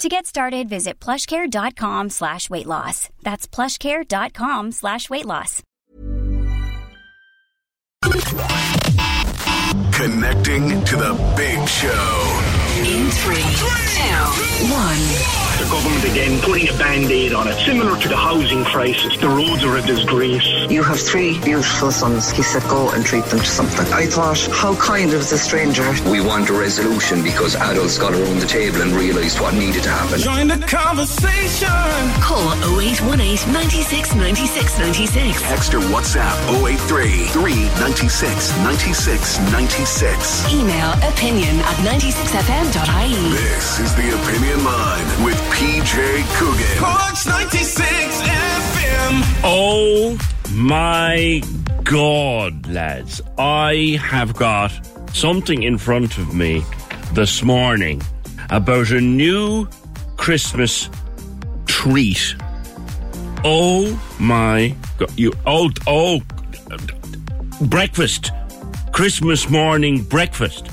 To get started, visit plushcare.com slash weight loss. That's plushcare.com slash weight loss. Connecting to the big show. In three, two, one. The government again putting a band-aid on it, similar to the housing crisis. The roads are a disgrace. You have three beautiful sons. He said, go and treat them to something. I thought, how kind of the stranger. We want a resolution because adults got around the table and realised what needed to happen. Join the conversation. Call 0818 96 96 96. Text or WhatsApp 083 396 96 96. Email opinion at 96fm.ie. This is the Opinion Line with PJ Coogan. Corks 96 FM. Oh my God, lads. I have got something in front of me this morning about a new Christmas treat. Oh my God. You, oh, oh, breakfast. Christmas morning breakfast.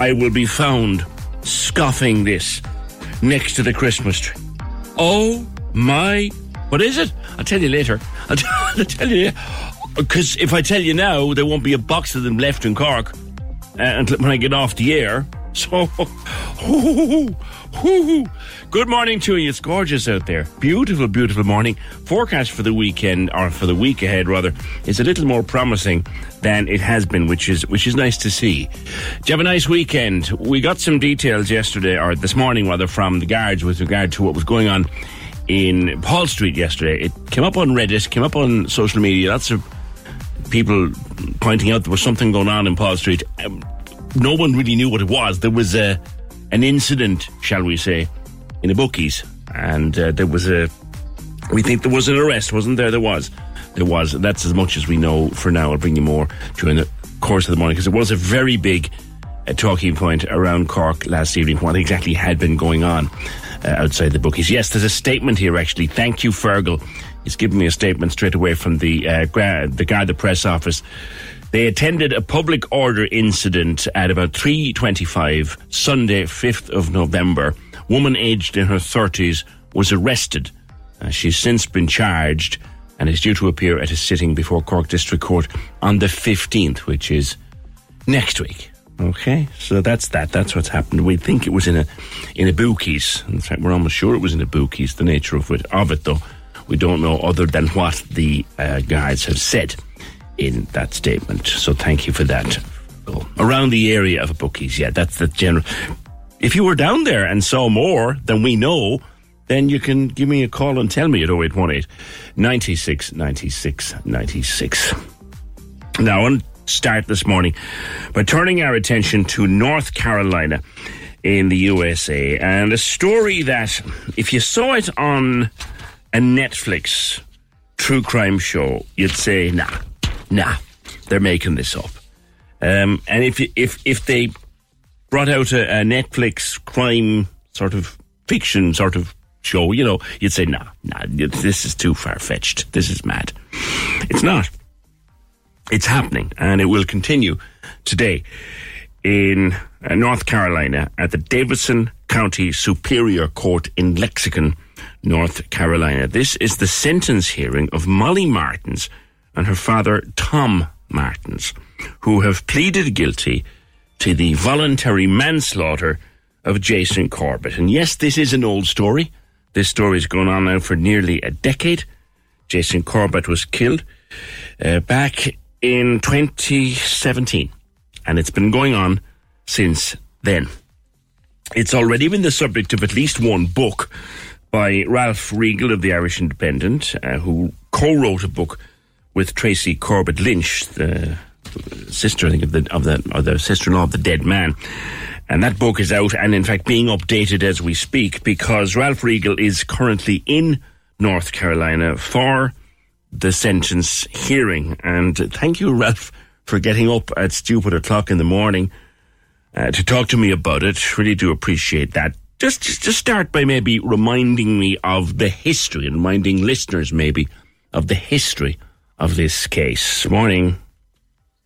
I will be found scoffing this next to the Christmas tree. Oh my, what is it? I'll tell you later. I'll, tell you, because if I tell you now, there won't be a box of them left in Cork uh, until when I get off the air. So, good morning to you. It's gorgeous out there. Beautiful, beautiful morning. Forecast for the weekend, or for the week ahead rather, is a little more promising than it has been, which is which is nice to see. Do you have a nice weekend? We got some details yesterday, or this morning rather, from the guards with regard to what was going on in Paul Street yesterday. It came up on Reddit, came up on social media. Lots of people pointing out there was something going on in Paul Street. Um, no one really knew what it was. There was a an incident, shall we say, in the bookies, and uh, there was a. We think there was an arrest, wasn't there? There was. There was. That's as much as we know for now. I'll bring you more during the course of the morning because it was a very big uh, talking point around Cork last evening. What exactly had been going on uh, outside the bookies? Yes, there's a statement here. Actually, thank you, Fergal. He's given me a statement straight away from the uh, gra- the press office. They attended a public order incident at about 3.25 Sunday, 5th of November. Woman aged in her 30s was arrested. Uh, she's since been charged and is due to appear at a sitting before Cork District Court on the 15th, which is next week. Okay, so that's that. That's what's happened. We think it was in a in a bookies. In fact, we're almost sure it was in a bookies. The nature of it, of it though, we don't know other than what the uh, guards have said in that statement. So thank you for that. Around the area of bookies, yeah, that's the general. If you were down there and saw more than we know, then you can give me a call and tell me at 0818 96 96 96. Now, I want to start this morning by turning our attention to North Carolina in the USA and a story that, if you saw it on a Netflix true crime show, you'd say, nah, nah, they're making this up. Um, and if if if they brought out a, a, Netflix crime sort of fiction sort of show, you know, you'd say, nah, nah, this is too far fetched. This is mad. It's not. It's happening, and it will continue today in uh, North Carolina at the Davidson County Superior Court in Lexington, North Carolina. This is the sentence hearing of Molly Martens and her father, Tom Martens, who have pleaded guilty to the voluntary manslaughter of Jason Corbett. And yes, this is an old story. This story has gone on now for nearly a decade. Jason Corbett was killed uh, back in 2017, and it's been going on since then. It's already been the subject of at least one book by Ralph Riegel of the Irish Independent, uh, who co-wrote a book with Tracy Corbett Lynch, the sister, I think, of the of the or the sister-in-law of the dead man. And that book is out and, in fact, being updated as we speak because Ralph Riegel is currently in North Carolina for the sentence hearing. And thank you, Ralph, for getting up at stupid o'clock in the morning uh, to talk to me about it. Really do appreciate that. Just, just start by maybe reminding me of the history and reminding listeners maybe of the history of this case. Morning.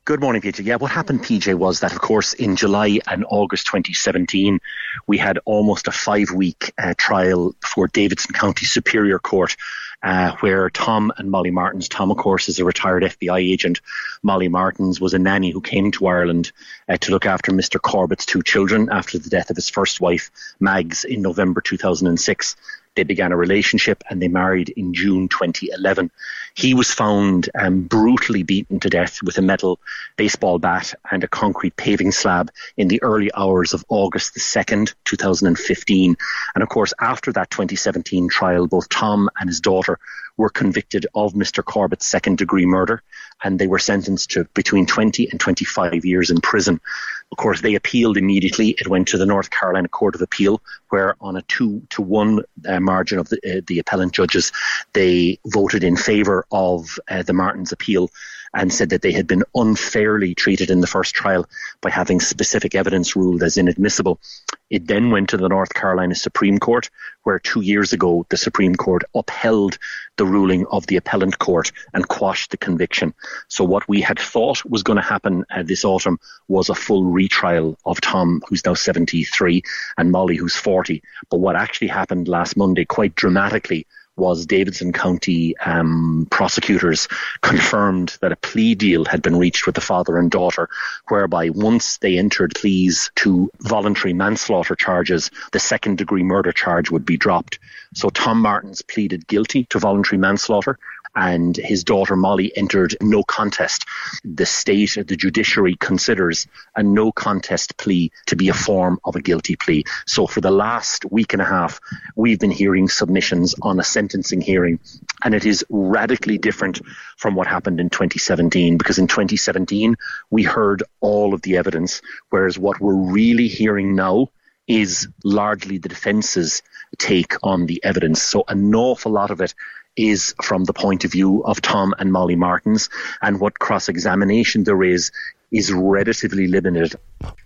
Good morning, PJ. Yeah, what happened, PJ, was that, of course, in July and August 2017, we had almost a five week uh, trial before Davidson County Superior Court, uh, where Tom and Molly Martens, Tom, of course, is a retired FBI agent. Molly Martens was a nanny who came to Ireland uh, to look after Mr. Corbett's two children after the death of his first wife, Mags, in November 2006. They began a relationship and they married in June 2011. He was found um, brutally beaten to death with a metal baseball bat and a concrete paving slab in the early hours of August the 2nd, 2015. And of course, after that 2017 trial, both Tom and his daughter were convicted of Mr. Corbett's second degree murder and they were sentenced to between 20 and 25 years in prison. Of course, they appealed immediately. It went to the North Carolina Court of Appeal, where on a two to one uh, margin of the, uh, the appellant judges, they voted in favour of uh, the Martens appeal and said that they had been unfairly treated in the first trial by having specific evidence ruled as inadmissible. It then went to the North Carolina Supreme Court, where two years ago the Supreme Court upheld the ruling of the appellant court and quashed the conviction. So what we had thought was going to happen uh, this autumn was a full retrial of Tom, who's now 73, and Molly, who's 40. But what actually happened last Monday, quite dramatically, was Davidson County um, prosecutors confirmed that a plea deal had been reached with the father and daughter, whereby once they entered pleas to voluntary manslaughter charges, the second degree murder charge would be dropped. So Tom Martens pleaded guilty to voluntary manslaughter, and his daughter Molly entered no contest. The state, the judiciary considers a no contest plea to be a form of a guilty plea. So for the last week and a half, we've been hearing submissions on a sentencing hearing, and it is radically different from what happened in 2017 because in 2017 we heard all of the evidence, whereas what we're really hearing now is largely the defence's take on the evidence. So an awful lot of it is from the point of view of Tom and Molly Martens, and what cross examination there is is relatively limited.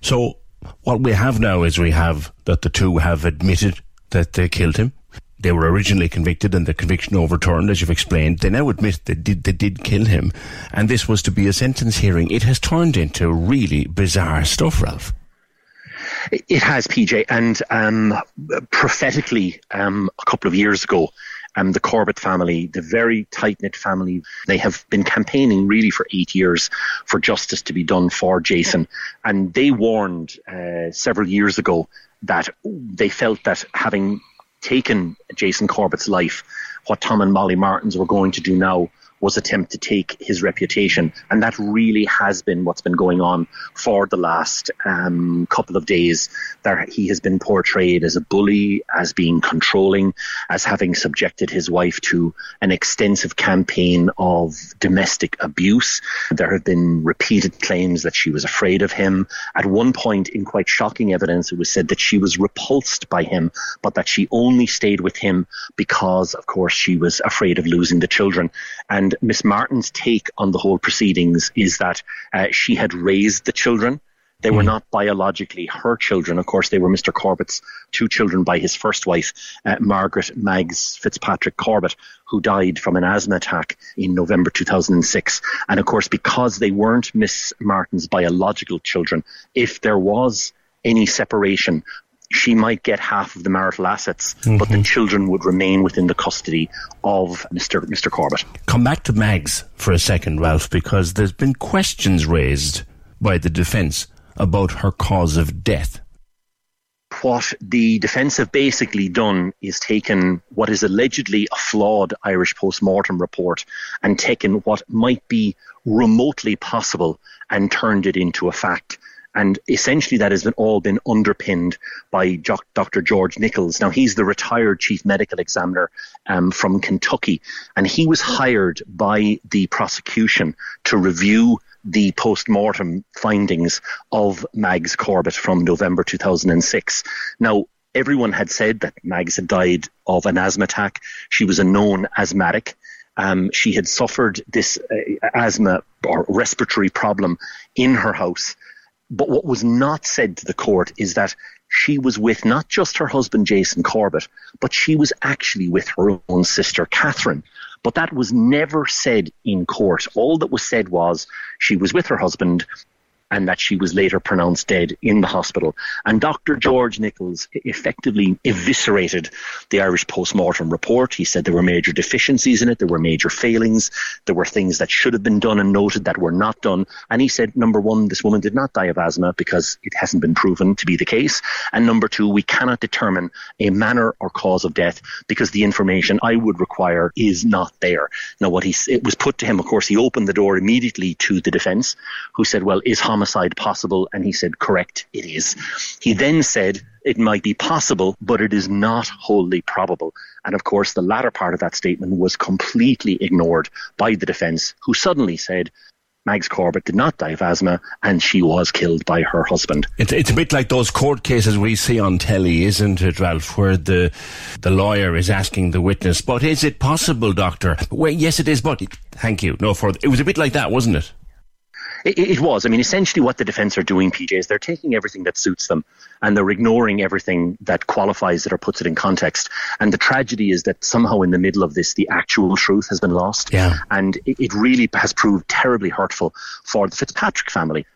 So, what we have now is we have that the two have admitted that they killed him. They were originally convicted and the conviction overturned, as you've explained. They now admit they did, they did kill him. And this was to be a sentence hearing. It has turned into really bizarre stuff, Ralph. It has, PJ. And um, prophetically, um, a couple of years ago, um, the Corbett family, the very tight knit family, they have been campaigning really for eight years for justice to be done for Jason. And they warned uh, several years ago that they felt that having taken Jason Corbett's life, what Tom and Molly Martens were going to do now was attempt to take his reputation. And that really has been what's been going on for the last um, couple of days. There, he has been portrayed as a bully, as being controlling, as having subjected his wife to an extensive campaign of domestic abuse. There have been repeated claims that she was afraid of him. At one point, in quite shocking evidence, it was said that she was repulsed by him, but that she only stayed with him because, of course, she was afraid of losing the children. And Miss Martens' take on the whole proceedings is that uh, she had raised the children. They were hmm. not biologically her children. Of course, they were Mr. Corbett's two children by his first wife, uh, Margaret Mags Fitzpatrick Corbett, who died from an asthma attack in November 2006. And of course, because they weren't Miss Martens' biological children, if there was any separation she might get half of the marital assets, mm-hmm. but the mm-hmm. children would remain within the custody of Mr. Mr. Corbett. Come back to Mags for a second, Ralph, because there's been questions raised by the defence about her cause of death. what the defence have basically done is taken what is allegedly a flawed Irish post-mortem report and taken what might be remotely possible and turned it into a fact. And essentially, that has been all been underpinned by Dr. George Nichols. Now, he's the retired chief medical examiner um, from Kentucky, and he was hired by the prosecution to review the post-mortem findings of Mags Corbett from November 2006. Now, everyone had said that Mags had died of an asthma attack. She was a known asthmatic. Um, she had suffered this uh, asthma or respiratory problem in her house. But what was not said to the court is that she was with not just her husband, Jason Corbett, but she was actually with her own sister, Catherine. But that was never said in court. All that was said was she was with her husband and that she was later pronounced dead in the hospital. And Dr. George Nichols effectively eviscerated the Irish post-mortem report. He said there were major deficiencies in it, there were major failings, there were things that should have been done and noted that were not done. And he said, number one, this woman did not die of asthma because it hasn't been proven to be the case. And number two, we cannot determine a manner or cause of death because the information I would require is not there. Now, what he it was put to him, of course, he opened the door immediately to the defence, who said, well, is homicide homicide possible? And he said, correct, it is. He then said, it might be possible, but it is not wholly probable. And of course, the latter part of that statement was completely ignored by the defence, who suddenly said, Mags Corbett did not die of asthma and she was killed by her husband. It's, it's a bit like those court cases we see on telly, isn't it, Ralph, where the the lawyer is asking the witness, but is it possible, doctor? Well, yes, it is, but thank you. No further. It was a bit like that, wasn't it? It, it, was. I mean, essentially, what the defence are doing, PJ, is they're taking everything that suits them and they're ignoring everything that qualifies it or puts it in context. And the tragedy is that somehow in the middle of this, the actual truth has been lost. Yeah. And it, it really has proved terribly hurtful for the Fitzpatrick family.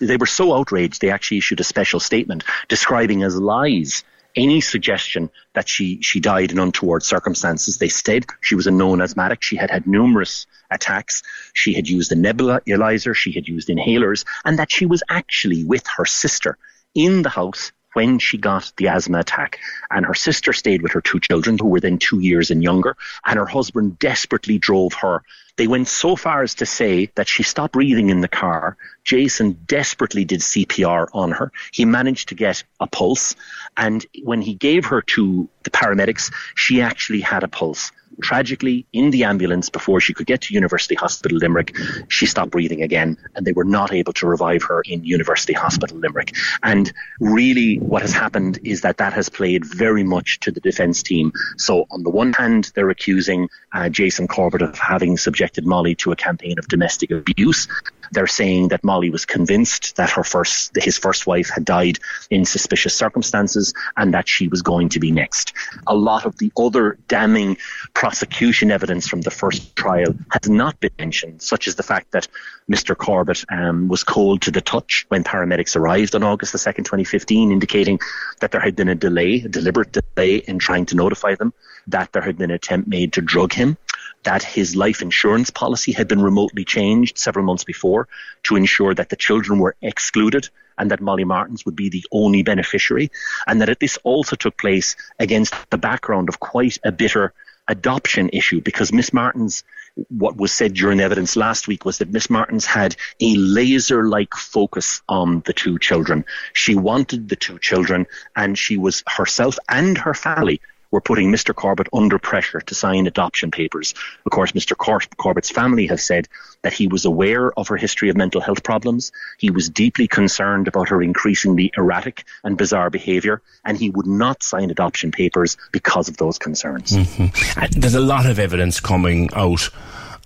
They were so outraged, they actually issued a special statement describing as lies any suggestion that she, she died in untoward circumstances. They said she was a known asthmatic. She had had numerous attacks. She had used a nebulizer. She had used inhalers and that she was actually with her sister in the house when she got the asthma attack. And her sister stayed with her two children, who were then two years and younger, and her husband desperately drove her. They went so far as to say that she stopped breathing in the car. Jason desperately did CPR on her. He managed to get a pulse. And when he gave her to the paramedics, she actually had a pulse. Tragically, in the ambulance before she could get to University Hospital Limerick, she stopped breathing again, and they were not able to revive her in University Hospital Limerick. And really, what has happened is that that has played very much to the defence team. So, on the one hand, they're accusing uh, Jason Corbett of having subjected Molly to a campaign of domestic abuse. They're saying that Molly was convinced that her first, his first wife had died in suspicious circumstances and that she was going to be next. A lot of the other damning prosecution evidence from the first trial has not been mentioned, such as the fact that Mr. Corbett um, was cold to the touch when paramedics arrived on August the 2nd, 2015, indicating that there had been a delay, a deliberate delay in trying to notify them, that there had been an attempt made to drug him that his life insurance policy had been remotely changed several months before to ensure that the children were excluded and that Molly Martens would be the only beneficiary, and that this also took place against the background of quite a bitter adoption issue because Miss Martens, what was said during evidence last week was that Miss Martens had a laser like focus on the two children. She wanted the two children and she was herself and her family were putting Mr. Corbett under pressure to sign adoption papers. Of course, Mr. Cor- Corbett's family have said that he was aware of her history of mental health problems. He was deeply concerned about her increasingly erratic and bizarre behaviour, and he would not sign adoption papers because of those concerns. Mm-hmm. There's a lot of evidence coming out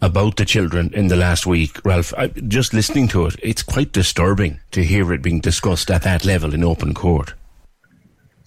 about the children in the last week, Ralph. I, just listening to it, it's quite disturbing to hear it being discussed at that level in open court.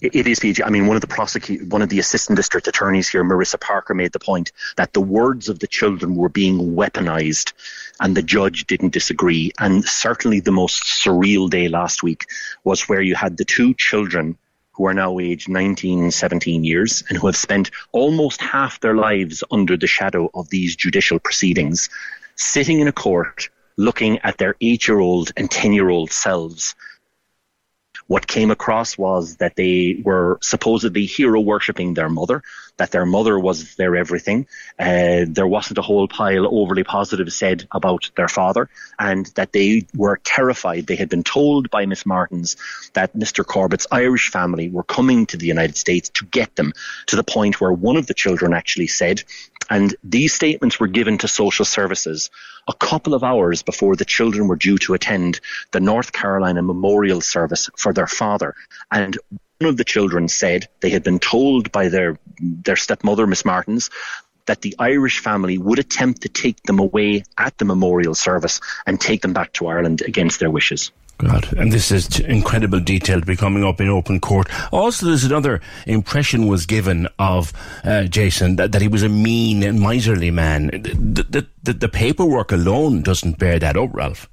It is, PJ. I mean, one of the prosecute, one of the assistant district attorneys here, Marissa Parker, made the point that the words of the children were being weaponized, and the judge didn't disagree. And certainly, the most surreal day last week was where you had the two children who are now aged 19, 17 years, and who have spent almost half their lives under the shadow of these judicial proceedings, sitting in a court looking at their eight year old and 10 year old selves What came across was that they were supposedly hero worshipping their mother, that their mother was their everything. Uh, there wasn't a whole pile overly positive said about their father, and that they were terrified. They had been told by Miss Martens that Mr. Corbett's Irish family were coming to the United States to get them to the point where one of the children actually said, and these statements were given to social services a couple of hours before the children were due to attend the North Carolina memorial service for their father. And of the children said they had been told by their their stepmother, Miss Martens, that the Irish family would attempt to take them away at the memorial service and take them back to Ireland against their wishes. God, and this is incredible detail to be coming up in open court. Also, there's another impression was given of uh, Jason that, that he was a mean and miserly man. The, the, the, the paperwork alone doesn't bear that up, Ralph.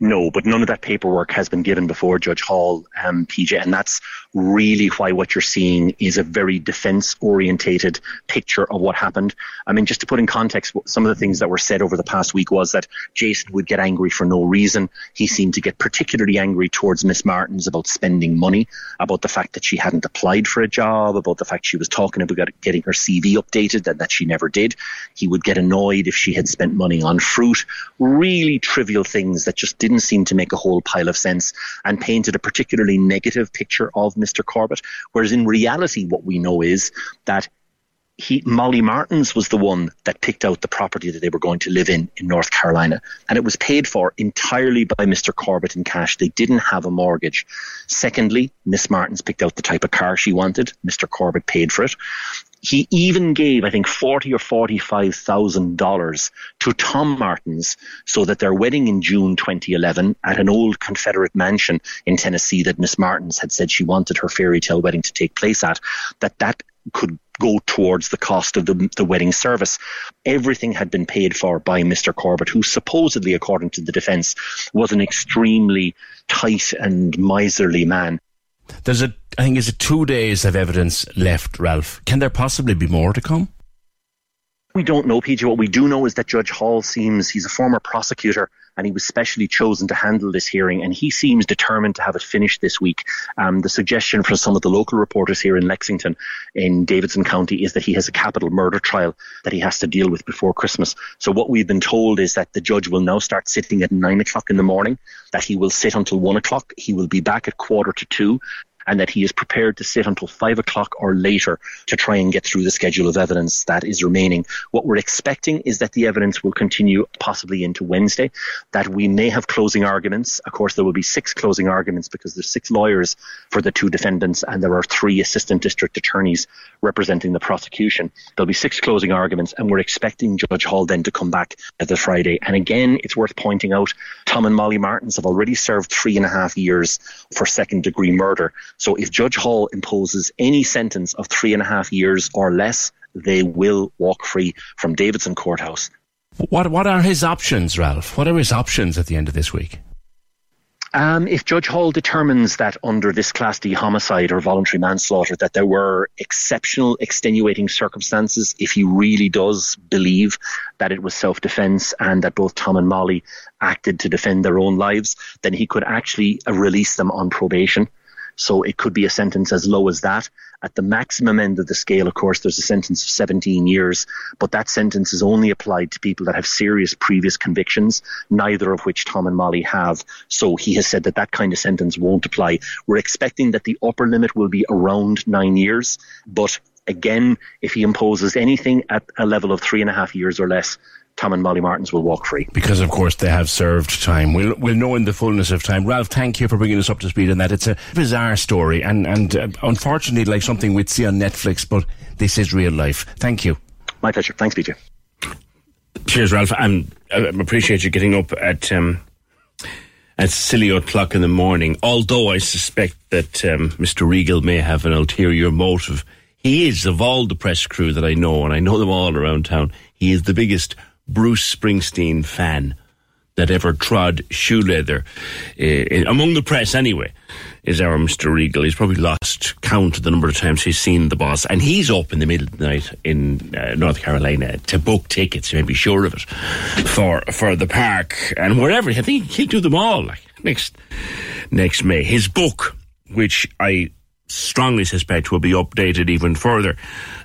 No, but none of that paperwork has been given before Judge Hall, um, PJ, and that's really why what you're seeing is a very defence orientated picture of what happened. I mean, just to put in context, some of the things that were said over the past week was that Jason would get angry for no reason. He seemed to get particularly angry towards Miss Martens about spending money, about the fact that she hadn't applied for a job, about the fact she was talking about getting her CV updated and that she never did. He would get annoyed if she had spent money on fruit. Really trivial things that just didn't seem to make a whole pile of sense and painted a particularly negative picture of Mr. Corbett. Whereas in reality, what we know is that he, Molly Martens was the one that picked out the property that they were going to live in in North Carolina. And it was paid for entirely by Mr. Corbett in cash. They didn't have a mortgage. Secondly, Miss Martens picked out the type of car she wanted. Mr. Corbett paid for it. He even gave, I think, forty or forty-five thousand dollars to Tom Martens so that their wedding in June 2011 at an old Confederate mansion in Tennessee that Miss Martens had said she wanted her fairy tale wedding to take place at, that that could go towards the cost of the, the wedding service. Everything had been paid for by Mr. Corbett, who supposedly, according to the defence, was an extremely tight and miserly man. There's a, I think, is it two days of evidence left, Ralph? Can there possibly be more to come? We don't know, PJ. What we do know is that Judge Hall seems, he's a former prosecutor and he was specially chosen to handle this hearing and he seems determined to have it finished this week. Um, the suggestion from some of the local reporters here in Lexington in Davidson County is that he has a capital murder trial that he has to deal with before Christmas. So what we've been told is that the judge will now start sitting at nine o'clock in the morning, that he will sit until one o'clock. He will be back at quarter to two and that he is prepared to sit until five o'clock or later to try and get through the schedule of evidence that is remaining. What we're expecting is that the evidence will continue possibly into Wednesday, that we may have closing arguments. Of course, there will be six closing arguments because there's six lawyers for the two defendants and there are three assistant district attorneys representing the prosecution. There'll be six closing arguments and we're expecting Judge Hall then to come back at the Friday. And again, it's worth pointing out Tom and Molly Martens have already served three and a half years for second degree murder. So if Judge Hall imposes any sentence of three and a half years or less, they will walk free from Davidson Courthouse. What what are his options, Ralph? What are his options at the end of this week? Um, if Judge Hall determines that under this Class D homicide or voluntary manslaughter that there were exceptional extenuating circumstances, if he really does believe that it was self-defense and that both Tom and Molly acted to defend their own lives, then he could actually uh, release them on probation. So it could be a sentence as low as that. At the maximum end of the scale, of course, there's a sentence of 17 years, but that sentence is only applied to people that have serious previous convictions, neither of which Tom and Molly have. So he has said that that kind of sentence won't apply. We're expecting that the upper limit will be around nine years, but again, if he imposes anything at a level of three and a half years or less, Tom and Molly Martens will walk free. Because, of course, they have served time. We'll, we'll know in the fullness of time. Ralph, thank you for bringing us up to speed on that. It's a bizarre story and, and uh, unfortunately like something we'd see on Netflix, but this is real life. Thank you. My pleasure. Thanks, PJ. Cheers, Ralph. I'm, I appreciate you getting up at um, at silly o'clock in the morning. Although I suspect that um, Mr. Riegel may have an ulterior motive. He is of all the press crew that I know, and I know them all around town. He is the biggest Bruce Springsteen fan that ever trod shoe leather, uh, among the press anyway, is our Mr. Riegel. He's probably lost count of the number of times he's seen the boss, and he's up in the middle of the night in uh, North Carolina to book tickets, you may be sure of it, for for the park and wherever. I think he'll do them all. Like next next May. His book, which I strongly suspect will be updated even further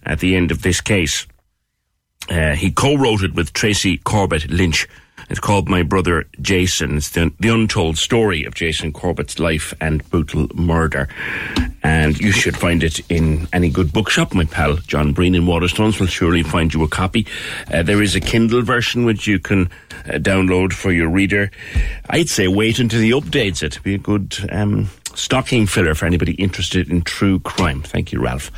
at the end of this case. Uh, he co-wrote it with Tracy Corbett Lynch. It's called My Brother Jason. It's the, the, untold story of Jason Corbett's life and brutal murder. And you should find it in any good bookshop. My pal John Breen in Waterstones will surely find you a copy. Uh, there is a Kindle version which you can uh, download for your reader. I'd say wait until he updates it. To be a good um, stocking filler for anybody interested in true crime. Thank you, Ralph.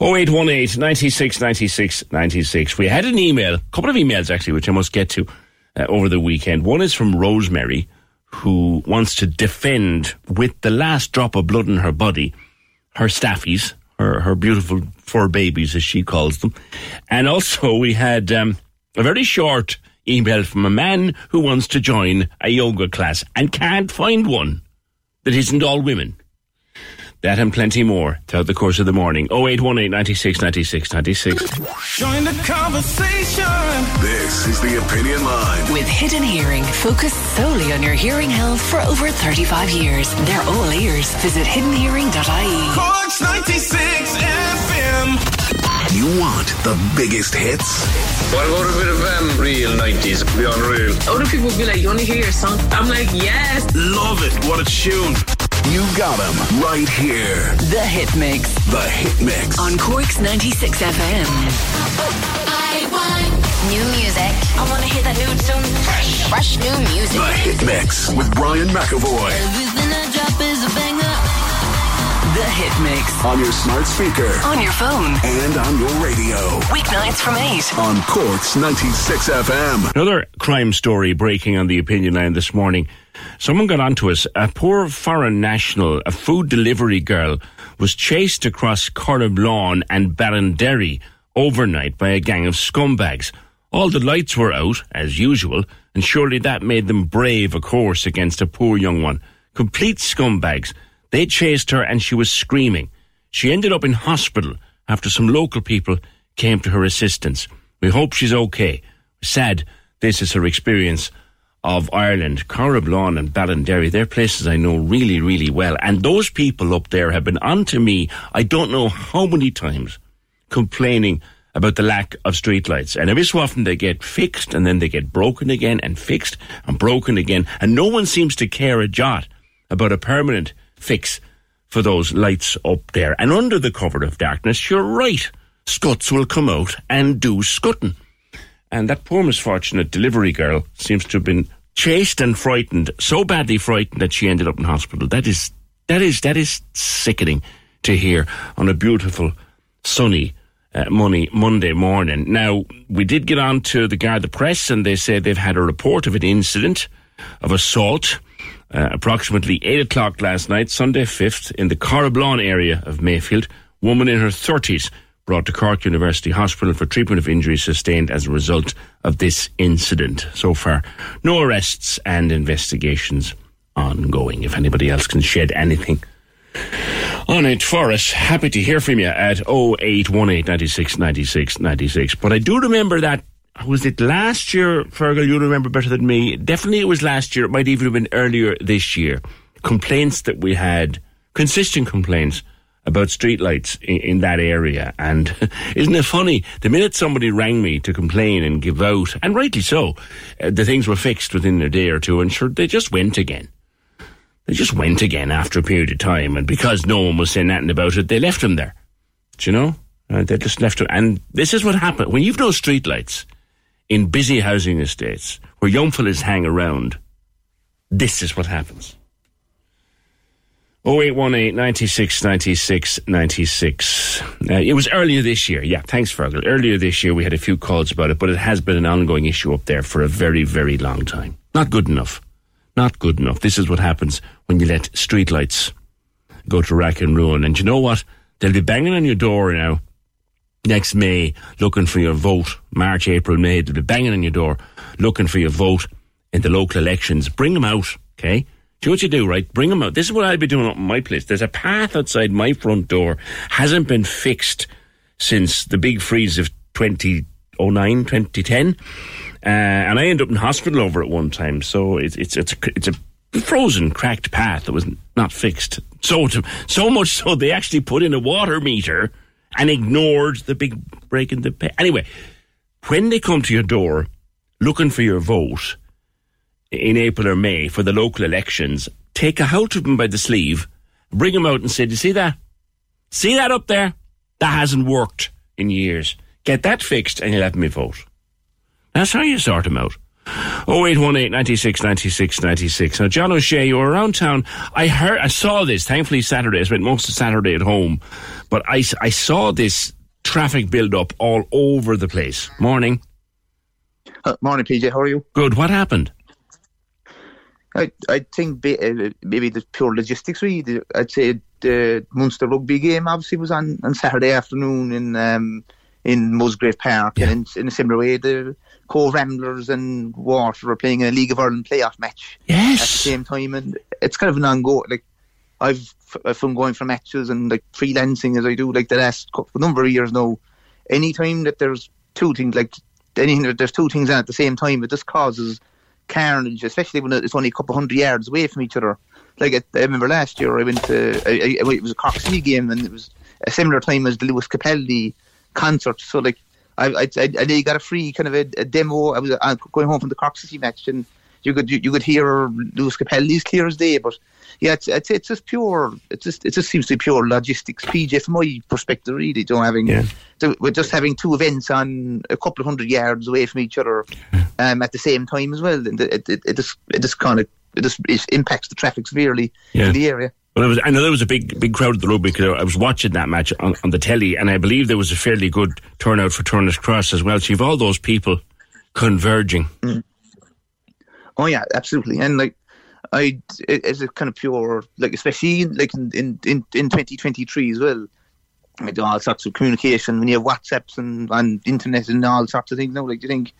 0818 96 96 96. We had an email, a couple of emails actually, which I must get to uh, over the weekend. One is from Rosemary, who wants to defend, with the last drop of blood in her body, her staffies, her, her beautiful fur babies, as she calls them. And also, we had um, a very short email from a man who wants to join a yoga class and can't find one that isn't all women. That and plenty more throughout the course of the morning. 0818 96 96 96. Join the conversation. This is the Opinion Line. With Hidden Hearing, focused solely on your hearing health for over 35 years. They're all ears. Visit hiddenhearing.ie. Corks 96 FM. You want the biggest hits? What about a bit of um, real 90s? Be unreal. Older people be like, you want to hear your song? I'm like, yes. Love it. What a tune. You got them right here. The Hit Mix. The Hit Mix. On Corks 96 FM. I want new music. I want to hear that new tune. Fresh. Fresh new music. The Hit Mix with Brian McAvoy. Everything I drop is a banger. The Hit Mix. On your smart speaker. On your phone. And on your radio. Weeknights from 8. On Corks 96 FM. Another crime story breaking on the opinion line this morning. Someone got onto us. A poor foreign national, a food delivery girl, was chased across Corriblawn and Ballinderry overnight by a gang of scumbags. All the lights were out, as usual, and surely that made them brave a course against a poor young one. Complete scumbags. They chased her and she was screaming. She ended up in hospital after some local people came to her assistance. We hope she's okay. Sad this is her experience of Ireland. Corriblawn and Ballinderry, they're places I know really, really well. And those people up there have been on to me, I don't know how many times, complaining about the lack of streetlights. And every so often they get fixed and then they get broken again and fixed and broken again. And no one seems to care a jot about a permanent fix for those lights up there. And under the cover of darkness, you're right. Scuts will come out and do scutting. And that poor misfortunate delivery girl seems to have been chased and frightened, so badly frightened that she ended up in hospital. That is, that is, that is sickening to hear on a beautiful, sunny, uh, money Monday morning. Now, we did get on to the Garda Press and they said they've had a report of an incident of assault uh, approximately 8 o'clock last night, Sunday 5th, in the Corriblawn area of Mayfield. Woman in her 30s brought to Cork University Hospital for treatment of injuries sustained as a result of this incident. So far, no arrests and investigations ongoing. If anybody else can shed anything on it for us, happy to hear from you at 0818 96 96 96. But I do remember that was it last year, Fergal? You remember better than me. Definitely, it was last year. It might even have been earlier this year. Complaints that we had, consistent complaints about streetlights in, in that area. And isn't it funny? The minute somebody rang me to complain and give out, and rightly so, uh, the things were fixed within a day or two, and sure, they just went again. They just went again after a period of time, and because no one was saying nothing about it, they left them there. Do you know? Uh, they just left them. And this is what happened when you've no streetlights in busy housing estates where young fellas hang around, this is what happens. 0818 96 96 96. Uh, it was earlier this year. Yeah, thanks, Fergal. Earlier this year, we had a few calls about it, but it has been an ongoing issue up there for a very, very long time. Not good enough. Not good enough. This is what happens when you let streetlights go to rack and ruin. And you know what? They'll be banging on your door now next May looking for your vote, March, April, May, they'll be banging on your door looking for your vote in the local elections. Bring them out, okay? Do what you do, right? Bring them out. This is what I'll be doing up in my place. There's a path outside my front door, hasn't been fixed since the big freeze of 2009, 2010. Uh, and I ended up in hospital over it one time. So it's, it's, it's, a, it's a frozen, cracked path that was not fixed. So to, so much so they actually put in a water meter and ignored the big break in the path. Anyway, when they come to your door looking for your vote in April or May for the local elections, take a hold of them by the sleeve, bring them out and say, "Do you see that? See that up there? That hasn't worked in years. Get that fixed, and you'll have me vote." That's how you sort them out. 0818 96 96 96. Now, John O'Shea, you were around town. I heard, I saw this, thankfully Saturday. I spent most of Saturday at home. But I, I saw this traffic build up all over the place. Morning. Uh, morning, PJ. How are you? Good. What happened? I I think uh, maybe the pure logistics. Really, I'd say the Munster rugby game obviously was on, on Saturday afternoon in um, in Musgrave Park, yeah. and in, in, a similar way, the Cobh Ramblers and Water are playing a League of Ireland playoff match yes. at the same time, and it's kind of an ongoing. Like I've from going for matches and like freelancing as I do, like the last couple, number of years now. Anytime that there's two things, like anything that there's two things on at the same time, it just causes carnage, especially when it's only a couple hundred yards away from each other. Like I remember last year, I went to I, I, it was a Cork City game, and it was a similar time as the Lewis Capaldi concert. So like I I, I, I got a free kind of a, a demo. I was uh, going home from the Cork City match, and you could you, you could hear Lewis Capaldi's clear as day. But yeah, it's, it's it's just pure. It just it just seems to be pure logistics. PJ, from my perspective, really, don't having yeah. we're just having two events on a couple of hundred yards away from each other um, at the same time as well, and it it, it just it just kind of it just it impacts the traffic severely yeah. in the area. Well, was, I know there was a big, big crowd at the rugby because I was watching that match on, on, the telly, and I believe there was a fairly good turnout for Turner's Cross as well. So you've all those people converging. Mm. Oh yeah, absolutely, and like I, it's a kind of pure, like especially like in in in, in 2023 as well. I do all sorts of communication when you have WhatsApps and and internet and all sorts of things. Now, like, do you think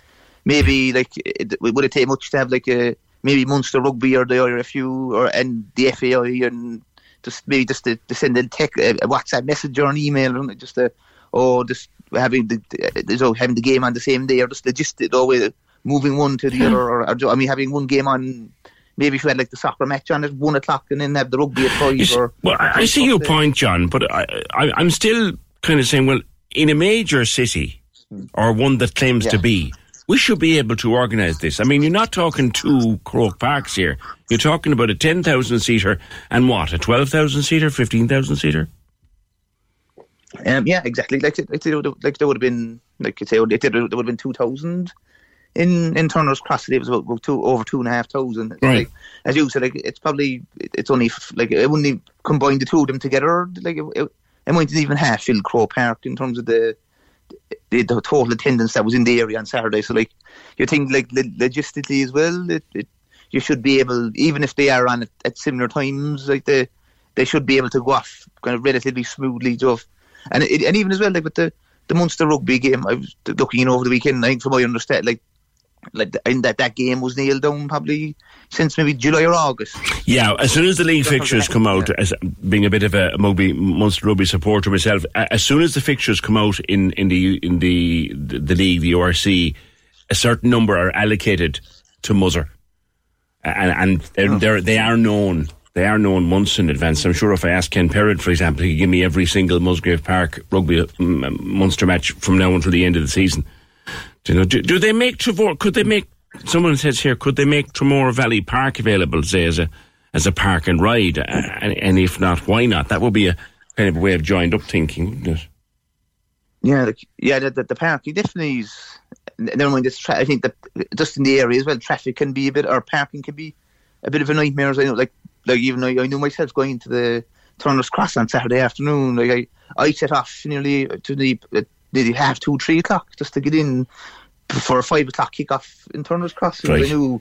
maybe like it, would it take much to have like a maybe Munster Rugby or the IRFU or and the FAI and just maybe just to, to send a, tech, a, WhatsApp message or an email or just to, or just having the so having the game on the same day or just logistic always moving one to the other or, or I mean having one game on maybe if you had like the soccer match on at one o'clock and then have the rugby at five. See, or well, I, I see your point, John, but I, I, am still kind of saying, well, in a major city mm. or one that claims yeah. to be, we should be able to organise this. I mean, you're not talking two Croke Parks here. You're talking about a 10,000 seater and what, a 12,000 seater, 15,000 seater? Um, yeah, exactly. Like, like, like there would have been, like you say, there would have been 2,000 in in Turner's Cross it was about, about two over two and a half thousand. Right. Like, as you said, like it's probably it's only like it wouldn't even combine the two of them together. Like it, it, it might even half fill Croke Park in terms of the, the, the total attendance that was in the area on Saturday. So like you think like logistically as well, it, it you should be able even if they are on at, at similar times, like the they should be able to go off kind of relatively smoothly. Just and it, and even as well like with the the Munster rugby game, I was looking over the weekend. I think from my understanding, like like in that that game was nailed down probably since maybe July or August. Yeah, as soon as the league fixtures come out, as being a bit of a Moby Munster Rugby supporter myself, as soon as the fixtures come out in, in the in the, the, the league, the URC, a certain number are allocated to Musser, and and they're, oh. they're they are known. They are known months in advance. I'm sure if I ask Ken Perrin, for example, he could give me every single Musgrave Park rugby um, Munster match from now until the end of the season. Do, you know, do, do they make Tramore? Could they make? Someone says here, could they make Tramore Valley Park available, say as a as a park and ride? And, and if not, why not? That would be a kind of way of joined up thinking, wouldn't it? Yeah, the, yeah, the, the, the park definitely is. Never mind this. Tra- I think that just in the area as well, traffic can be a bit, or parking can be a bit of a nightmare. As I know, like like even I, I knew myself going into the Turner's Cross on Saturday afternoon. Like I, I set off nearly to the uh, nearly half two, three o'clock just to get in for a five o'clock kickoff in Turner's Cross. Right. I knew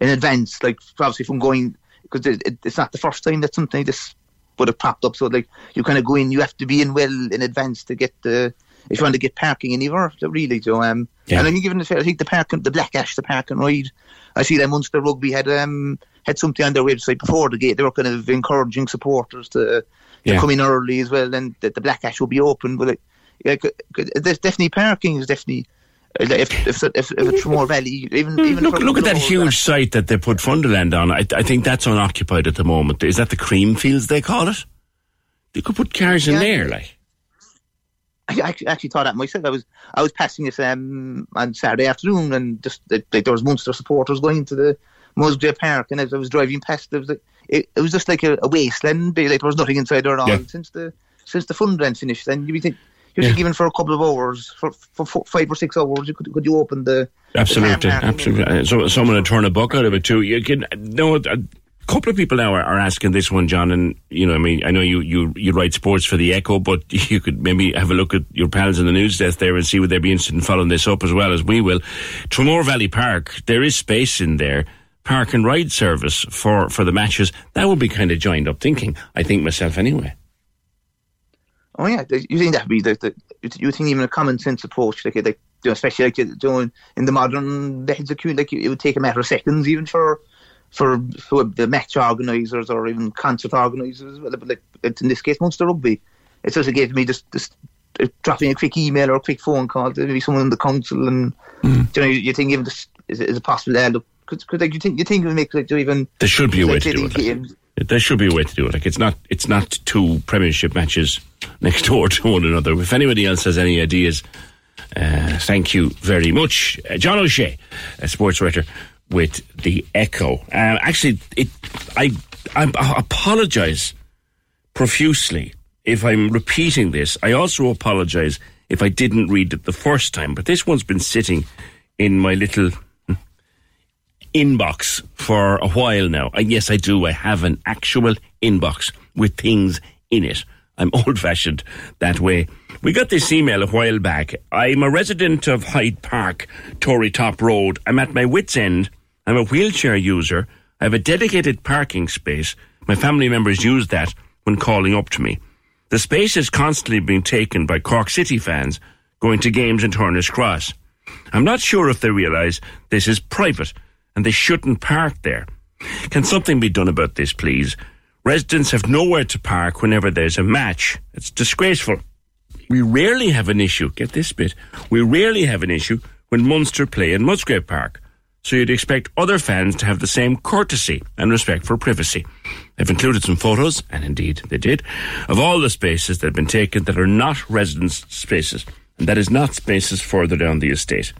in advance, like obviously from going because it, it, it's not the first time that something like this would have popped up. So like you kind of go in, you have to be in well in advance to get the if you want to get parking anywhere. Really, Joe. Um, yeah. and I think even the, I think the park, the Black Ash, the park and ride. I see that Munster Rugby had um had something on their website before the gate. They were kind of encouraging supporters to, to Yeah. come in early as well, and that the Black Ash will be open. But it, yeah, c- c- there's definitely parking is definitely Uh, If if if, if it's more Valley, even even Hmm, Look, look at that Lower- huge site that they put Funderland on. I, I think that's unoccupied at the moment. Is that the cream fields they call it? They could put cars in there, like. I actually, actually thought that myself. I was I was passing it um, on Saturday afternoon, and just like, like there was Munster supporters going into the Musgrave Park, and as I was driving past, there was like, it, it was just like a, a wasteland. Like there was nothing inside there at all Yeah. since the since the Funland finished. And you think you think even for a couple of hours, for, for, for five or six hours, you could could you open the Absolutely, the absolutely. Uh, So someone would turn a buck out of it too. You can no. A couple of people now are, are asking this one, John, and you know, I mean, I know you, you you write sports for the Echo, but you could maybe have a look at your pals in the news desk there and see would they be interested in following this up as well as we will. Tramore Valley Park, there is space in there. Park and ride service for, for the matches. That would be kind of joined up thinking. I think myself anyway. Oh yeah, you think that'd be the, the you think even a common sense approach, like like you know, especially like you doing in the modern days of community, like it would take a matter of seconds even for for, for the match organisers or even concert organisers. But like in this case, Munster Rugby, it's just a case me just just uh, dropping a quick email or a quick phone call to maybe someone in the council, and you know you, you think even this is, is it possible? Uh, look, because like you think you think it would make like even There should be a way like, to do it. games- There should be a way to do it. Like it's not it's not two premiership matches next door to one another. If anybody else has any ideas, uh, thank you very much, uh, John O'Shea, a sports writer with the Echo. Uh, actually, it I I, I apologise profusely if I'm repeating this. I also apologise if I didn't read it the first time. But this one's been sitting in my little inbox for a while now. Yes, I do. I have an actual inbox with things in it. I'm old fashioned that way. We got this email a while back. I'm a resident of Hyde Park, Tory Top Road. I'm at my wits' end. I'm a wheelchair user. I have a dedicated parking space. My family members use that when calling up to me. The space is constantly being taken by Cork City fans going to games in Turner's Cross. I'm not sure if they realise this is private and they shouldn't park there. Can something be done about this, please? Residents have nowhere to park whenever there's a match. It's disgraceful. We rarely have an issue. Get this bit. We rarely have an issue when Munster play in Musgrave Park. So you'd expect other fans to have the same courtesy and respect for privacy. I've included some photos, and indeed they did, of all the spaces that have been taken that are not residence spaces, and that is not spaces further down the estate.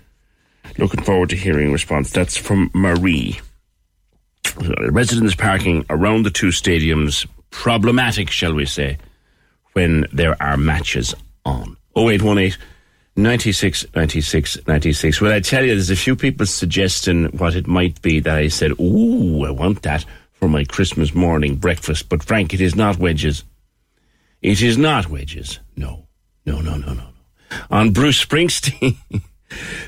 Looking forward to hearing a response. That's from Marie. Residents parking around the two stadiums, problematic, shall we say, when there are matches on. 0818 96 96 96. Well, I tell you, there's a few people suggesting what it might be that I said, ooh, I want that for my Christmas morning breakfast. But Frank, it is not wedges. It is not wedges. No, no, no, no, no. no. On Bruce Springsteen.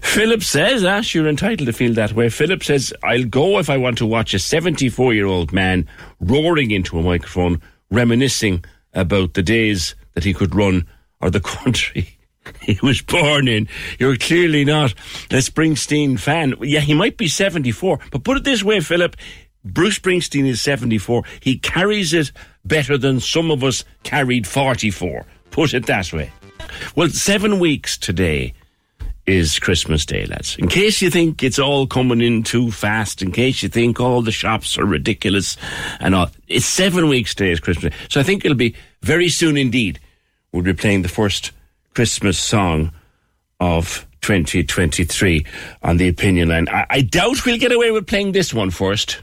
Philip says, Ash, you're entitled to feel that way. Philip says, I'll go if I want to watch a 74 year old man roaring into a microphone, reminiscing about the days that he could run or the country he was born in. You're clearly not a Springsteen fan. Yeah, he might be 74, but put it this way, Philip. Bruce Springsteen is 74. He carries it better than some of us carried 44. Put it that way. Well, seven weeks today is Christmas Day, lads. In case you think it's all coming in too fast, in case you think all the shops are ridiculous and all, it's seven weeks today is Christmas Day. So I think it'll be very soon indeed. We'll be playing the first Christmas song of 2023 on the opinion line. I, I doubt we'll get away with playing this one first.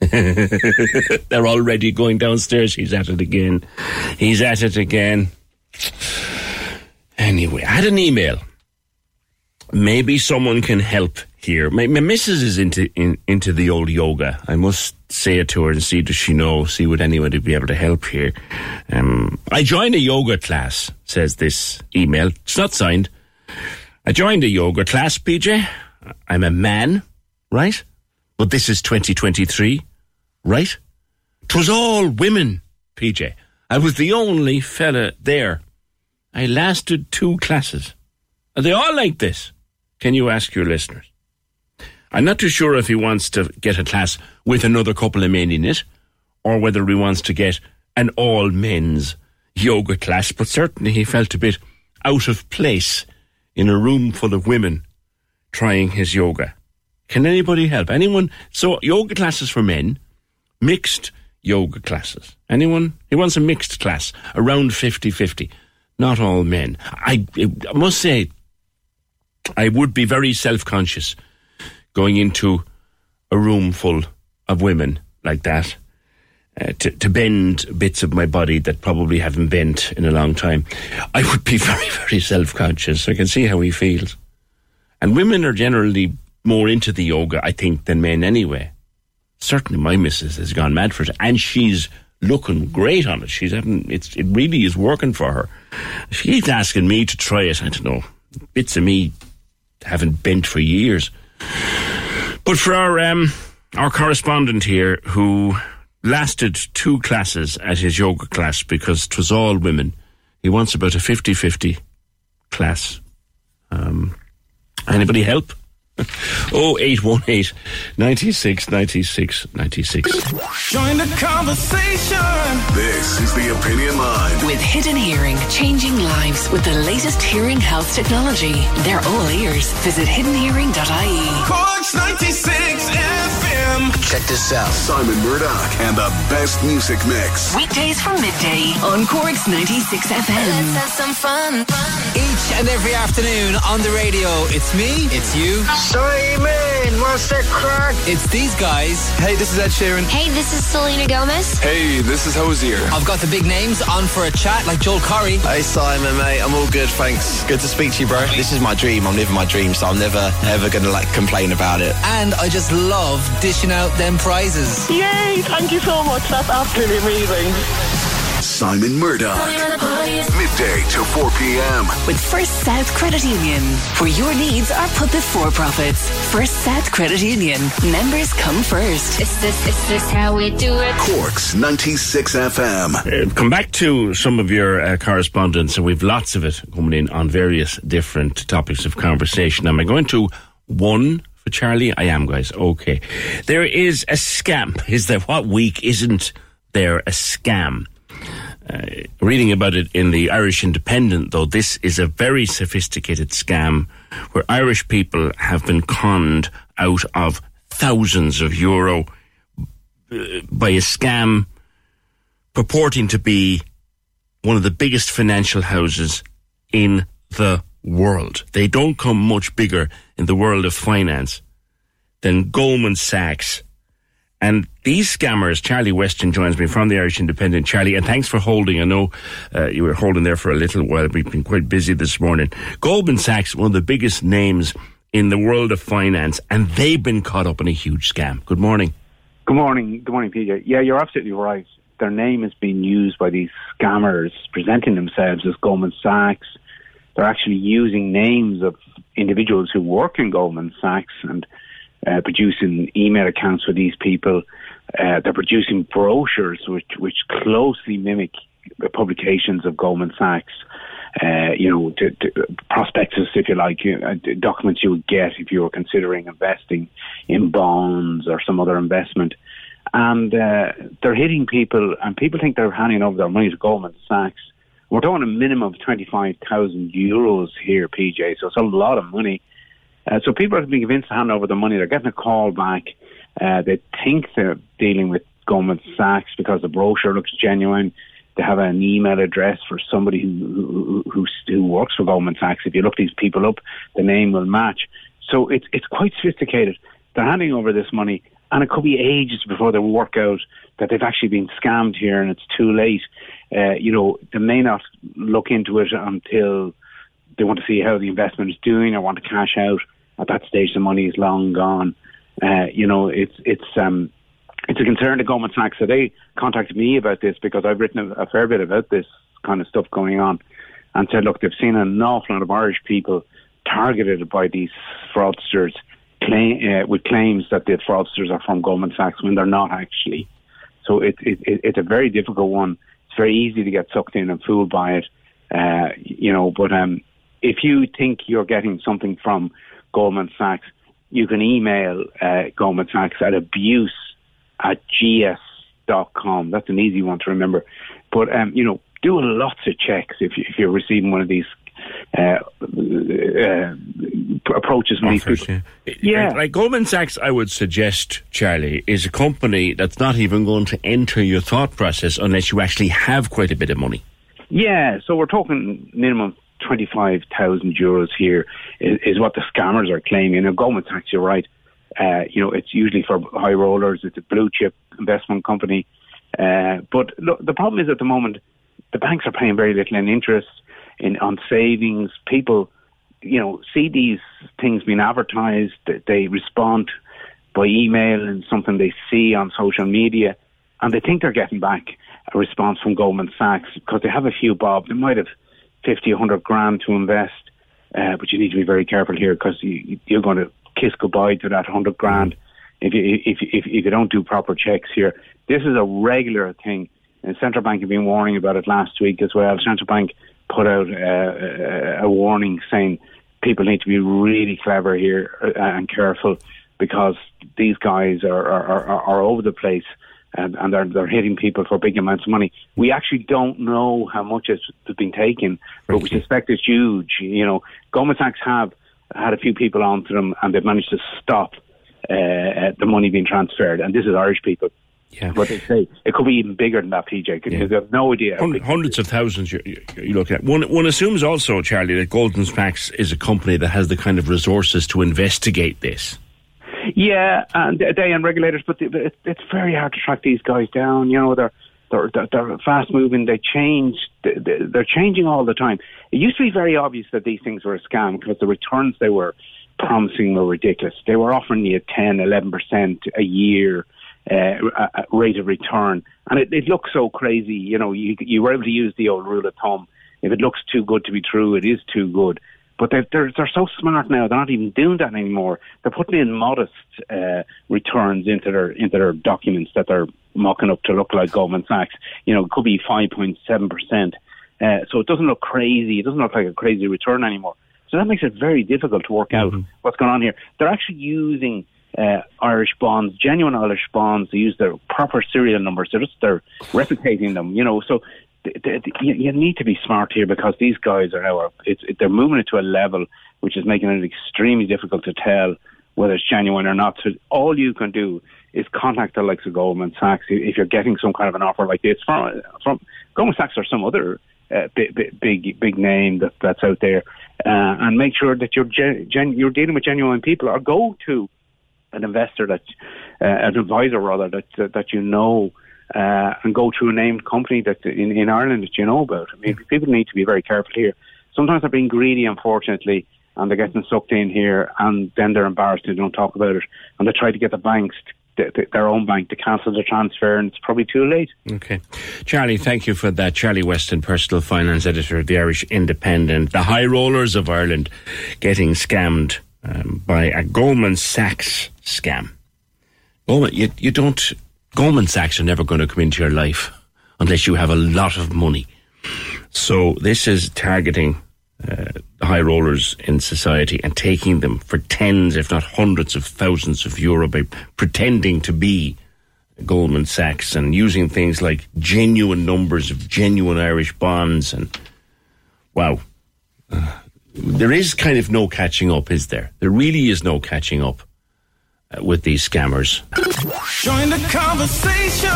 They're already going downstairs. He's at it again. He's at it again. Anyway, I had an email. Maybe someone can help here. My, my missus is into in, into the old yoga. I must say it to her and see does she know, see would anybody be able to help here. Um, I joined a yoga class, says this email. It's not signed. I joined a yoga class, PJ. I'm a man, right? But this is 2023, right? 'Twas all women, PJ. I was the only fella there. I lasted two classes. Are they all like this? Can you ask your listeners? I'm not too sure if he wants to get a class with another couple of men in it, or whether he wants to get an all men's yoga class, but certainly he felt a bit out of place in a room full of women trying his yoga? Can anybody help? Anyone? So, yoga classes for men, mixed yoga classes. Anyone? He wants a mixed class, around 50 50. Not all men. I, I must say, I would be very self conscious going into a room full of women like that. Uh, to, to bend bits of my body that probably haven't bent in a long time, I would be very, very self conscious. I can see how he feels. And women are generally more into the yoga, I think, than men anyway. Certainly, my missus has gone mad for it, and she's looking great on it. She's having it's it really is working for her. She keeps asking me to try it. I don't know. Bits of me haven't bent for years. But for our um, our correspondent here, who lasted two classes at his yoga class because it was all women, he wants about a 50-50 class. Um, anybody help? Oh, 0818 96 96 96. Join the conversation. This is the Opinion Line. With Hidden Hearing, changing lives with the latest hearing health technology. They're all ears. Visit hiddenhearing.ie. Corks 96 FM. Check this out. Simon Murdoch and the best music mix. Weekdays from midday on Corks 96 FM. Let's have some fun. Each and every afternoon on the radio, it's me, it's you. Simon, what's the crack? It's these guys. Hey, this is Ed Sheeran. Hey, this is Selena Gomez. Hey, this is Hozier. I've got the big names on for a chat like Joel Corry. Hey, Simon, mate. I'm all good, thanks. Good to speak to you, bro. This is my dream. I'm living my dream, so I'm never, ever going to like complain about it. And I just love dishing out them prizes. Yay, thank you so much. That's absolutely amazing. Simon Murdoch. Midday to 4 p.m. With First South Credit Union, where your needs are put before profits. First South Credit Union. Members come first. Is this, is this how we do it? Corks 96 FM. Uh, come back to some of your uh, correspondence, and we've lots of it coming in on various different topics of conversation. Am I going to one for Charlie? I am, guys. Okay. There is a scam. Is there what week isn't there a scam? Uh, reading about it in the Irish Independent, though, this is a very sophisticated scam where Irish people have been conned out of thousands of euro uh, by a scam purporting to be one of the biggest financial houses in the world. They don't come much bigger in the world of finance than Goldman Sachs. And these scammers, Charlie Weston joins me from the Irish Independent. Charlie, and thanks for holding. I know uh, you were holding there for a little while. We've been quite busy this morning. Goldman Sachs, one of the biggest names in the world of finance, and they've been caught up in a huge scam. Good morning. Good morning. Good morning, PJ. Yeah, you're absolutely right. Their name is being used by these scammers presenting themselves as Goldman Sachs. They're actually using names of individuals who work in Goldman Sachs and uh, producing email accounts for these people. Uh, they're producing brochures which which closely mimic publications of Goldman Sachs. Uh, you know, to, to prospectus, if you like, you know, documents you would get if you were considering investing in bonds or some other investment. And uh, they're hitting people, and people think they're handing over their money to Goldman Sachs. We're talking a minimum of 25,000 euros here, PJ, so it's a lot of money. Uh, so people are being convinced to hand over the money. They're getting a call back. Uh, they think they're dealing with Goldman Sachs because the brochure looks genuine. They have an email address for somebody who, who, who, who works for Goldman Sachs. If you look these people up, the name will match. So it's it's quite sophisticated. They're handing over this money, and it could be ages before they work out that they've actually been scammed here, and it's too late. Uh, you know, they may not look into it until they want to see how the investment is doing or want to cash out. At that stage, the money is long gone. Uh, you know, it's it's um, it's a concern to Goldman Sachs. So they contacted me about this because I've written a, a fair bit about this kind of stuff going on, and said, look, they've seen an awful lot of Irish people targeted by these fraudsters claim, uh, with claims that the fraudsters are from Goldman Sachs when they're not actually. So it, it, it, it's a very difficult one. It's very easy to get sucked in and fooled by it, uh, you know. But um, if you think you're getting something from Goldman Sachs, you can email uh, Goldman Sachs at abuse at gs.com. That's an easy one to remember. But, um, you know, do lots of checks if, you, if you're receiving one of these uh, uh, approaches from these people. Yeah. yeah. Like Goldman Sachs, I would suggest, Charlie, is a company that's not even going to enter your thought process unless you actually have quite a bit of money. Yeah, so we're talking minimum 25,000 euros here is, is, what the scammers are claiming. And Goldman Sachs, you're right. Uh, you know, it's usually for high rollers. It's a blue chip investment company. Uh, but look, the problem is at the moment, the banks are paying very little in interest in on savings. People, you know, see these things being advertised. They respond by email and something they see on social media, and they think they're getting back a response from Goldman Sachs because they have a few bob. They might have 50, 100 grand to invest, uh, but you need to be very careful here because you, you're going to kiss goodbye to that 100 grand if you, if, if, if you don't do proper checks here. This is a regular thing. And central bank have been warning about it last week as well. Central bank put out uh, a warning saying people need to be really clever here uh, and careful because these guys are, are, are, are over the place and, and they're, they're hitting people for big amounts of money. We actually don't know how much has been taken, but we suspect it's huge. You know, Sachs have had a few people onto them and they've managed to stop uh, uh the money being transferred. And this is Irish people. Yeah. But they say it could be even bigger than that, PJ, because yeah. they have no idea. Hundreds of thousands you, you look at. One, one assumes also, Charlie, that Goldman Sachs is a company that has the kind of resources to investigate this. Yeah, and they and regulators, but it's very hard to track these guys down. You know, they're they're, they're fast moving. They change. They're changing all the time. It used to be very obvious that these things were a scam because the returns they were promising were ridiculous. They were offering you 10, 11 percent a year uh, rate of return, and it, it looks so crazy. You know, you you were able to use the old rule of thumb. If it looks too good to be true, it is too good. But they're, they're, they're so smart now; they're not even doing that anymore. They're putting in modest uh, returns into their into their documents that they're mocking up to look like Goldman Sachs. You know, it could be five point seven percent. Uh, so it doesn't look crazy. It doesn't look like a crazy return anymore. So that makes it very difficult to work out mm-hmm. what's going on here. They're actually using uh, Irish bonds, genuine Irish bonds. They use their proper serial numbers. They're just they're replicating them. You know, so you, you, need to be smart here because these guys are now it's, they're moving it to a level which is making it extremely difficult to tell whether it's genuine or not. So all you can do is contact the likes of Goldman Sachs if you're getting some kind of an offer like this from from Goldman Sachs or some other uh, big, big big name that that's out there, uh, and make sure that you're gen, you're dealing with genuine people or go to an investor that uh, an advisor rather that that you know uh, and go to a named company that in, in Ireland that you know about. I mean, people need to be very careful here. Sometimes they're being greedy, unfortunately, and they're getting sucked in here, and then they're embarrassed and they don't talk about it, and they try to get the banks. To, their own bank to cancel the transfer, and it's probably too late. Okay. Charlie, thank you for that. Charlie Weston, personal finance editor of the Irish Independent. The high rollers of Ireland getting scammed um, by a Goldman Sachs scam. Goldman, you, you don't Goldman Sachs are never going to come into your life unless you have a lot of money. So this is targeting uh, high rollers in society and taking them for tens, if not hundreds of thousands of euro by pretending to be Goldman Sachs and using things like genuine numbers of genuine Irish bonds and wow. Uh, there is kind of no catching up, is there? There really is no catching up uh, with these scammers. Join the conversation.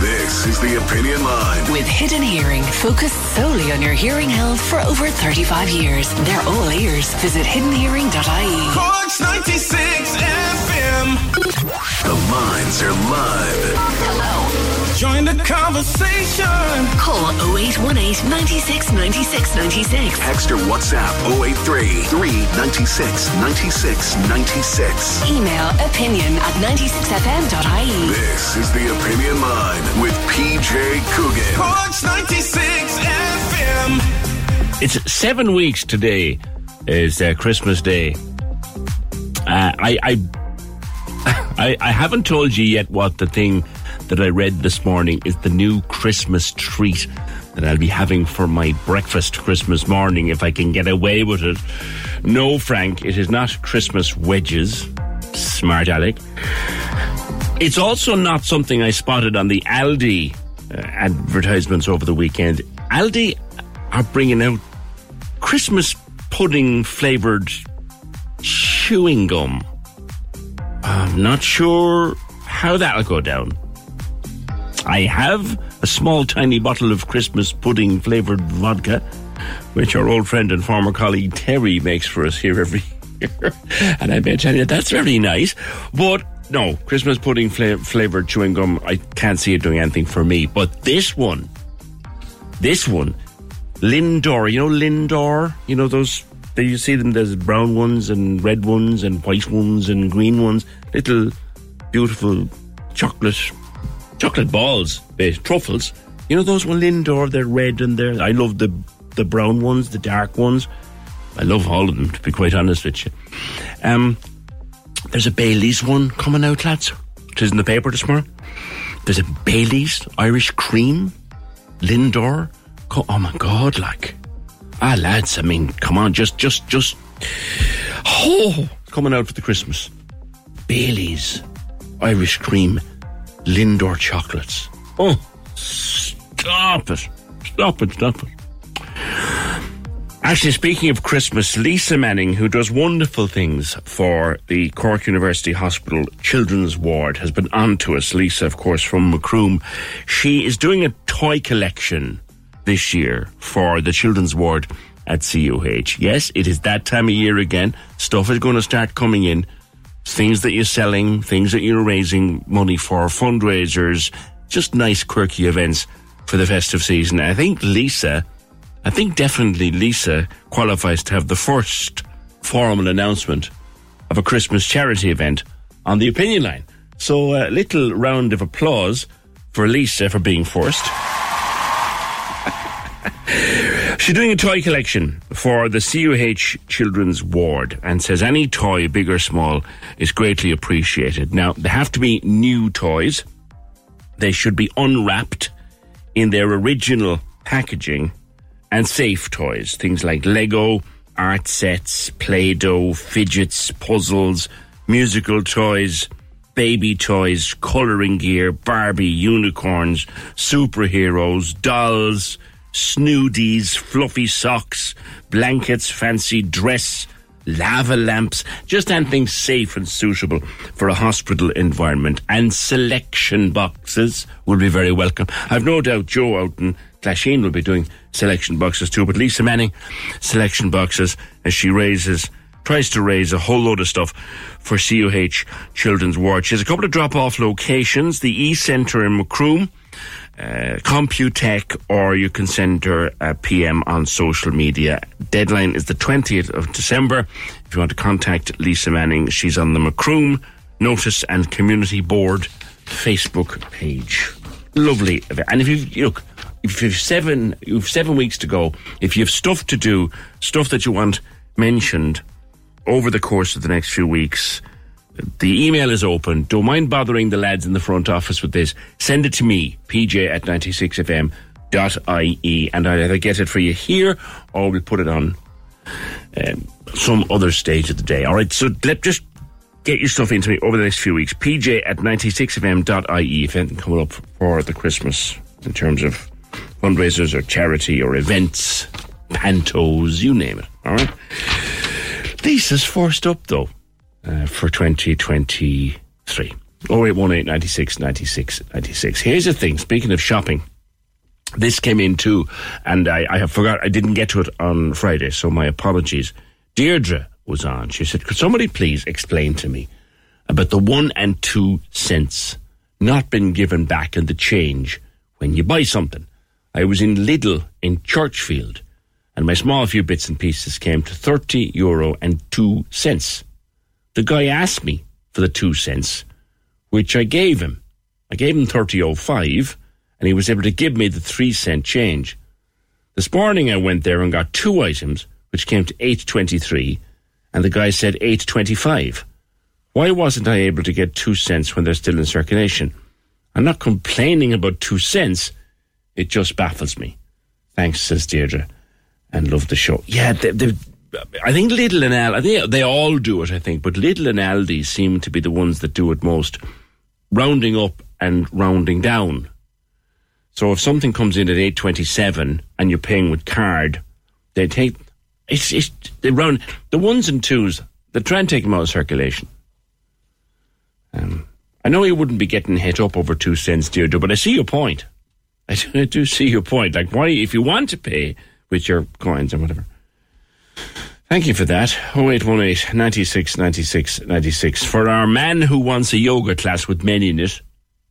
This is the Opinion Line. With Hidden Hearing, focused solely on your hearing health for over 35 years. They're all ears. Visit hiddenhearing.ie. Corks 96 FM. The lines are live. Hello. Join the conversation. Call 0818 96 96 96. Text or WhatsApp 083 396 96 96. Email opinion at 96fm.ie. This is the Opinion Line with PJ Coogan. Corks 96 FM. It's seven weeks today is uh, Christmas Day. Uh, I, I I, I haven't told you yet what the thing that I read this morning is the new Christmas treat that I'll be having for my breakfast Christmas morning if I can get away with it. No, Frank, it is not Christmas wedges. Smart Alec. It's also not something I spotted on the Aldi uh, advertisements over the weekend. Aldi are bringing out Christmas pudding flavored chewing gum. I'm not sure how that'll go down. I have a small, tiny bottle of Christmas pudding flavored vodka, which our old friend and former colleague Terry makes for us here every year. and I may tell you that's very nice. But no, Christmas pudding fla- flavored chewing gum, I can't see it doing anything for me. But this one, this one, Lindor, you know Lindor? You know those, you see them, there's brown ones and red ones and white ones and green ones. Little beautiful chocolate chocolate balls, bit truffles. You know those one Lindor, they're red and they're I love the the brown ones, the dark ones. I love all of them to be quite honest with you. Um there's a Bailey's one coming out, lads. It is in the paper this morning. There's a Bailey's Irish cream, Lindor. Oh my god, like ah lads, I mean, come on, just just just oh coming out for the Christmas. Bailey's Irish cream Lindor chocolates. Oh, stop it. Stop it, stop it. Actually, speaking of Christmas, Lisa Manning, who does wonderful things for the Cork University Hospital Children's Ward, has been on to us. Lisa, of course, from Macroom. She is doing a toy collection this year for the Children's Ward at CUH. Yes, it is that time of year again. Stuff is going to start coming in things that you're selling, things that you're raising money for, fundraisers, just nice, quirky events for the festive season. I think Lisa, I think definitely Lisa qualifies to have the first formal announcement of a Christmas charity event on the opinion line. So a little round of applause for Lisa for being first. She's doing a toy collection for the CUH Children's Ward and says any toy, big or small, is greatly appreciated. Now, they have to be new toys. They should be unwrapped in their original packaging and safe toys. Things like Lego, art sets, Play Doh, fidgets, puzzles, musical toys, baby toys, colouring gear, Barbie, unicorns, superheroes, dolls, snoodies, fluffy socks, blankets, fancy dress, lava lamps, just anything safe and suitable for a hospital environment. And selection boxes will be very welcome. I've no doubt Joe out in will be doing selection boxes too, but Lisa Manning, selection boxes as she raises tries to raise a whole load of stuff for CUH Children's Ward. She has a couple of drop off locations, the E Centre in Macroom, uh, Computech, or you can send her a PM on social media. Deadline is the 20th of December. If you want to contact Lisa Manning, she's on the Macroom Notice and Community Board Facebook page. Lovely. And if you look, if you've seven, you've seven weeks to go. If you have stuff to do, stuff that you want mentioned over the course of the next few weeks, the email is open. Don't mind bothering the lads in the front office with this. Send it to me, pj at 96fm.ie, and I'll either get it for you here or we'll put it on um, some other stage of the day. All right, so let just get your stuff into me over the next few weeks. pj at 96fm.ie if anything coming up for the Christmas in terms of fundraisers or charity or events, pantos, you name it. All right. Lisa's forced up though uh, for 2023. 0818 96 96 96. Here's the thing speaking of shopping, this came in too, and I, I have forgot, I didn't get to it on Friday, so my apologies. Deirdre was on. She said, Could somebody please explain to me about the one and two cents not been given back in the change when you buy something? I was in Lidl in Churchfield, and my small few bits and pieces came to 30 euro and 2 cents. The guy asked me for the 2 cents, which I gave him. I gave him 30.05, and he was able to give me the 3 cent change. This morning I went there and got two items, which came to 8.23, and the guy said 8.25. Why wasn't I able to get 2 cents when they're still in circulation? I'm not complaining about 2 cents. It just baffles me. Thanks, says Deirdre, and love the show. Yeah, I think Lidl and Aldi, they all do it, I think, but Lidl and Aldi seem to be the ones that do it most, rounding up and rounding down. So if something comes in at 8.27 and you're paying with card, they take It's, it's the round the ones and twos. They try and take them out of circulation. Um, I know you wouldn't be getting hit up over two cents, Deirdre, but I see your point. I do, I do see your point. Like, why, if you want to pay with your coins and whatever. Thank you for that. 0818 96 96 96. For our man who wants a yoga class with men in it,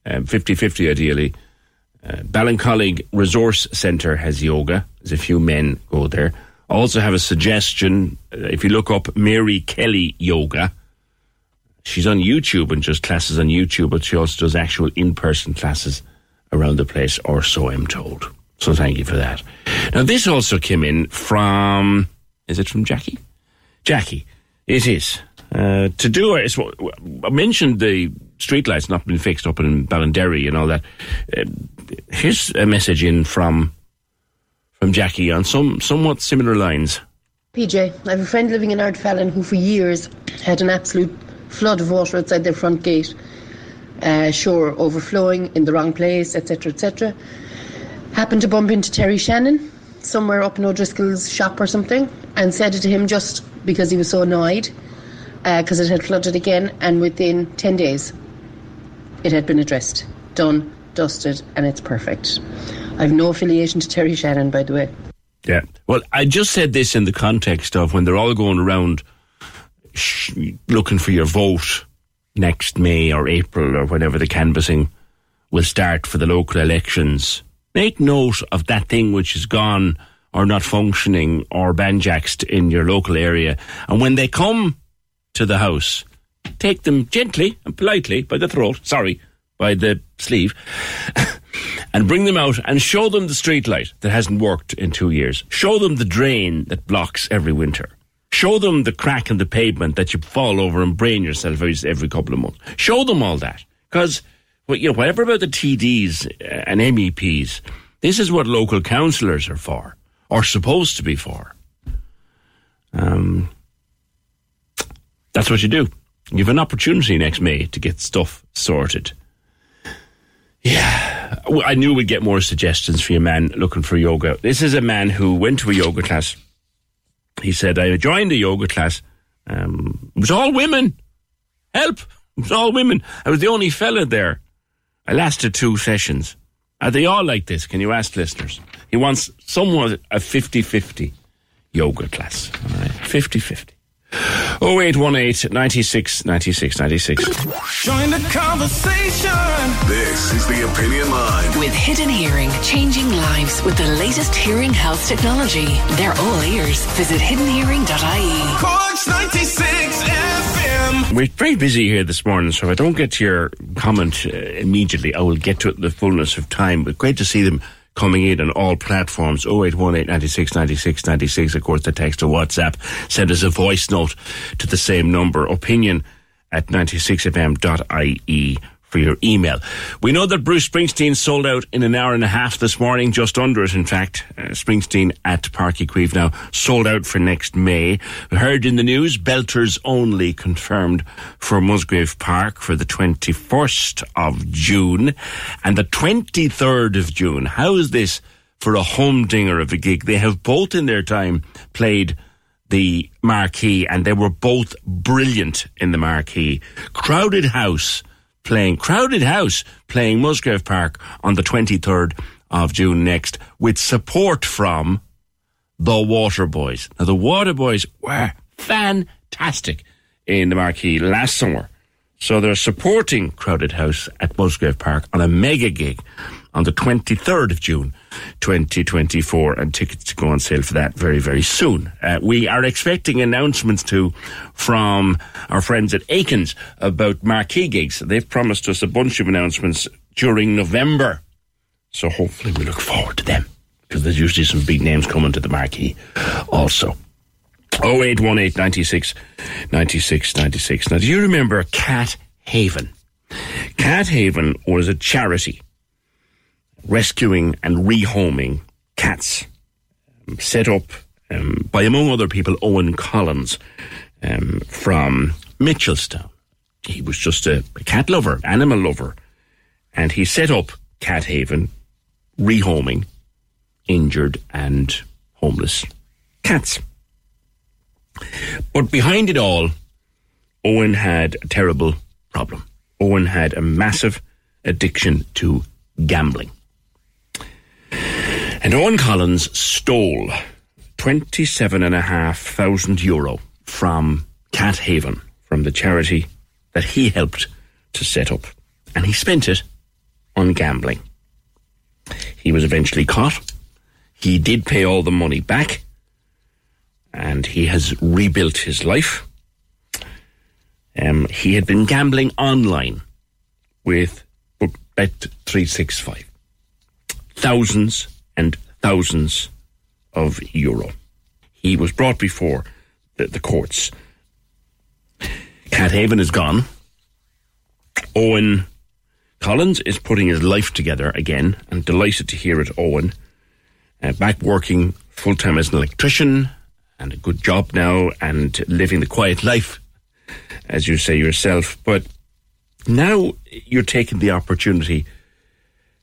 50 um, 50 ideally, uh, Ballincollig Resource Centre has yoga. There's a few men go there. I also have a suggestion. Uh, if you look up Mary Kelly Yoga, she's on YouTube and just classes on YouTube, but she also does actual in person classes around the place, or so I'm told. So thank you for that. Now, this also came in from, is it from Jackie? Jackie, it is. Uh, to do it, I mentioned the streetlights not been fixed up in Ballinderry and all that. Uh, here's a message in from from Jackie on some somewhat similar lines. PJ, I have a friend living in Ardfallen who for years had an absolute flood of water outside their front gate. Uh, shore overflowing in the wrong place, etc., etc. Happened to bump into Terry Shannon somewhere up in O'Driscoll's shop or something and said it to him just because he was so annoyed because uh, it had flooded again, and within 10 days it had been addressed, done, dusted, and it's perfect. I have no affiliation to Terry Shannon, by the way. Yeah. Well, I just said this in the context of when they're all going around sh- looking for your vote next May or April or whenever the canvassing will start for the local elections. Make note of that thing which is gone or not functioning or banjaxed in your local area. And when they come to the house, take them gently and politely by the throat, sorry, by the sleeve, and bring them out and show them the street light that hasn't worked in two years. Show them the drain that blocks every winter. Show them the crack in the pavement that you fall over and brain yourself every couple of months. Show them all that. Because, well, you know, whatever about the TDs and MEPs, this is what local councillors are for, or supposed to be for. Um, that's what you do. You have an opportunity next May to get stuff sorted. Yeah, I knew we'd get more suggestions for your man looking for yoga. This is a man who went to a yoga class. He said, I joined a yoga class. Um, it was all women. Help! It was all women. I was the only fella there. I lasted two sessions. Are they all like this? Can you ask listeners? He wants someone a 50 50 yoga class. All right, 50 50. 0818 96 96 96. Join the conversation. This is the Opinion Line. With Hidden Hearing, changing lives with the latest hearing health technology. They're all ears. Visit hiddenhearing.ie. Corks 96 FM. We're very busy here this morning, so if I don't get to your comment uh, immediately, I will get to it in the fullness of time. But great to see them coming in on all platforms 0818 96 96 96. Of course, the text to WhatsApp. Send us a voice note to the same number. Opinion at 96fm.ie for your email. We know that Bruce Springsteen sold out in an hour and a half this morning, just under it, in fact. Uh, Springsteen at Uí Chaoimh now sold out for next May. We heard in the news, Belters only confirmed for Musgrave Park for the 21st of June and the 23rd of June. How is this for a humdinger of a gig? They have both in their time played the marquee and they were both brilliant in the marquee. Crowded house playing Crowded House, playing Musgrave Park on the 23rd of June next, with support from the Waterboys. Now, the Waterboys were fantastic in the marquee last summer. So they're supporting Crowded House at Musgrave Park on a mega gig on the 23rd of June 2024 and tickets go on sale for that very, very soon. Uh, we are expecting announcements too from our friends at Aikens about marquee gigs. They've promised us a bunch of announcements during November. So hopefully we look forward to them because there's usually some big names coming to the marquee also. 0818 96 96 96. Now, do you remember Cat Haven? Cat Haven was a charity rescuing and rehoming cats um, set up um, by, among other people, Owen Collins um, from Mitchelstown. He was just a, a cat lover, animal lover, and he set up Cat Haven, rehoming injured and homeless cats. But behind it all, Owen had a terrible problem. Owen had a massive addiction to gambling. And Owen Collins stole 27,500 euro from Cat Haven, from the charity that he helped to set up. And he spent it on gambling. He was eventually caught. He did pay all the money back. And he has rebuilt his life. Um, he had been gambling online with Bet365. Thousands and thousands of euro. He was brought before the, the courts. Cat Haven is gone. Owen Collins is putting his life together again. I'm delighted to hear it, Owen. Uh, back working full time as an electrician and a good job now and living the quiet life, as you say yourself. But now you're taking the opportunity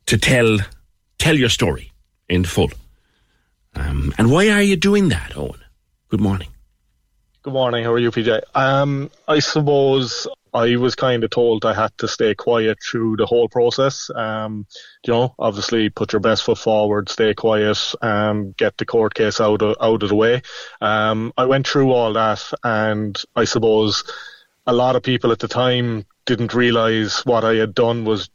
to tell tell your story in full. Um, and why are you doing that, Owen? Good morning. Good morning. How are you, PJ? Um, I suppose I was kind of told I had to stay quiet through the whole process. Um, you know, obviously put your best foot forward, stay quiet, um, get the court case out of, out of the way. Um, I went through all that, and I suppose a lot of people at the time didn't realize what I had done was,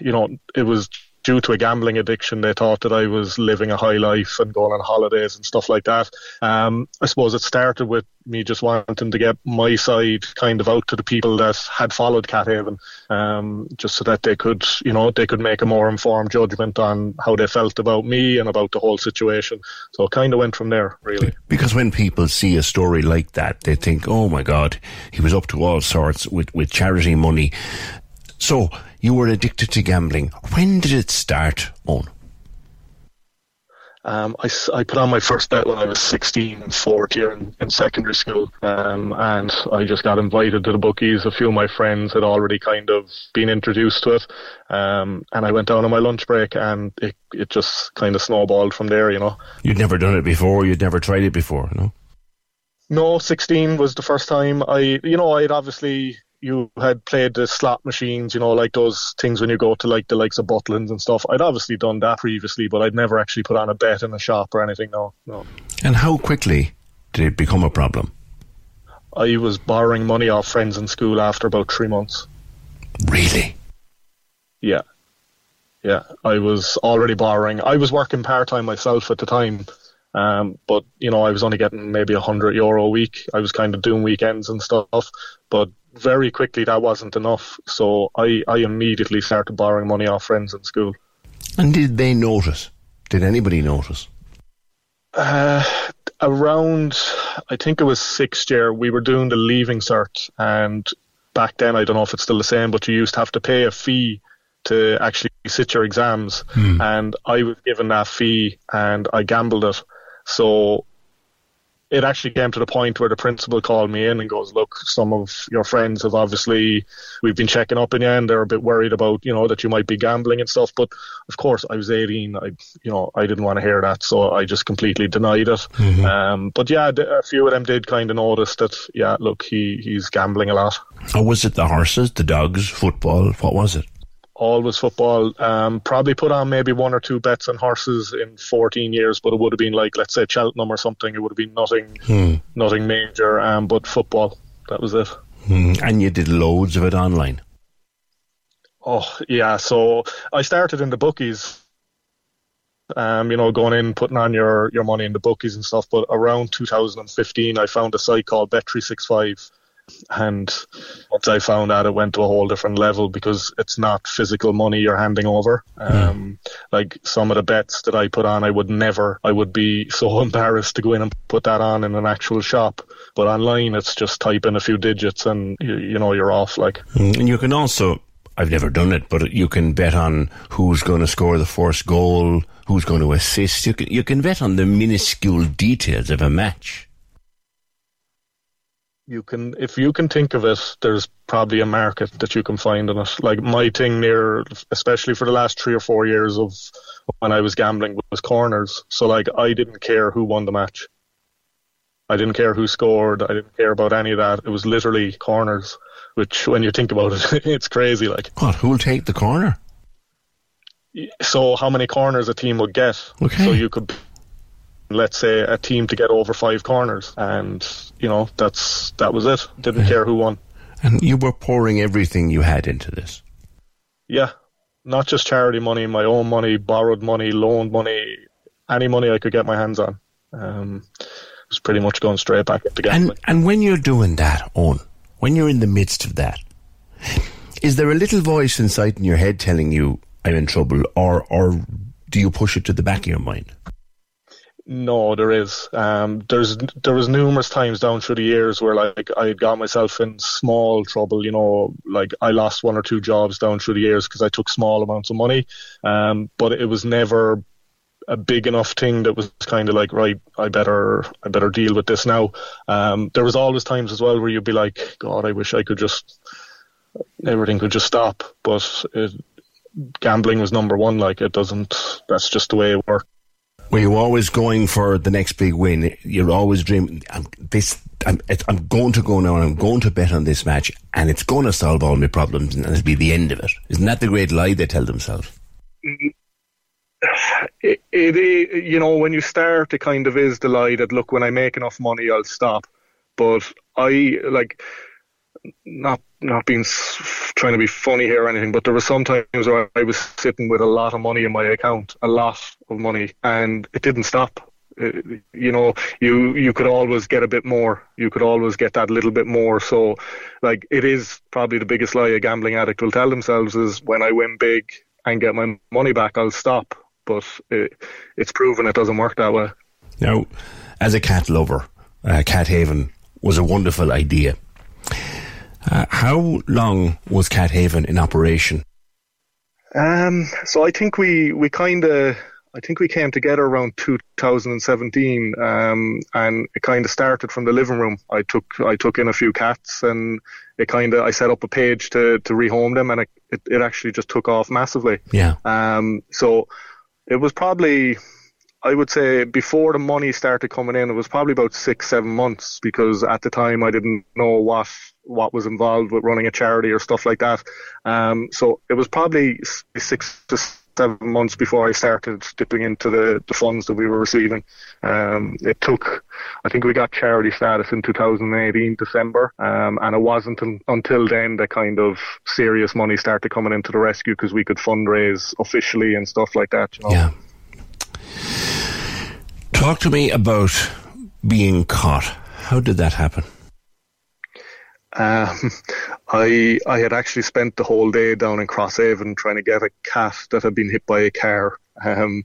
you know, it was due to a gambling addiction, they thought that I was living a high life and going on holidays and stuff like that. Um, I suppose it started with me just wanting to get my side kind of out to the people that had followed Cat Haven, um, just so that they could, you know, they could make a more informed judgment on how they felt about me and about the whole situation. So it kind of went from there, really. Because when people see a story like that, they think, "Oh my God, he was up to all sorts with with charity money." So you were addicted to gambling. When did it start, Owen? Um, I, I put on my first bet when I was 16, fourth year in, in secondary school, um, and I just got invited to the bookies. A few of my friends had already kind of been introduced to it, um, and I went down on my lunch break, and it, it just kind of snowballed from there, you know. You'd never done it before, you'd never tried it before, no? No, 16 was the first time. I, you know, I'd obviously you had played the slot machines, you know, like those things when you go to like the likes of Butlins and stuff. I'd obviously done that previously, but I'd never actually put on a bet in a shop or anything. No, no. And how quickly did it become a problem? I was borrowing money off friends in school after about three months. Really? Yeah. Yeah, I was already borrowing. I was working part time myself at the time, um, but you know, I was only getting maybe a hundred euro a week. I was kind of doing weekends and stuff, but very quickly that wasn't enough. So I, I immediately started borrowing money off friends in school. And did they notice? Did anybody notice? Uh, around, I think it was sixth year, we were doing the leaving cert, and back then, I don't know if it's still the same, but you used to have to pay a fee to actually sit your exams, Hmm. and I was given that fee, and I gambled it. So it actually came to the point where the principal called me in and goes, "Look, some of your friends have obviously we've been checking up on you, and they're a bit worried about you know that you might be gambling and stuff." But of course, I was 18. I you know I didn't want to hear that, so I just completely denied it. Mhm. Um, but yeah, a few of them did kind of notice that. Yeah, look, he he's gambling a lot. Or was it the horses, the dogs, football? What was it? Always football. Um, probably put on maybe one or two bets on horses in 14 years, but it would have been like let's say Cheltenham or something. It would have been nothing, Hmm. nothing major. Um, but football, that was it. Hmm. And you did loads of it online. Oh yeah, so I started in the bookies. Um, you know, going in, putting on your, your money in the bookies and stuff. But around 2015, I found a site called Bet365, and once I found out, it went to a whole different level because it's not physical money you're handing over. Um, like some of the bets that I put on, I would never, I would be so embarrassed to go in and put that on in an actual shop. But online, it's just type in a few digits and you, you know you're off. Like. Mm, And you can also, I've never done it, but you can bet on who's going to score the first goal, who's going to assist. You can, you can bet on the minuscule details of a match. You can if you can think of it there's probably a market that you can find in it like my thing near especially for the last three or four years of when i was gambling was corners so like i didn't care who won the match I didn't care who scored. I didn't care about any of that. It was literally corners, which when you think about it, it's crazy. Like, what? Who'll take the corner? So, how many corners a team would get? Okay. So you could, let's say, a team to get over five corners, and you know that's that was it. Didn't care who won. And you were pouring everything you had into this. Yeah, not just charity money, my own money, borrowed money, loaned money, any money I could get my hands on. Um, was pretty much going straight back into gambling. And and when you're doing that, on when you're in the midst of that, is there a little voice inside in your head telling you I'm in trouble, or or do you push it to the back of your mind? No, there is. Um, there's there was numerous times down through the years where like I got myself in small trouble. You know, like I lost one or two jobs down through the years because I took small amounts of money. Um, but it was never a big enough thing that was kind of like right. I better I better deal with this now. Um, there was always times as well where you'd be like, God, I wish I could just everything could just stop. But it, gambling was number one. Like it doesn't. That's just the way it works. Were you always going for the next big win? You're always dreaming. I'm, this, I'm, I'm going to go now, and I'm going to bet on this match, and it's going to solve all my problems, and it'll be the end of it. Isn't that the great lie they tell themselves? It, it, it, you know, when you start, it kind of is the lie that look, when I make enough money, I'll stop. But I like not not being trying to be funny here or anything, but there were some times where I was sitting with a lot of money in my account, a lot of money, and it didn't stop. It, you know, you you could always get a bit more. You could always get that little bit more. So, like, it is probably the biggest lie a gambling addict will tell themselves is when I win big and get my money back, I'll stop. But it, it's proven it doesn't work that way. Now, as a cat lover, uh, Cat Haven was a wonderful idea. Uh, how long was Cat Haven in operation? Um, so I think we, we kind of I think we came together around 2017, um, and it kind of started from the living room. I took I took in a few cats, and it kind of I set up a page to to rehome them, and it, it, it actually just took off massively. Yeah. Um, so it was probably I would say before the money started coming in, it was probably about six, seven months because at the time I didn't know what what was involved with running a charity or stuff like that. Um, so it was probably six to seven months before I started dipping into the, the funds that we were receiving. Um, it took, I think we got charity status in 2018 December, um, and it wasn't un- until then that kind of serious money started coming into the rescue because we could fundraise officially and stuff like that. You know? Yeah. Talk to me about being caught. How did that happen? Um, I I had actually spent the whole day down in Crosshaven trying to get a cat that had been hit by a car. Um,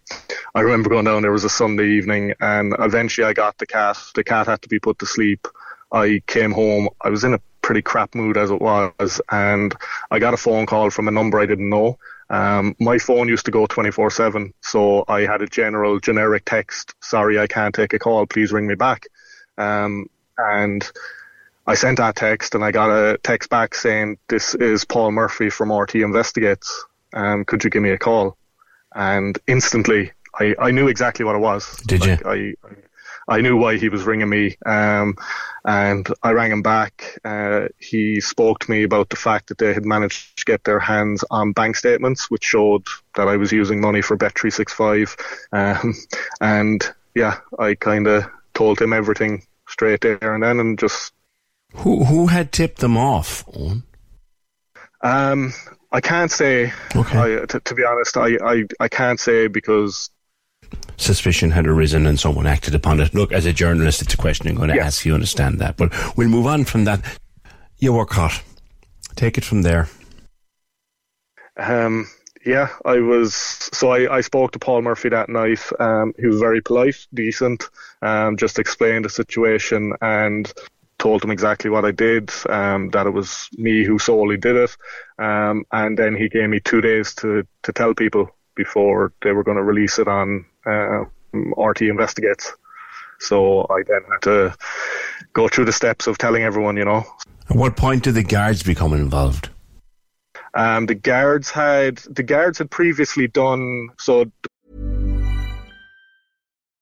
I remember going down there was a Sunday evening, and eventually I got the cat. The cat had to be put to sleep. I came home. I was in a pretty crap mood as it was, and I got a phone call from a number I didn't know. Um, my phone used to go 24 7, so I had a general generic text, sorry, I can't take a call, please ring me back. Um, and I sent that text and I got a text back saying, this is Paul Murphy from RTÉ Investigates. Um, could you give me a call? And instantly, I, I knew exactly what it was. Did like, you? I, I knew why he was ringing me, um, and I rang him back. Uh, he spoke to me about the fact that they had managed to get their hands on bank statements, which showed that I was using money for Bet365. Um, and yeah, I kind of told him everything straight there and then, and just Who who had tipped them off? Owen? Um, I can't say. Okay. I, t- to be honest, I, I, I can't say because Suspicion had arisen and someone acted upon it. Look, as a journalist, it's a question I'm going to ask you. Understand that, but we'll move on from that. You were caught. Take it from there. Um, yeah, I was. So I, I spoke to Paul Murphy that night. Um, he was very polite, decent. Um, just explained the situation and told him exactly what I did. Um, that it was me who solely did it. Um, and then he gave me two days to to tell people before they were going to release it on uh, RTÉ Investigates. So I then had to go through the steps of telling everyone, you know. At what point did the guards become involved? Um, the guards had the guards had previously done so.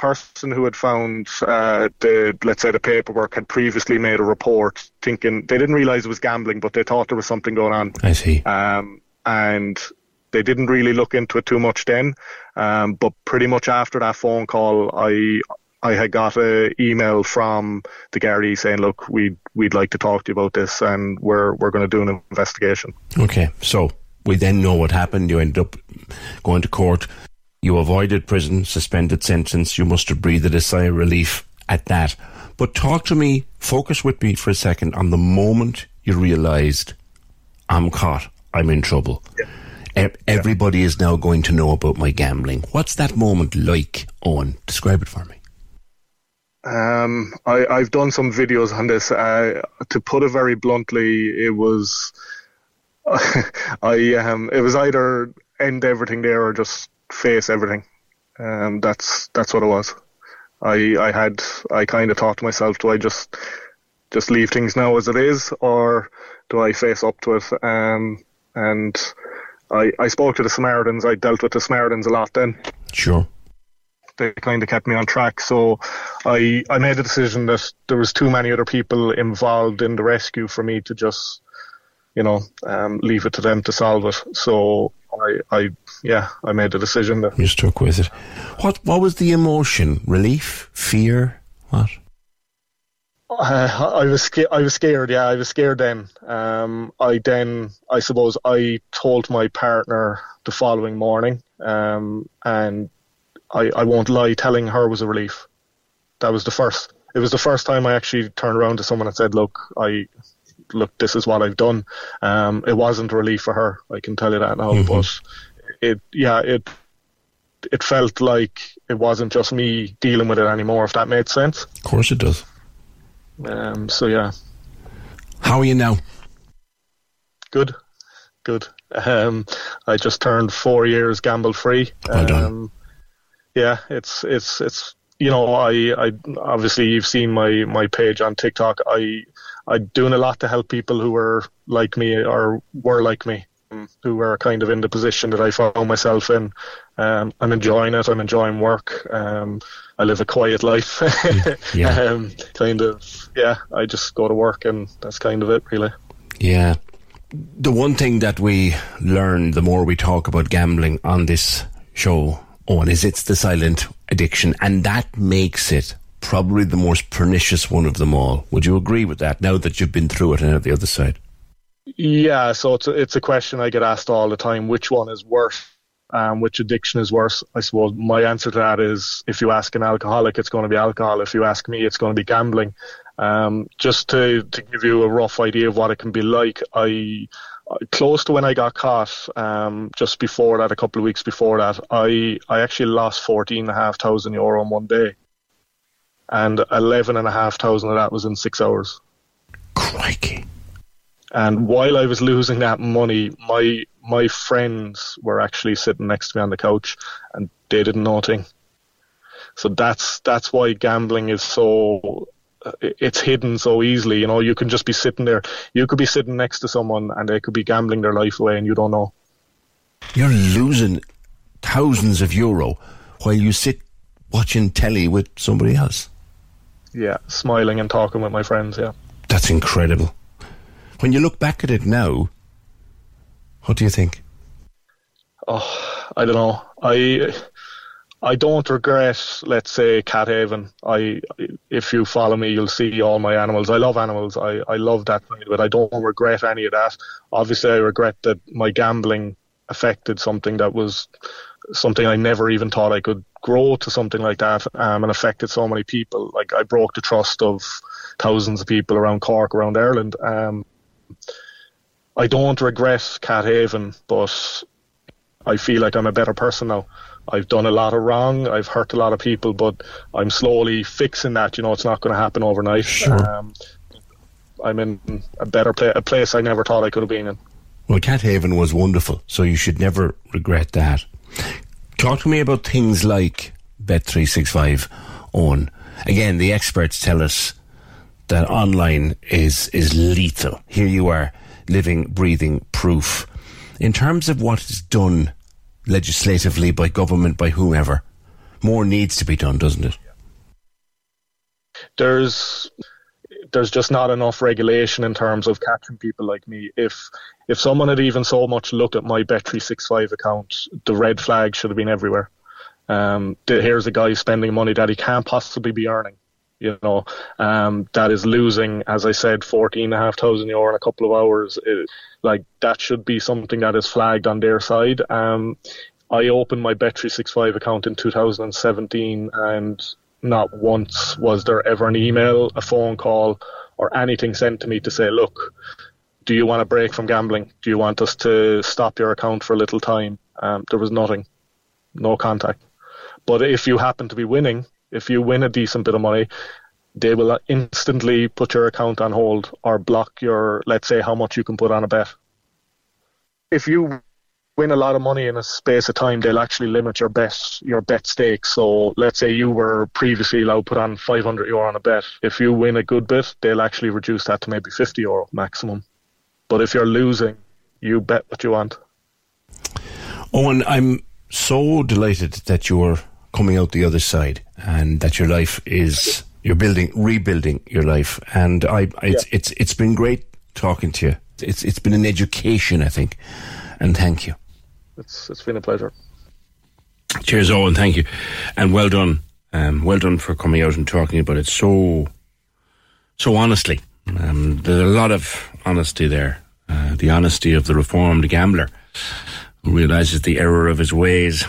Person who had found uh, the let's say the paperwork had previously made a report thinking they didn't realize it was gambling but they thought there was something going on I see. um, and they didn't really look into it too much then um, but pretty much after that phone call I I had got an email from the Gardaí saying look we we'd like to talk to you about this and we're we're going to do an investigation Okay, so we then know what happened. You ended up going to court. You avoided prison, suspended sentence. You must have breathed a sigh of relief at that. But talk to me, focus with me for a second on the moment you realised I'm caught, I'm in trouble. E- Everybody is now going to know about my gambling. What's that moment like, Owen? Describe it for me. Um, I, I've done some videos on this. Uh, to put it very bluntly, it was I um, it was either end everything there or just face everything. Um, that's that's what it was. I I had I kind of thought to myself, do I just just leave things now as it is, or do I face up to it? Um, and I I spoke to the Samaritans. I dealt with the Samaritans a lot then Sure. they kind of kept me on track. So I I made a decision that there was too many other people involved in the rescue for me to just you know um, leave it to them to solve it. So I I yeah I made a decision that You stuck with it. What What was the emotion? Relief? Fear? What? Uh, I was sca- I was scared. Yeah, I was scared then. Um, I then I suppose I told my partner the following morning, um, and I I won't lie, telling her was a relief. That was the first. It was the first time I actually turned around to someone and said, "Look, I look, this is what I've done." Um, it wasn't a relief for her. I can tell you that now, Mhm. but it yeah it it felt like it wasn't just me dealing with it anymore. If that made sense. Of course it does. Um, so yeah. How are you now? Good, good. Um, I just turned four years gamble free. Well done. Um, yeah, it's it's it's you know I I obviously you've seen my my page on TikTok. I I'm doing a lot to help people who are like me or were like me, who are kind of in the position that I found myself in. Um, I'm enjoying it. I'm enjoying work. Um, I live a quiet life. Yeah. um, kind of yeah. I just go to work and that's kind of it really. Yeah. The one thing that we learn the more we talk about gambling on this show, Owen, is it's the silent addiction, and that makes it probably the most pernicious one of them all. Would you agree with that now that you've been through it and at the other side? Yeah, so it's a, it's a question I get asked all the time. Which one is worse? Um, which addiction is worse? I suppose my answer to that is if you ask an alcoholic, it's going to be alcohol. If you ask me, it's going to be gambling. Um, just to, to give you a rough idea of what it can be like, I close to when I got caught, um, just before that, a couple of weeks before that, I I actually lost fourteen and a half thousand euro in one day, and eleven and a half thousand of that was in six hours. Crikey! And while I was losing that money, my my friends were actually sitting next to me on the couch, and they didn't know a thing. So that's that's why gambling is so uh, it's hidden so easily. You know, you can just be sitting there. You could be sitting next to someone, and they could be gambling their life away, and you don't know. You're losing thousands of euro while you sit watching telly with somebody else. Yeah, smiling and talking with my friends. Yeah. That's incredible. When you look back at it now, what do you think? Oh, I don't know. I I don't regret, let's say, Cat Haven. I, if you follow me, you'll see all my animals. I love animals. I, I love that side of it. I don't regret any of that. Obviously, I regret that my gambling affected something that was something I never even thought I could grow to something like that, um, and affected so many people. Like I broke the trust of thousands of people around Cork, around Ireland. Um, I don't regret Cat Haven, but I feel like I'm a better person now. I've done a lot of wrong. I've hurt a lot of people, but I'm slowly fixing that. You know, it's not going to happen overnight. Sure. Um, I'm in a better place, a place I never thought I could have been in. Well, Cat Haven was wonderful, so you should never regret that. Talk to me about things like Bet365 Owen. Again, the experts tell us that online is, is lethal. Here you are, living, breathing proof. In terms of what is done legislatively by government, by whomever, more needs to be done, doesn't it? There's there's just not enough regulation in terms of catching people like me. If if someone had even so much looked at my Bet365 account, the red flag should have been everywhere. Um, here's a guy spending money that he can't possibly be earning. You know, um, that is losing, as I said, fourteen and a half thousand euro in a couple of hours. It, like that should be something that is flagged on their side. Um, I opened my Bet365 account in 2017 and not once was there ever an email, a phone call, or anything sent to me to say, look, do you want a break from gambling? Do you want us to stop your account for a little time? Um, there was nothing, no contact. But if you happen to be winning, if you win a decent bit of money, they will instantly put your account on hold or block your, let's say, how much you can put on a bet. If you win a lot of money in a space of time, they'll actually limit your bet your bet stakes. So let's say you were previously allowed to put on 500 euro on a bet. If you win a good bit, they'll actually reduce that to maybe 50 euro maximum. But if you're losing, you bet what you want. Owen, I'm so delighted that you're coming out the other side and that your life is you're building rebuilding your life and I, I it's, Yeah. it's it's been great talking to you. It's it's been an education, I think. And thank you. It's it's been a pleasure. Cheers, Owen. Thank you, and well done. Um, well done for coming out and talking about it so, so honestly. Um, there's a lot of honesty there. Uh, the honesty of the reformed gambler who realizes the error of his ways.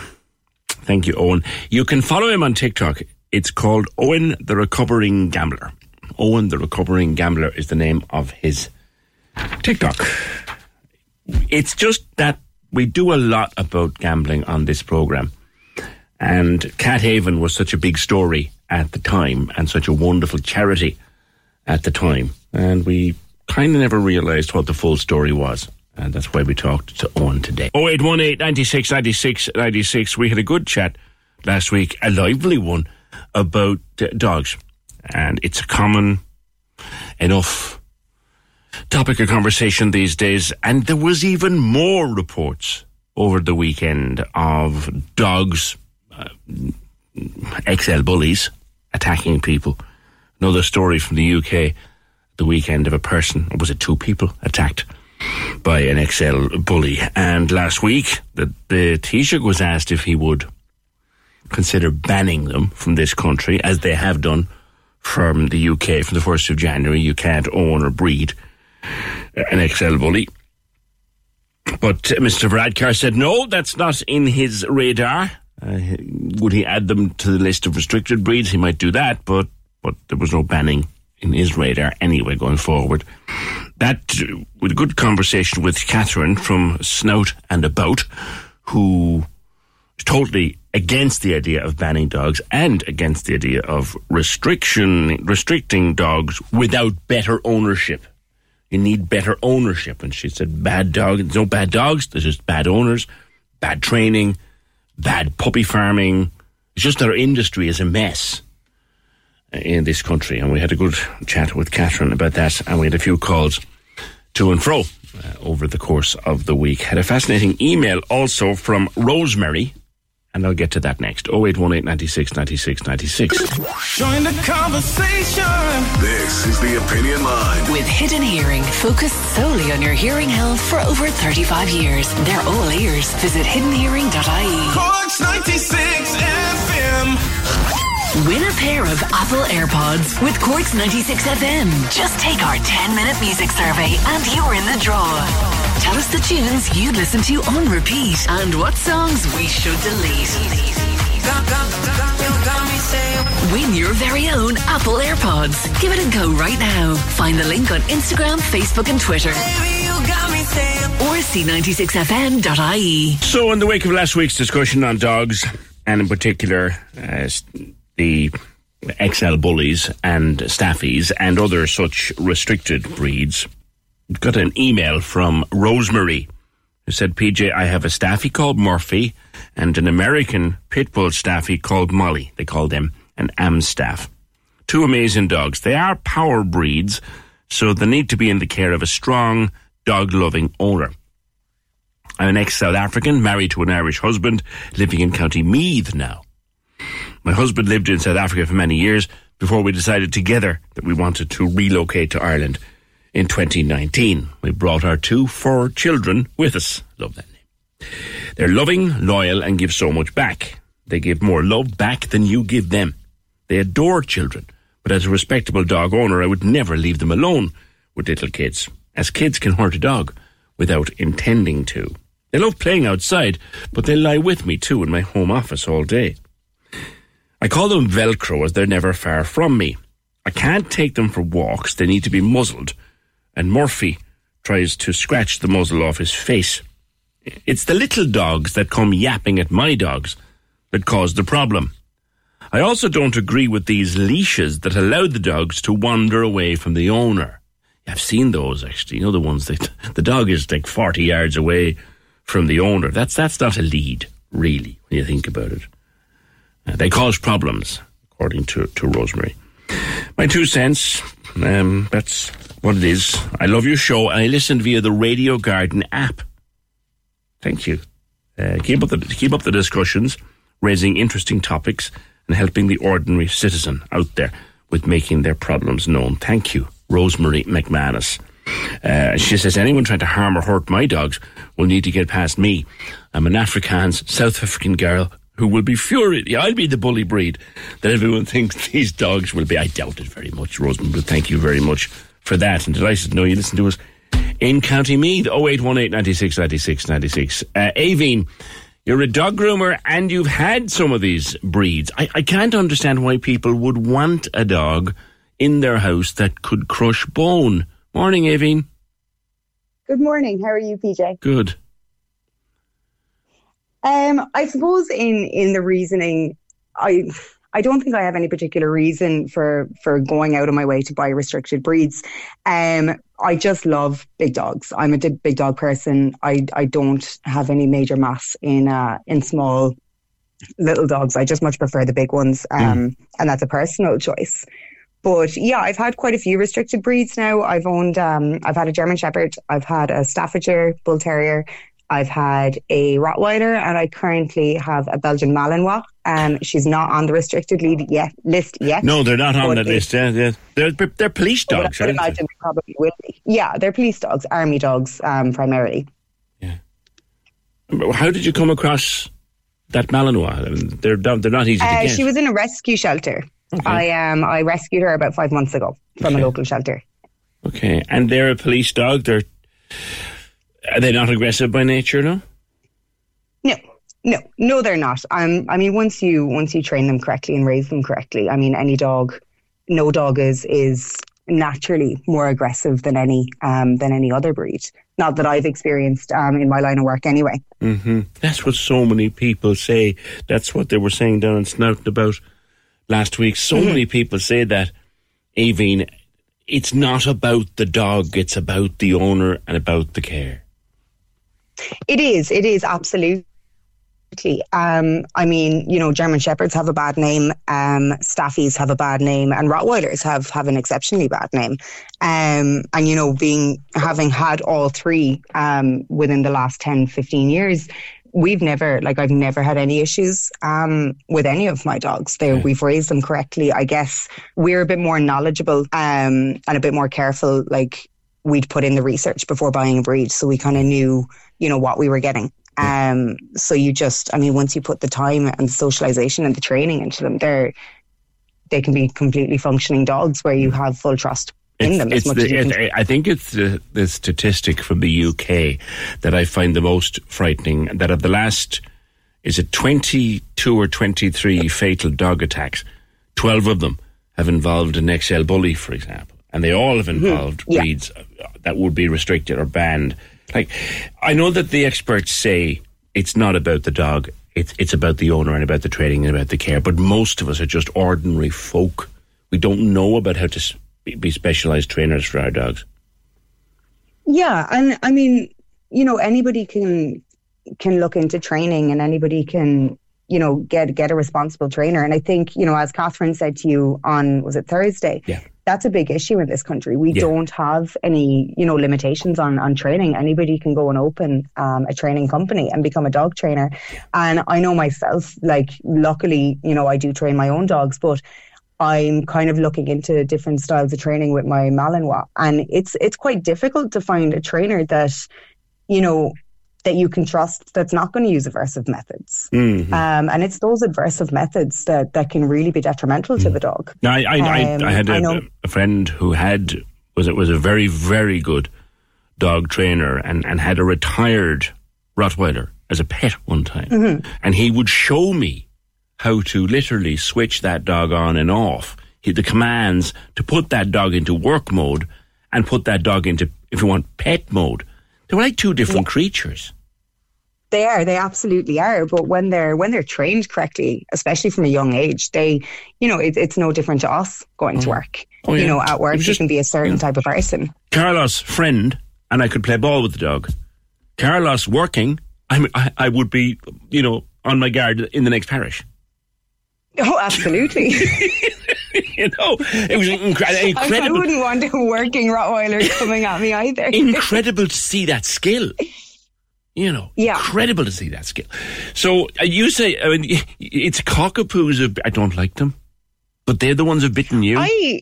Thank you, Owen. You can follow him on TikTok. It's called Owen the Recovering Gambler. Owen the Recovering Gambler is the name of his TikTok. It's just that we do a lot about gambling on this program. And Cat Haven was such a big story at the time and such a wonderful charity at the time. And we kind of never realized what the full story was. And that's why we talked to Owen today. 0818 96 96 96. We had a good chat last week, a lively one about uh, dogs. And it's a common enough topic of conversation these days. And there was even more reports over the weekend of dogs, uh, XL bullies, attacking people. Another story from the UK the weekend of a person, or was it two people, attacked by an XL bully. And last week, the, the Taoiseach was asked if he would consider banning them from this country, as they have done from the UK from the 1st of January. You can't own or breed an XL bully. But Mr. Varadkar said no, that's not in his radar. Uh, would he add them to the list of restricted breeds? He might do that, but but there was no banning in his radar anyway going forward. That, uh, with a good conversation with Catherine from Snout and About, who is totally against the idea of banning dogs and against the idea of restriction restricting dogs without better ownership. You need better ownership. And she said, bad dog, there's no bad dogs, there's just bad owners, bad training, bad puppy farming. It's just our industry is a mess in this country. And we had a good chat with Catherine about that, and we had a few calls to and fro uh, over the course of the week. Had a fascinating email also from Rosemary, And I'll get to that next. 0818 96 96 96. Join the conversation. This is the Opinion Line. With Hidden Hearing, focused solely on your hearing health for over 35 years. They're all ears. Visit hiddenhearing.ie. Corks 96 FM. Win a pair of Apple AirPods with Corks 96 FM. Just take our 10 minute music survey and you're in the draw. Tell us the tunes you'd listen to on repeat and what songs we should delete. Win your very own Apple AirPods. Give it a go right now. Find the link on Instagram, Facebook, and Twitter. Or c96fm.ie. So, in the wake of last week's discussion on dogs, and in particular uh, the XL bullies and staffies and other such restricted breeds, got an email from Rosemary who said, PJ, I have a staffy called Murphy and an American pit bull staffy called Molly. They call them an Amstaff. Two amazing dogs. They are power breeds, so they need to be in the care of a strong, dog loving owner. I'm an ex South African, married to an Irish husband, living in County Meath now. My husband lived in South Africa for many years before we decided together that we wanted to relocate to Ireland in 2019. We brought our two four children with us. Love that name. They're loving, loyal, and give so much back. They give more love back than you give them. They adore children, but as a respectable dog owner, I would never leave them alone with little kids, as kids can hurt a dog without intending to. They love playing outside, but they lie with me too in my home office all day. I call them Velcro as they're never far from me. I can't take them for walks, they need to be muzzled, and Murphy tries to scratch the muzzle off his face. It's the little dogs that come yapping at my dogs that cause the problem. I also don't agree with these leashes that allow the dogs to wander away from the owner. I've seen those actually. You know the ones that the dog is like forty yards away from the owner. That's that's not a lead, really, when you think about it. Uh, they cause problems, according to, to Rosemary. My two cents. Um, that's what it is. I love your show, and I listen via the Radio Garden app. Thank you. Uh, keep up the keep up the discussions, raising interesting topics, and helping the ordinary citizen out there with making their problems known. Thank you, Rosemary McManus. Uh, she says anyone trying to harm or hurt my dogs will need to get past me. I'm an Afrikaans South African girl who will be furious. Yeah, I'll be the bully breed that everyone thinks these dogs will be. I doubt it very much, Rosemary, but thank you very much for that. And delighted to know you listen to us in County Meath, 0818 96 96 96. Uh, Aveen, you're a dog groomer and you've had some of these breeds. I, I can't understand why people would want a dog in their house that could crush bone. Morning, Aveen. Good morning. How are you, PJ? Good. Um, I suppose in in the reasoning, I I don't think I have any particular reason for for going out of my way to buy restricted breeds. Um, I just love big dogs. I'm a big dog person. I I don't have any major mass in uh in small little dogs. I just much prefer the big ones. Um, and that's a personal choice. But yeah, I've had quite a few restricted breeds now. I've owned, um, I've had a German Shepherd, I've had a Staffordshire Bull Terrier, I've had a Rottweiler, and I currently have a Belgian Malinois. Um, she's not on the restricted lead yet, list yet. No, they're not on they- list. Yeah, yeah. They're, they're police dogs, I imagine they probably will be. Yeah, they're police dogs, army dogs, um, primarily. Yeah. How did you come across that Malinois? I mean, They're, they're not easy to Uh, get. she was in a rescue shelter. I um I rescued her about five months ago from a local shelter. Okay, and they're a police dog. They're are they not aggressive by nature? No. No, no, no, they're not. Um, I mean, once you once you train them correctly and raise them correctly, I mean, any dog, no dog is is naturally more aggressive than any um than any other breed. Not that I've experienced um in my line of work anyway. hmm That's what so many people say. That's what they were saying down in Snout and About last week. So Mm-hmm. many people say that, Aveen, it's not about the dog, it's about the owner and about the care. It is. It is absolutely. Um, I mean, you know, German Shepherds have a bad name, um, Staffies have a bad name, and Rottweilers have have an exceptionally bad name. Um, and you know, being having had all three um, within the last 10, 15 years, we've never like I've never had any issues um, with any of my dogs. They we've raised them correctly. I guess we're a bit more knowledgeable um, and a bit more careful. Like we'd put in the research before buying a breed, so we kind of knew you know what we were getting. Um, so you just, I mean, once you put the time and the socialization and the training into them, they're they can be completely functioning dogs where you have full trust in them as It's much the, as you can. it- I think it's the, the statistic from the UK that I find the most frightening. That of the last, is it 22 or 23 fatal dog attacks, 12 of them have involved an XL bully, for example. And they all have mm-hmm. involved Yeah. breeds that would be restricted or banned. Like, I know that the experts say it's not about the dog, it's, it's about the owner and about the training and about the care. But most of us are just ordinary folk. We don't know about how to be- be specialized trainers for our dogs. Yeah, and I mean, you know, anybody can can look into training, and anybody can, you know, get get a responsible trainer. And I think, you know, as Catherine said to you on was it Thursday? Yeah. That's a big issue in this country. We Yeah. don't have any, you know, limitations on on training. Anybody can go and open um, a training company and become a dog trainer. And I know myself, like, luckily, you know, I do train my own dogs, but I'm kind of looking into different styles of training with my Malinois, and it's it's quite difficult to find a trainer that, you know, that you can trust that's not going to use aversive methods. Mhm. Um, and it's those aversive methods that, that can really be detrimental to the dog. Now, I, I, Um, I, I had a, a friend who had was it was a very very good dog trainer and, and had a retired Rottweiler as a pet one time, Mhm. and he would show me how to literally switch that dog on and off. He, the commands to put that dog into work mode and put that dog into, if you want, pet mode. They were like two different creatures. They are, they absolutely are. But when they're when they're trained correctly, especially from a young age, they, you know, it, it's no different to us going to mm. work. Oh, yeah. You know, at work was you can be a certain type of person. Carlos friend, and I could play ball with the dog. Carlos working, I'm, I, I would be, you know, on my guard in the next parish. Oh, absolutely. you know, it was incre- I, I wouldn't want a working Rottweiler coming at me either. incredible to see that skill. You know, Yeah. incredible to see that skill. So uh, you say, I mean, it's cockapoos. Of, I don't like them, but they're the ones who've bitten you. I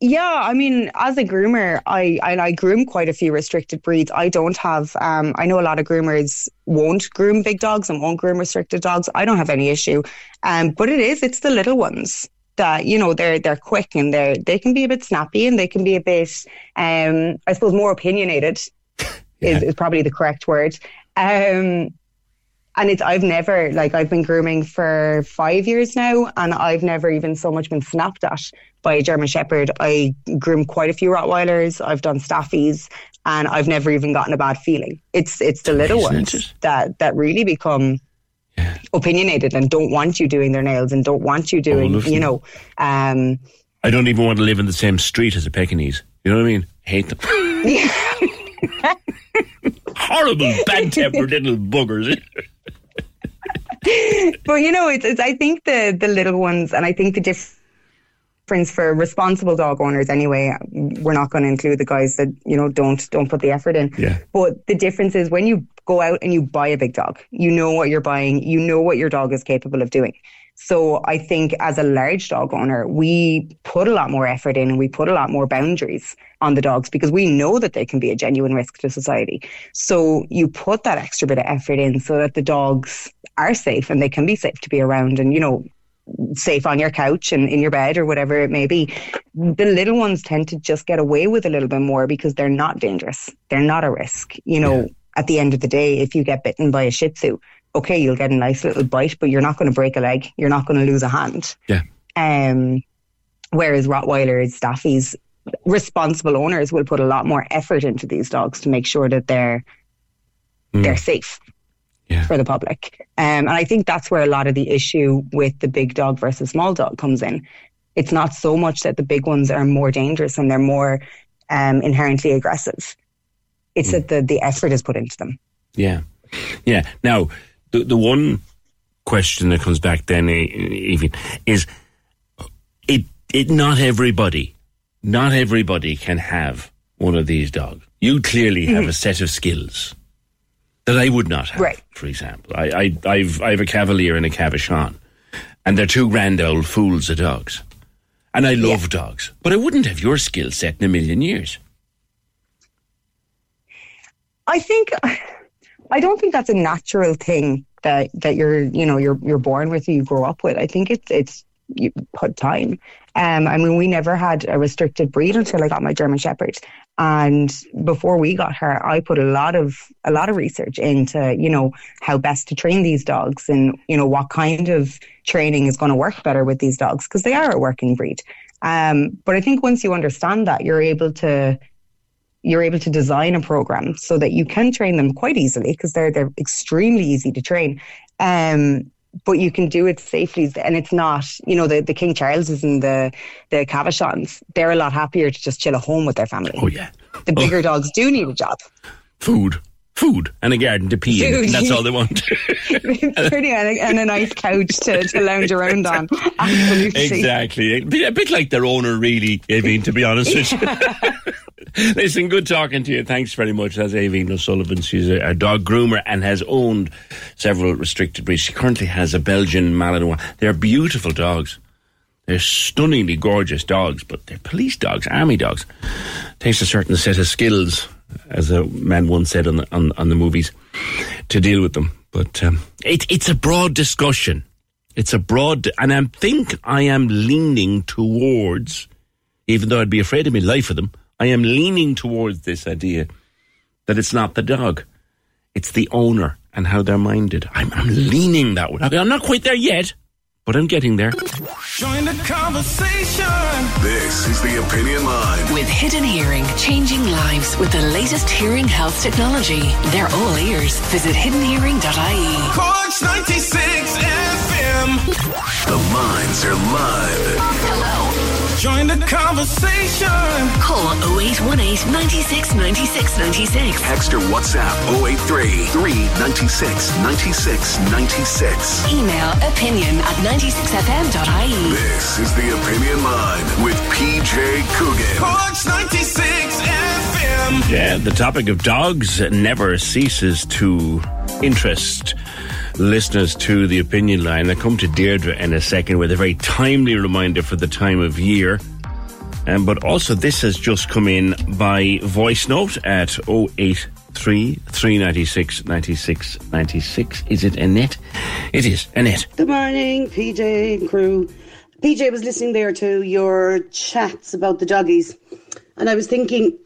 yeah, I mean, as a groomer, I, I I groom quite a few restricted breeds. I don't have. Um, I know a lot of groomers won't groom big dogs and won't groom restricted dogs. I don't have any issue. Um, but it is it's the little ones that you know they're they're quick and they're they can be a bit snappy and they can be a bit um I suppose more opinionated is, is probably the correct word. Um, and it's I've never like I've been grooming for five years now, and I've never even so much been snapped at by a German Shepherd. I groom quite a few Rottweilers. I've done staffies, and I've never even gotten a bad feeling. It's it's the little ones that that really become opinionated and don't want you doing their nails and don't want you doing listen. you know. Um, I don't even want to live in the same street as a Pekingese. You know what I mean? Hate them. Horrible, bad-tempered little buggers. but you know, it's, it's I think the the little ones, and I think the difference for responsible dog owners anyway. We're not going to include the guys that you know don't don't put the effort in. Yeah. But the difference is when you go out and you buy a big dog, you know what you're buying, you know what your dog is capable of doing. So I think as a large dog owner, we put a lot more effort in and we put a lot more boundaries on the dogs because we know that they can be a genuine risk to society. So you put that extra bit of effort in so that the dogs are safe and they can be safe to be around and, you know, safe on your couch and in your bed or whatever it may be. The little ones tend to just get away with a little bit more because they're not dangerous. They're not a risk. You know, at the end of the day, if you get bitten by a Shih Tzu, okay, you'll get a nice little bite, but you're not going to break a leg. You're not going to lose a hand. Yeah. Um, whereas Rottweilers, Staffies, responsible owners will put a lot more effort into these dogs to make sure that they're they're safe for the public. Um, and I think that's where a lot of the issue with the big dog versus small dog comes in. It's not so much that the big ones are more dangerous and they're more um, inherently aggressive. It's that hmm. the, the effort is put into them. Yeah, yeah. Now, the the one question that comes back then, even is it it not everybody, not everybody can have one of these dogs. You clearly have mm-hmm. a set of skills. that I would not have. Right. For example, I, I I've I have a Cavalier and a Cavachon, and they're two grand old fools of dogs, and I love dogs, but I wouldn't have your skill set in a million years. I think I don't think that's a natural thing that that you're you know you're you're born with you grow up with. I think it's it's you put time. Um, I mean, we never had a restricted breed until I got my German Shepherd, and before we got her, I put a lot of a lot of research into you know how best to train these dogs and you know what kind of training is going to work better with these dogs because they are a working breed. Um, but I think once you understand that, you're able to you're able to design a program so that you can train them quite easily because they're they're extremely easy to train. Um, but you can do it safely, and it's not, you know, the, the King Charleses and the the Cavachons. They're a lot happier to just chill at home with their family. Oh yeah, the bigger dogs do need a job. Food, food, and a garden to pee in. That's all they want. Pretty and a, and a nice couch to, to lounge around on. Absolutely. exactly. A bit, like their owner, really. i mean to be honest with you. Listen, good talking to you. Thanks very much. That's Aveen O'Sullivan. She's a, a, dog groomer and has owned several restricted breeds. She currently has a Belgian Malinois. They're beautiful dogs. They're stunningly gorgeous dogs, but they're police dogs, army dogs. Takes a certain set of skills, as a man once said on the, on, on the movies, to deal with them. But um, it, it's a broad discussion. It's a broad, and I think I am leaning towards, even though I'd be afraid of my life for them, I am leaning towards this idea that it's not the dog, it's the owner and how they're minded. I'm, I'm leaning that way. I'm not quite there yet, but I'm getting there. Join the conversation. This is the Opinion Line. With Hidden Hearing, changing lives with the latest hearing health technology. They're all ears. Visit hiddenhearing.ie. Corks 96 FM. The lines are live. Hello. Join the conversation. Call 0818 96 96 96. Text or WhatsApp 083 396 96 96. Email opinion at 96fm.ie. This is the Opinion Line with PJ Coogan. Corks 96 FM. Yeah, the topic of dogs never ceases to interest listeners to the opinion line. I come to Deirdre in a second with a very timely reminder for the time of year. Um, but also, this has just come in by voice note at 083 396 96 96. Is it Annette? It is Annette. Good morning, PJ and crew. PJ was listening there to your chats about the doggies, and I was thinking,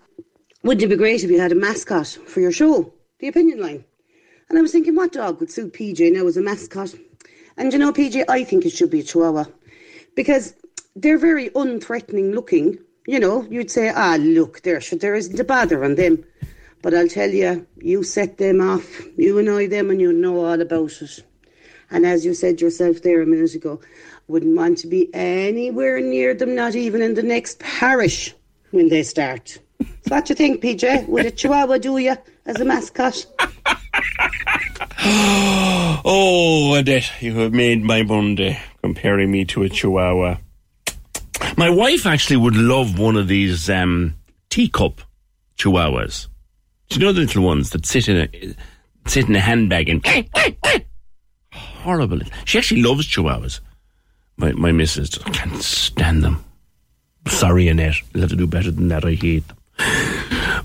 wouldn't it be great if you had a mascot for your show, the opinion line? And I was thinking, what dog would suit PJ now as a mascot? And you know, PJ, I think it should be a Chihuahua because they're very unthreatening looking. You know, you'd say, ah, look, there, there isn't a bother on them. But I'll tell you, you set them off, you annoy them, and you know all about it. And as you said yourself there a minute ago, wouldn't want to be anywhere near them, not even in the next parish when they start. So what you think, PJ? Would a Chihuahua do you as a mascot? oh, Annette, you have made my Monday comparing me to a chihuahua. My wife actually would love one of these um, teacup chihuahuas. Do you know the little ones that sit in a sit in a handbag and horrible? She actually loves chihuahuas. My my missus just can't stand them. Sorry, Annette. You'll have to do better than that. I hate them.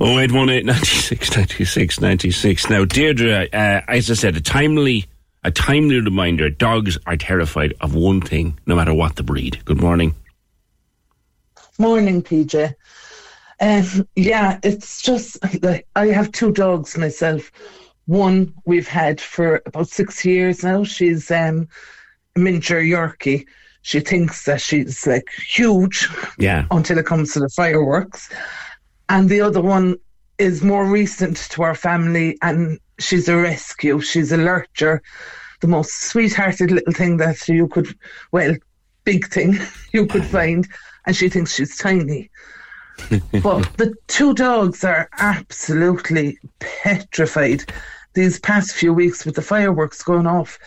0818 96 96 96. Now, Deirdre, uh, as I said, a timely, a timely reminder dogs are terrified of one thing, no matter what the breed. Good morning. Morning, PJ. Um, yeah, it's just like I have two dogs myself. One we've had for about six years now. She's um, a miniature Yorkie. She thinks that she's like huge Yeah. until it comes to the fireworks. And the other one is more recent to our family, and she's a rescue. She's a lurcher, the most sweethearted little thing that you could, well, big thing you could find. And she thinks she's tiny. but the two dogs are absolutely petrified these past few weeks with the fireworks going off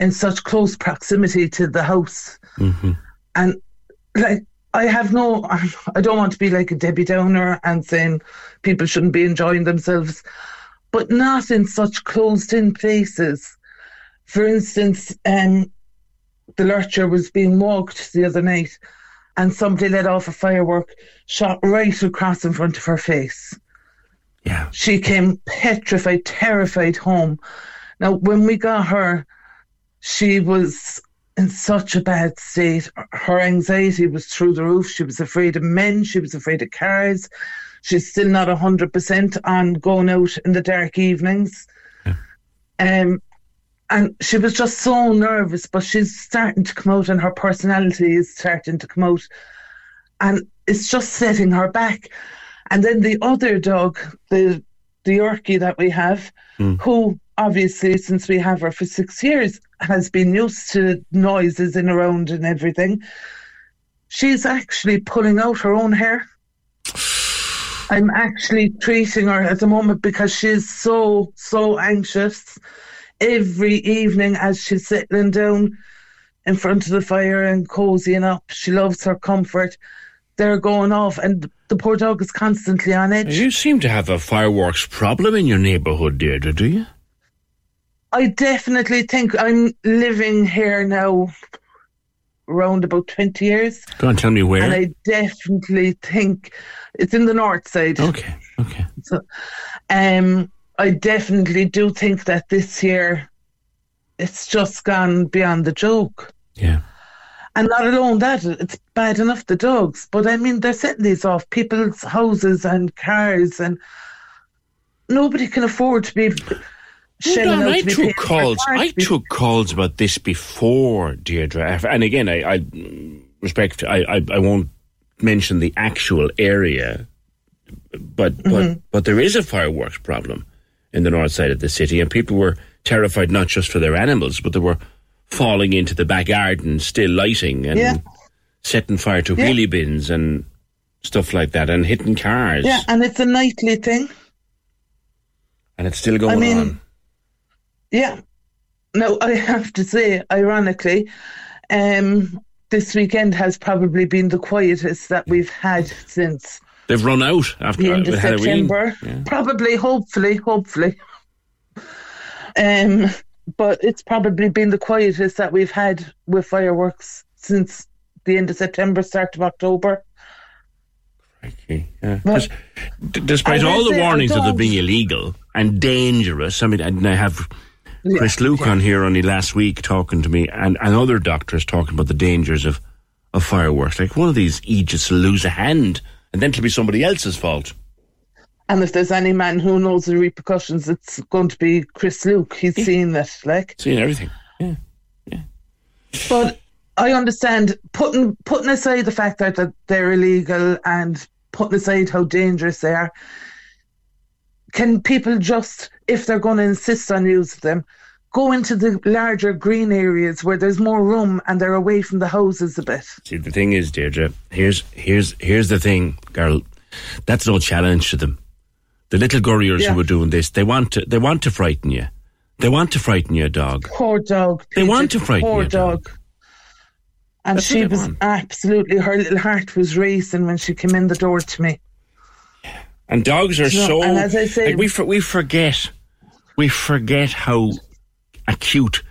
in such close proximity to the house. Mm-hmm. And like, I have no, I don't want to be like a Debbie Downer and saying people shouldn't be enjoying themselves. but not in such closed-in places. For instance, um, the lurcher was being walked the other night, and somebody let off a firework, shot right across in front of her face. Yeah. She came petrified, terrified home. Now, when we got her, she was in such a bad state. Her anxiety was through the roof. She was afraid of men. She was afraid of cars. She's still not 100% on going out in the dark evenings. Um, and she was just so nervous, but she's starting to come out and her personality is starting to come out. And it's just setting her back. And then the other dog, the the Yorkie that we have, who obviously since we have her for six years has been used to noises in her around and everything. She's actually pulling out her own hair. I'm actually treating her at the moment because she's so so anxious. Every evening as she's sitting down in front of the fire and cozying up, she loves her comfort. They're going off, and the poor dog is constantly on edge. You seem to have a fireworks problem in your neighbourhood, Deirdre, do you? I definitely think I'm living here now around about 20 years. Go on, tell me where. And I definitely think it's in the north side. Okay, okay. So, um, I definitely do think that this year it's just gone beyond the joke. Yeah. And not alone that, it's bad enough the dogs, but I mean, they're setting these off people's houses and cars, and nobody can afford to be Hold shelling on, I to be paying took calls. I took calls about this before, Deirdre. And again, I, I respect. I, I, I won't mention the actual area, but but Mhm. but there is a fireworks problem in the north side of the city, and people were terrified not just for their animals, but they were falling into the back garden, still lighting and Yeah. setting fire to Yeah. wheelie bins and stuff like that, and hitting cars. Yeah, and it's a nightly thing. And it's still going I mean, on. Yeah. No, I have to say, ironically, um, this weekend has probably been the quietest that we've had since They've run out after the end uh, of Halloween. September. Yeah. Probably, hopefully, hopefully. Um, but it's probably been the quietest that we've had with fireworks since the end of September, start of October. Yeah. Well, Des- d- despite all the warnings of them being illegal and dangerous, I mean, and I have Chris Luke on here only last week talking to me, and, and other doctors talking about the dangers of, of fireworks. Like one of these Aegis will lose a hand, and then it'll be somebody else's fault. And if there's any man who knows the repercussions, it's going to be Chris Luke. He's seen it, like. Seeing everything. Yeah, yeah. But I understand putting putting aside the fact that, that they're illegal and putting aside how dangerous they are. Can people just, if they're going to insist on using them, go into the larger green areas where there's more room and they're away from the houses a bit? See, the thing is, Deirdre, here's here's here's the thing, girl. That's no challenge to them. The little gurriers Yeah. who are doing this, they want to they want to frighten you. They want to frighten your dog. Poor dog. They want to frighten Poor your dog. And That's she was want. absolutely, her little heart was racing when she came in the door to me. And dogs are so. and as I say- like we for, we forget, we forget how acute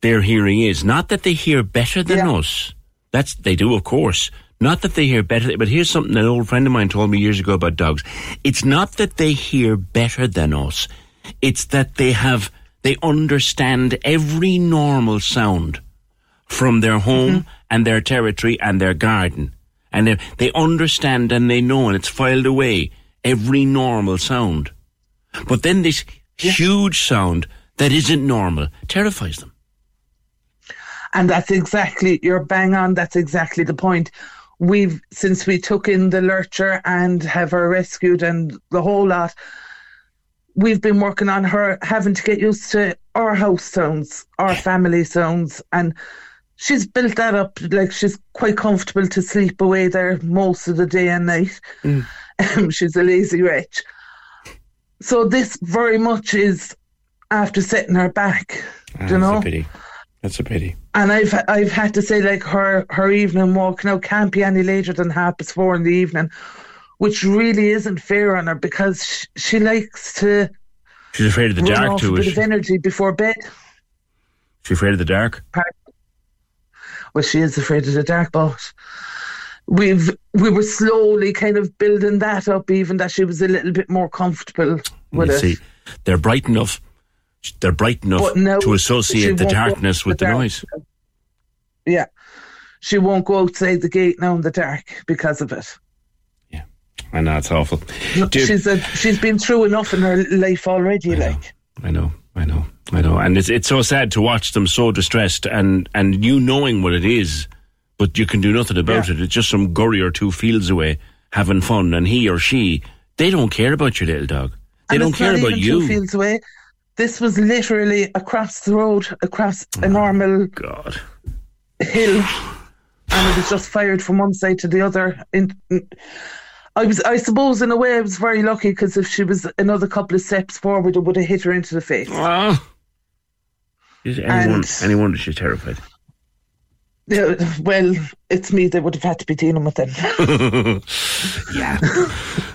their hearing is. Not that they hear better than us. That's they do, of course. Not that they hear better. But here's something an old friend of mine told me years ago about dogs. It's not that they hear better than us. It's that they have they understand every normal sound from their home mm-hmm. and their territory and their garden. And they, they understand and they know, and it's filed away every normal sound. But then this huge sound that isn't normal terrifies them. And that's exactly, you're bang on, that's exactly the point. We've, since we took in the lurcher and have her rescued and the whole lot, we've been working on her having to get used to our house sounds, our family sounds. And she's built that up, like she's quite comfortable to sleep away there most of the day and night. Um, she's a lazy wretch. So this very much is after setting her back, Ah, you know? That's a pity. That's a pity. And I've I've had to say like her her evening walk now can't be any later than half past four in the evening, which really isn't fair on her because she, she likes to She's afraid of the dark too. a bit she? of energy before bed. She's afraid of the dark. Well, she is afraid of the dark, but we've we were slowly kind of building that up, even that she was a little bit more comfortable with You it. see, they're bright enough. They're bright enough to associate the darkness with the dark. noise. Yeah, she won't go outside the gate now in the dark because of it. Yeah, I know it's awful. Look, she's a, she's been through enough in her life already. Like, I know, I know, I know, and it's it's so sad to watch them so distressed, and and you knowing what it is, but you can do nothing about it. It's just some gurry or two fields away having fun, and he or she they don't care about your little dog. They and don't care about you. Fields away. This was literally across the road, across a oh, normal Oh, God. hill, and it was just fired from one side to the other. In, in- I was, I suppose, in a way, I was very lucky because if she was another couple of steps forward, it would have hit her into the face. Is anyone, And- anyone she's terrified. Yeah, well, it's me that would have had to be dealing with it. yeah.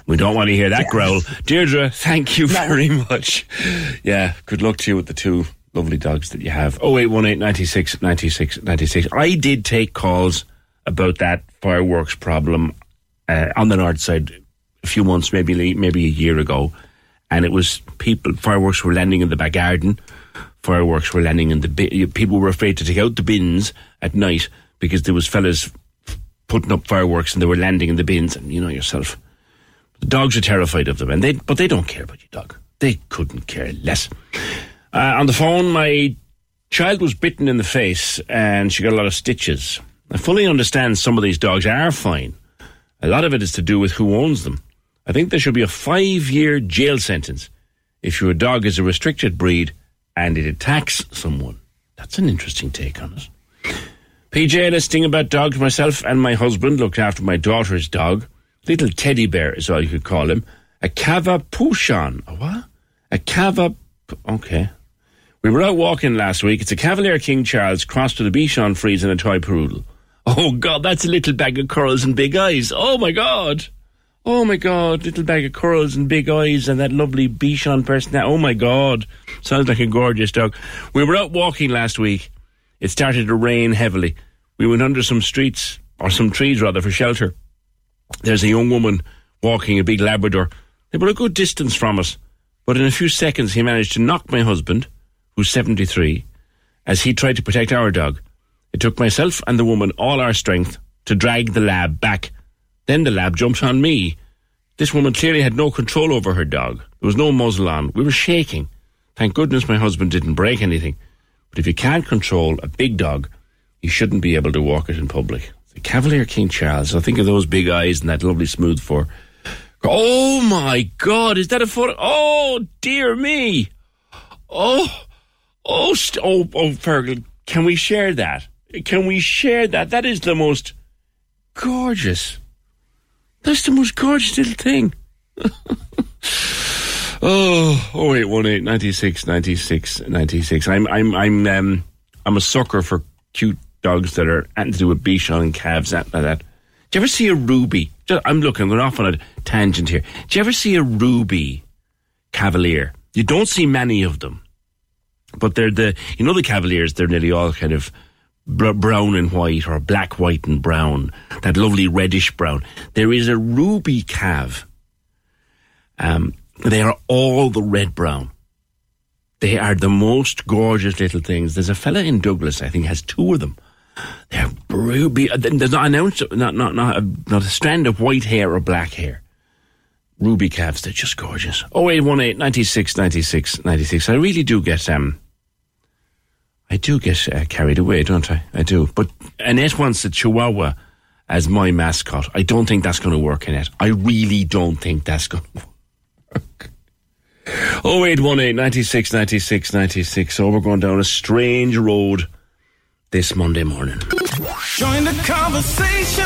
We don't want to hear that growl. Deirdre, thank you very much. Yeah, good luck to you with the two lovely dogs that you have. 0818 96 96 96. I did take calls about that fireworks problem uh, on the north side a few months, maybe maybe a year ago. And it was people, fireworks were landing in the back garden. Fireworks were landing in the bin. People were afraid to take out the bins at night because there was fellas putting up fireworks and they were landing in the bins. And you know yourself, the dogs are terrified of them, and they but they don't care about your dog. They couldn't care less. Uh, on the phone, my child was bitten in the face and she got a lot of stitches. I fully understand some of these dogs are fine. A lot of it is to do with who owns them. I think there should be a five-year jail sentence if your dog is a restricted breed and it attacks someone. That's an interesting take on it. PJ, let's think about dogs. Myself and my husband looked after my daughter's dog. Little teddy bear is all you could call him. A Cavapoochon. A what? A Cava. Okay. We were out walking last week. It's a Cavalier King Charles crossed with a Bichon Frise and a toy poodle. Oh, God, that's a little bag of curls and big eyes. Oh, my God. Oh, my God, little bag of curls and big eyes and that lovely Bichon person. Oh, my God. Sounds like a gorgeous dog. We were out walking last week. It started to rain heavily. We went under some streets, or some trees rather, for shelter. There's a young woman walking a big Labrador. They were a good distance from us, but in a few seconds he managed to knock my husband, who's 73, as he tried to protect our dog. It took myself and the woman all our strength to drag the lab back. Then the lab jumped on me. This woman clearly had no control over her dog. There was no muzzle on. We were shaking. Thank goodness my husband didn't break anything. But if you can't control a big dog, you shouldn't be able to walk it in public. The Cavalier King Charles. I think of those big eyes and that lovely smooth fur. Oh my God! Is that a photo? Oh dear me! Oh, oh, st- oh, oh, Fergal. Can we share that? Can we share that? That is the most gorgeous. That's the most gorgeous little thing. oh, oh, eight one eight ninety six ninety six ninety six. I'm, I'm, I'm, um, I'm a sucker for cute dogs that are anything to do with Bichon and calves, that like that. Do you ever see a ruby? I'm looking, I'm going off on a tangent here. Do you ever see a ruby cavalier? You don't see many of them, but they're the, you know, the cavaliers. They're nearly all kind of brown and white, or black, white, and brown. That lovely reddish brown. There is a ruby calf. Um, they are all the red brown. They are the most gorgeous little things. There's a fella in Douglas, I think, has two of them. They're ruby. uh, There's not an ounce, not not not a, not a strand of white hair or black hair. Ruby calves, they're just gorgeous. Oh eight one eight ninety six ninety six ninety six. I really do get um. I do get uh, carried away, don't I? I do. But Annette wants a Chihuahua as my mascot. I don't think that's going to work, Annette. I really don't think that's going to work. Oh eight one eight ninety six ninety six ninety six. So we're going down a strange road this Monday morning. Join the conversation.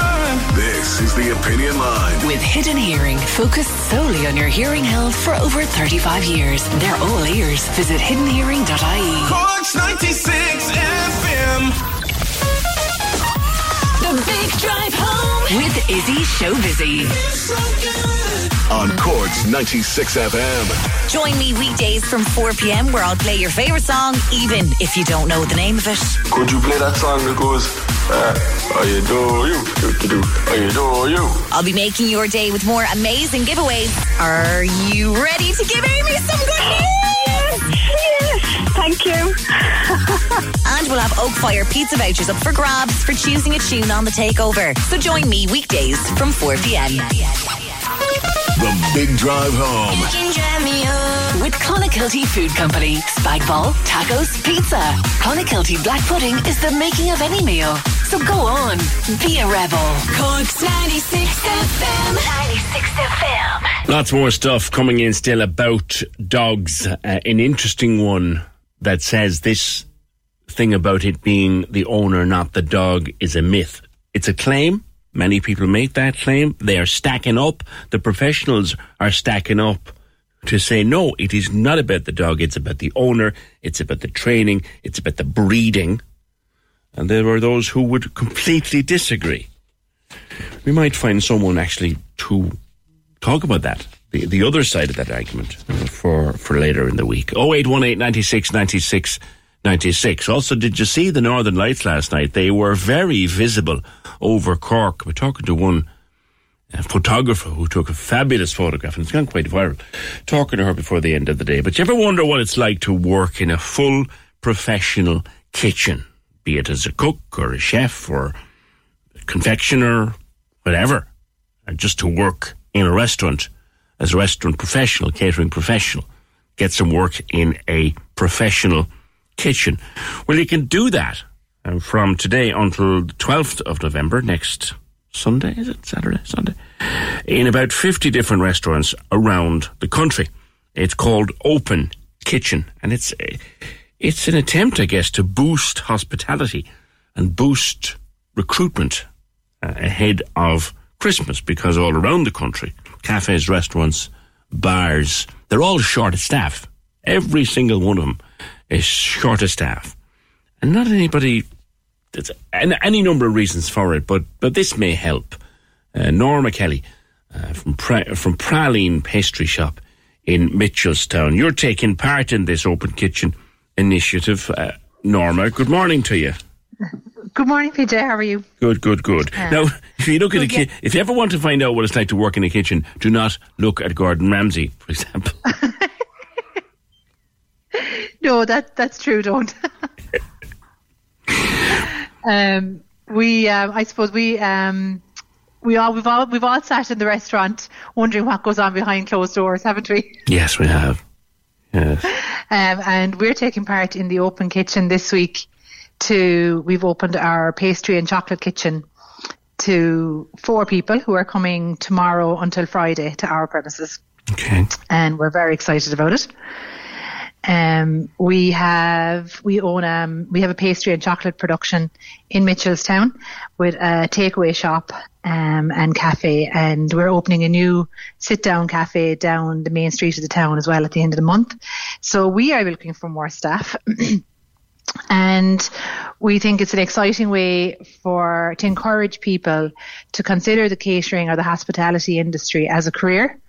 This is the Opinion Line. With Hidden Hearing, focused solely on your hearing health for over 35 years. They're all ears. Visit hiddenhearing.ie. Corks 96 FM. The Big Drive Home with Izzy Showbizzy. On Corks 96 FM. Join me weekdays from 4 p.m. where I'll play your favourite song, even if you don't know the name of it. Could you play that song that goes, uh, I adore you, do, do, do, I adore you? I'll be making your day with more amazing giveaways. Are you ready to give Amy some good news? Yes, thank you. and we'll have Oak Fire pizza vouchers up for grabs for choosing a tune on the takeover. So join me weekdays from 4 p.m. The Big Drive Home. With Clonakilty Food Company. Spagball, tacos, pizza. Clonakilty Black Pudding is the making of any meal. So go on, be a rebel. Corks 96 FM. 96 FM. Lots more stuff coming in still about dogs. Uh, an interesting one that says this thing about it being the owner, not the dog, is a myth. It's a claim. Many people make that claim. They are stacking up. The professionals are stacking up to say, no, it is not about the dog. It's about the owner. It's about the training. It's about the breeding. And there are those who would completely disagree. We might find someone actually to talk about that, the, the other side of that argument for, for later in the week. 0818 96 96 96. Also, did you see the Northern Lights last night? They were very visible over Cork. We're talking to one uh, photographer who took a fabulous photograph and it's gone quite viral. Talking to her before the end of the day. But you ever wonder what it's like to work in a full professional kitchen? Be it as a cook or a chef or a confectioner, whatever. Or just to work in a restaurant as a restaurant professional, catering professional. Get some work in a professional kitchen. Well, you can do that um, from today until the 12th of November, next Sunday, is it? Saturday? Sunday? In about 50 different restaurants around the country. It's called Open Kitchen, and it's it's an attempt, I guess, to boost hospitality and boost recruitment uh, ahead of Christmas because all around the country, cafes, restaurants, bars, they're all short of staff. Every single one of them is short of staff. And not anybody, there's any number of reasons for it, but, but this may help. Uh, Norma Kelly uh, from, pra- from Praline Pastry Shop in Mitchelstown. You're taking part in this Open Kitchen initiative. Uh, Norma, good morning to you. Good morning, PJ. How are you? Good, good, good. Yeah. Now, if you look at a ki- if you ever want to find out what it's like to work in a kitchen, do not look at Gordon Ramsay, for example. No, that that's true. Don't. um, we, um, I suppose we, um, we all we've all we've all sat in the restaurant wondering what goes on behind closed doors, haven't we? yes, we have. Yes. Um, and we're taking part in the open kitchen this week. To we've opened our pastry and chocolate kitchen to four people who are coming tomorrow until Friday to our premises. Okay. and we're very excited about it. Um, we have we own um, we have a pastry and chocolate production in Mitchelstown with a takeaway shop um, and cafe, and we're opening a new sit down cafe down the main street of the town as well at the end of the month. So we are looking for more staff. And we think it's an exciting way for to encourage people to consider the catering or the hospitality industry as a career.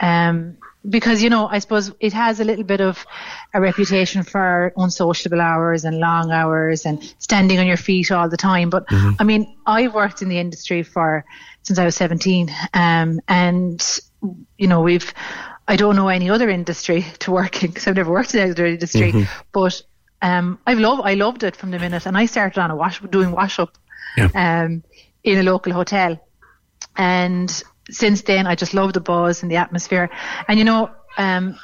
Um, because you know I suppose it has a little bit of a reputation for unsociable hours and long hours and standing on your feet all the time. But I mean, I've worked in the industry for since I was 17, um, and you know we've I don't know any other industry to work in because I've never worked in any other industry, Mhm. but um, I've loved I loved it from the minute, and I started on a wash doing wash up um, in a local hotel. And since then, I just love the buzz and the atmosphere. And you know, um,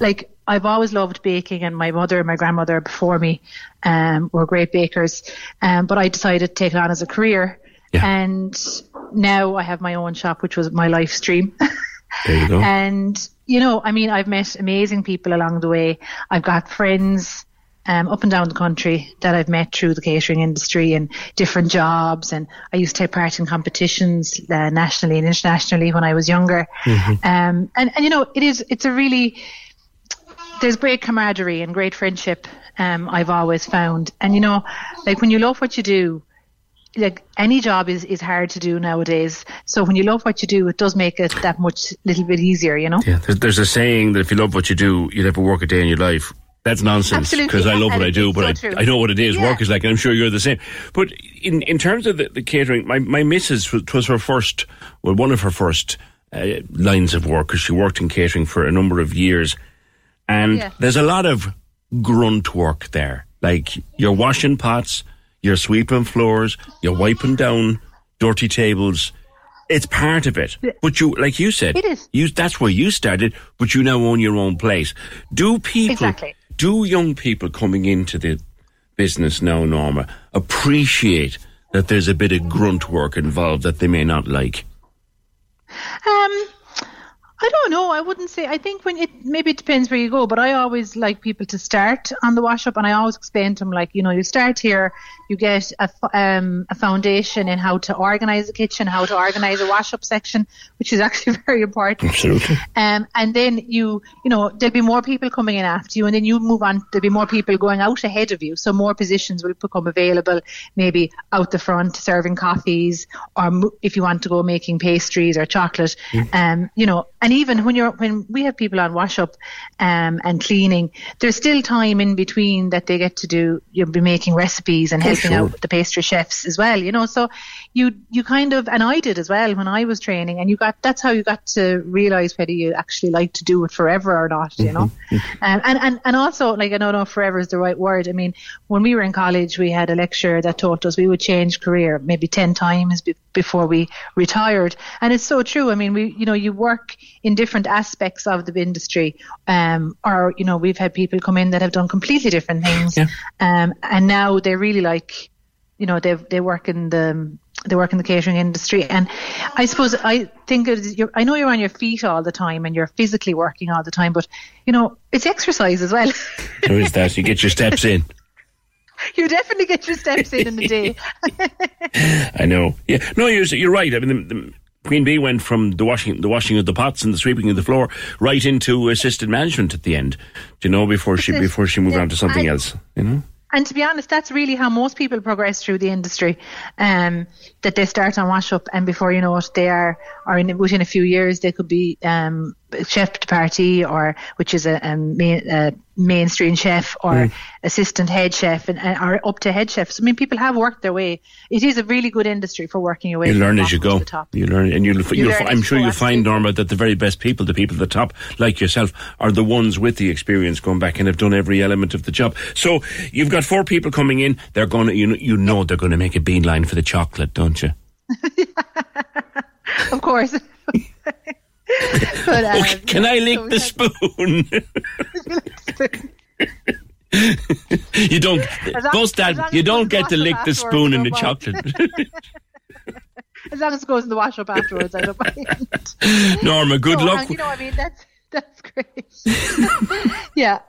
like I've always loved baking, and my mother and my grandmother before me um, were great bakers. Um, but I decided to take it on as a career. And now I have my own shop, which was my life stream. There you go. And, you know, I mean, I've met amazing people along the way. I've got friends um, up and down the country that I've met through the catering industry and different jobs. And I used to take part in competitions uh, nationally and internationally when I was younger. Um, and, and, you know, it is, it's a really, there's great camaraderie and great friendship, um, I've always found. And, you know, like when you love what you do, like any job is is hard to do nowadays. So when you love what you do, it does make it that much little bit easier, you know. Yeah, there's, there's a saying that if you love what you do, you'll never work a day in your life. That's nonsense because I love what I do, but so I. I know what it is. Yeah. Work is like, and I'm sure you're the same. But in in terms of the, the catering, my my missus was, was her first, well, one of her first uh, lines of work because she worked in catering for a number of years, and Yeah. there's a lot of grunt work there. Like you're washing pots, you're sweeping floors, you're wiping down dirty tables. It's part of it. But you, like you said, It is. You, that's where you started, but you now own your own place. Do people, Exactly. Do young people coming into the business now, Norma, appreciate that there's a bit of grunt work involved that they may not like? Um, I don't know. I wouldn't say. I think when it maybe it depends where you go, but I always like people to start on the wash up, and I always explain to them like you know you start here, you get a, um, a foundation in how to organize a kitchen, how to organize a wash up section, which is actually very important. Absolutely. Um, and then you, you know, there'll be more people coming in after you, and then you move on. There'll be more people going out ahead of you, so more positions will become available. Maybe out the front serving coffees, or if you want to go making pastries or chocolate, um, you know. And even when you're when we have people on wash up, um, and cleaning, there's still time in between that they get to do. You'll be making recipes and Oh, helping sure. out the pastry chefs as well, you know. So you you kind of and I did as well when I was training, and you got that's how you got to realize whether you actually like to do it forever or not, you know. Um, and and and also like I don't know if forever is the right word. I mean, when we were in college, we had a lecturer that taught us we would change career maybe ten times be- before we retired, and it's so true. I mean, we you know you work in different aspects of the industry, um, or you know we've had people come in that have done completely different things, um, and now they really like you know they they work in the they work in the catering industry and I suppose I think it is, you're, I know you're on your feet all the time and you're physically working all the time but you know it's exercise as well There is that. You get your steps in. you definitely get your steps in in the day I know. Yeah. No, you're, you're right. I mean, the, the Queen Bee went from the washing, the washing of the pots and the sweeping of the floor right into assisted management at the end. You know before she before she moved on to something else? You know. And to be honest, that's really how most people progress through the industry. Um, that they start on wash up, and before you know it, they are, or in, within a few years, they could be um, chef de partie, or which is a, a main, uh, mainstream chef, or Mm. assistant head chef, and, and or up to head chefs. I mean, people have worked their way. It is a really good industry for working your way. You learn as you go. You learn, and you'll, You you'll, learn I'm sure you'll find, Norma, that the very best people, the people at the top, like yourself, are the ones with the experience going back and have done every element of the job. So you've got four people coming in. They're going to, you know, you know they're going to make a beeline for the chocolate, don't you? Of course. but, um, can I lick so the spoon? you don't, bust that. You don't get to lick the spoon in the chocolate. as long as it goes in the wash up afterwards, I don't mind. Norma, good No, luck. and, You know, I mean, that's that's great. yeah.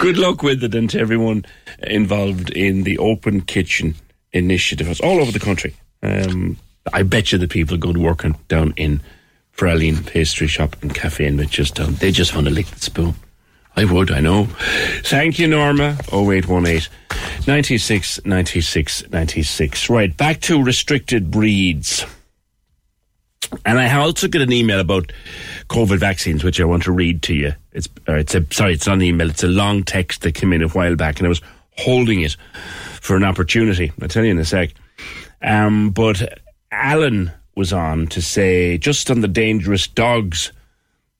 Good luck with it and to everyone involved in the Open Kitchen initiative. It's all over the country. Um, I bet you the people are going to working down in Praline Pastry Shop and Cafe in Mitchelstown, they just want to lick the spoon. I would, I know. Thank you, Norma. 0818 96 96 96. Right, back to restricted breeds. And I also got an email about COVID vaccines, which I want to read to you. It's, it's a, sorry, it's not an email. It's a long text that came in a while back, and I was holding it for an opportunity. I'll tell you in a sec. Um, but Alan was on to say, just on the dangerous dogs,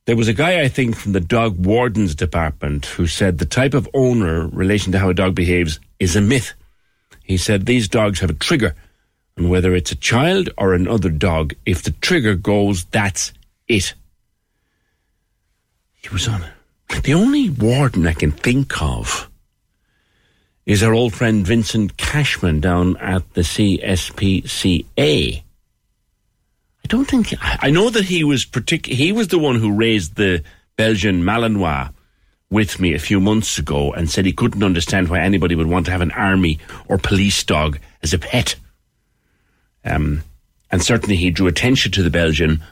there was a guy, I think, from the dog wardens department who said the type of owner relation to how a dog behaves is a myth. He said these dogs have a trigger, and whether it's a child or another dog, if the trigger goes, that's it. He was on. The only warden I can think of is our old friend Vincent Cashman down at the CSPCA. I don't think I know that he was partic- he was the one who raised the Belgian Malinois with me a few months ago and said he couldn't understand why anybody would want to have an army or police dog as a pet. Um, and certainly he drew attention to the Belgian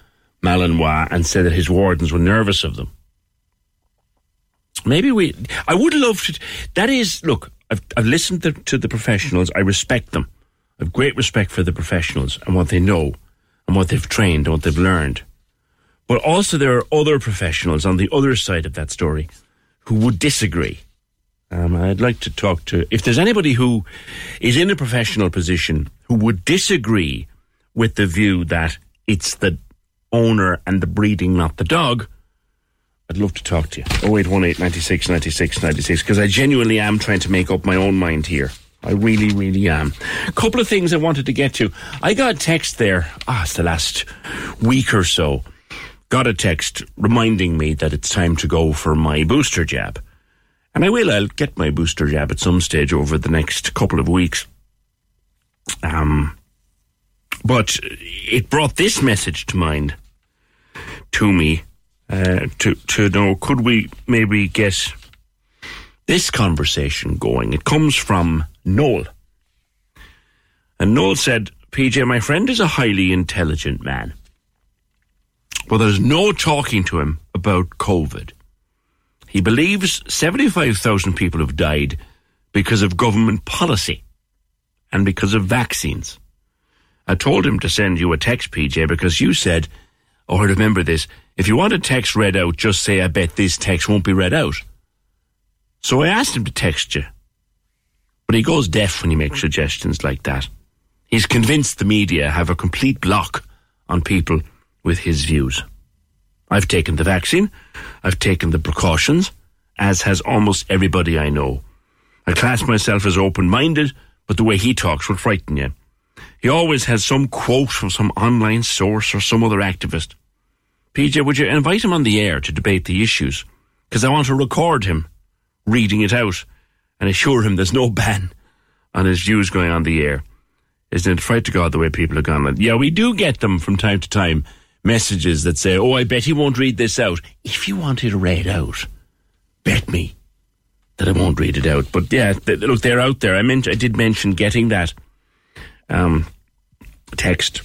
Malinois and said that his wardens were nervous of them. Maybe we. I would love to. That is, look, I've, I've listened to, to the professionals. I respect them. I have great respect for the professionals and what they know and what they've trained and what they've learned. But also, there are other professionals on the other side of that story who would disagree. Um, I'd like to talk to, if there's anybody who is in a professional position who would disagree with the view that it's the owner and the breeding, not the dog, I'd love to talk to you. 0818 96 96 96, because I genuinely am trying to make up my own mind here. I really, really am. A couple of things I wanted to get to. I got a text there, ah, it's the last week or so. Got a text reminding me that it's time to go for my booster jab. And I will, I'll get my booster jab at some stage over the next couple of weeks. Um, but it brought this message to mind to me uh, to to know could we maybe get this conversation going? It comes from Noel, and Noel said, "PJ, my friend is a highly intelligent man, but there's no talking to him about COVID. He believes seventy-five thousand people have died because of government policy and because of vaccines." I told him to send you a text, PJ, because you said, oh, remember this, if you want a text read out, just say, I bet this text won't be read out. So I asked him to text you. But he goes deaf when he makes suggestions like that. He's convinced the media have a complete block on people with his views. I've taken the vaccine. I've taken the precautions, as has almost everybody I know. I class myself as open-minded, but the way he talks will frighten you. He always has some quote from some online source or some other activist. PJ, would you invite him on the air to debate the issues? Because I want to record him reading it out and assure him there's no ban on his views going on the air. Isn't it fright to God the way people have gone? Yeah, we do get them from time to time, messages that say, oh, I bet he won't read this out. If you want it read out, bet me that I won't read it out. But yeah, look, they're out there. I meant I did mention getting that um, text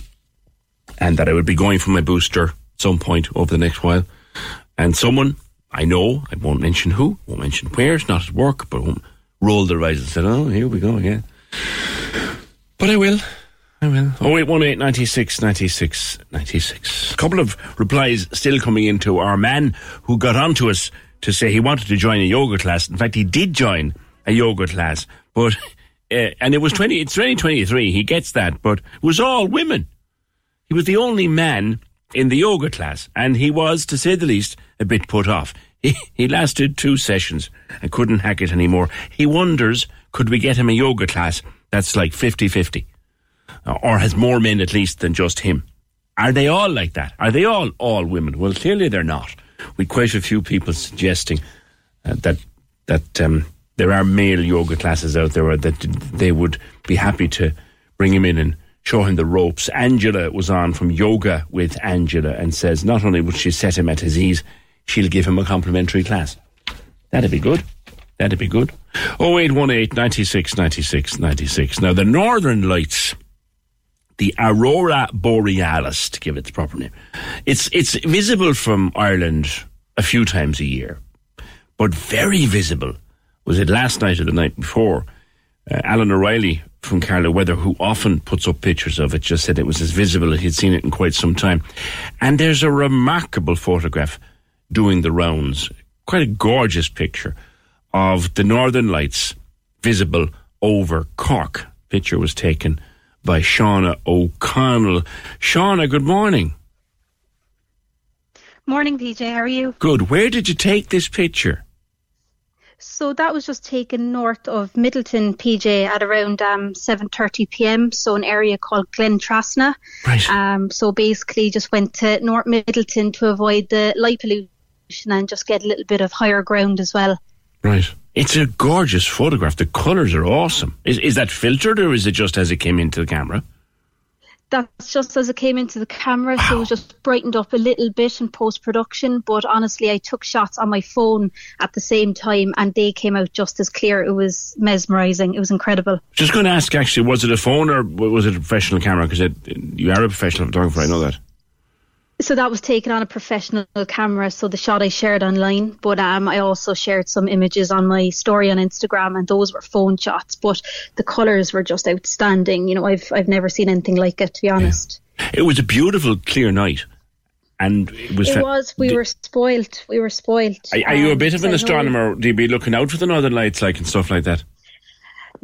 and that I would be going for my booster at some point over the next while. And someone I know, I won't mention who, won't mention where, it's not at work, but won't roll their eyes and said, oh, here we go again. But I will. I will. 0818 96 96 96. A couple of replies still coming into our man who got onto us to say he wanted to join a yoga class. In fact, he did join a yoga class, but uh, and it was 20, it's 2023, he gets that, but it was all women. He was the only man in the yoga class, and he was, to say the least, a bit put off. He, lasted two sessions and couldn't hack it anymore. He wonders, could we get him a yoga class that's like 50-50? Or has more men at least than just him? Are they all like that? Are they all all women? Well, clearly they're not. We quite a few people suggesting uh, that that um, there are male yoga classes out there that they would be happy to bring him in and show him the ropes. Angela was on from Yoga with Angela and says not only would she set him at his ease, she'll give him a complimentary class. That'd be good. That'd be good. 0818 96 96 96. Now, the Northern Lights, the Aurora Borealis, to give it the proper name, it's, it's visible from Ireland a few times a year, but very visible was it last night or the night before? Uh, Alan O'Reilly from Carlow Weather, who often puts up pictures of it, just said it was as visible as he'd seen it in quite some time. And there's a remarkable photograph doing the rounds, quite a gorgeous picture of the Northern Lights visible over Cork. Picture was taken by Shauna O'Connell. Shauna, good morning. Morning, PJ. How are you? Good. Where did you take this picture? So that was just taken north of Midleton, PJ, at around um, 7:30 p.m. So an area called Glen Trasna. Right. Um, so basically, just went to North Midleton to avoid the light pollution and just get a little bit of higher ground as well. Right. It's a gorgeous photograph. The colours are awesome. Is is that filtered or is it just as it came into the camera? That's just as it came into the camera, wow. so it was just brightened up a little bit in post production. But honestly, I took shots on my phone at the same time, and they came out just as clear. It was mesmerising. It was incredible. Just going to ask, actually, was it a phone or was it a professional camera? Because you are a professional photographer, I know that. So that was taken on a professional camera. So the shot I shared online, but um, I also shared some images on my story on Instagram, and those were phone shots. But the colours were just outstanding. You know, I've I've never seen anything like it. To be honest, It was a beautiful, clear night, and it was. it fa- was. We were spoilt. We were spoilt. Are, are you a Um, bit of an astronomer? Do you be looking out for the northern lights, like and stuff like that?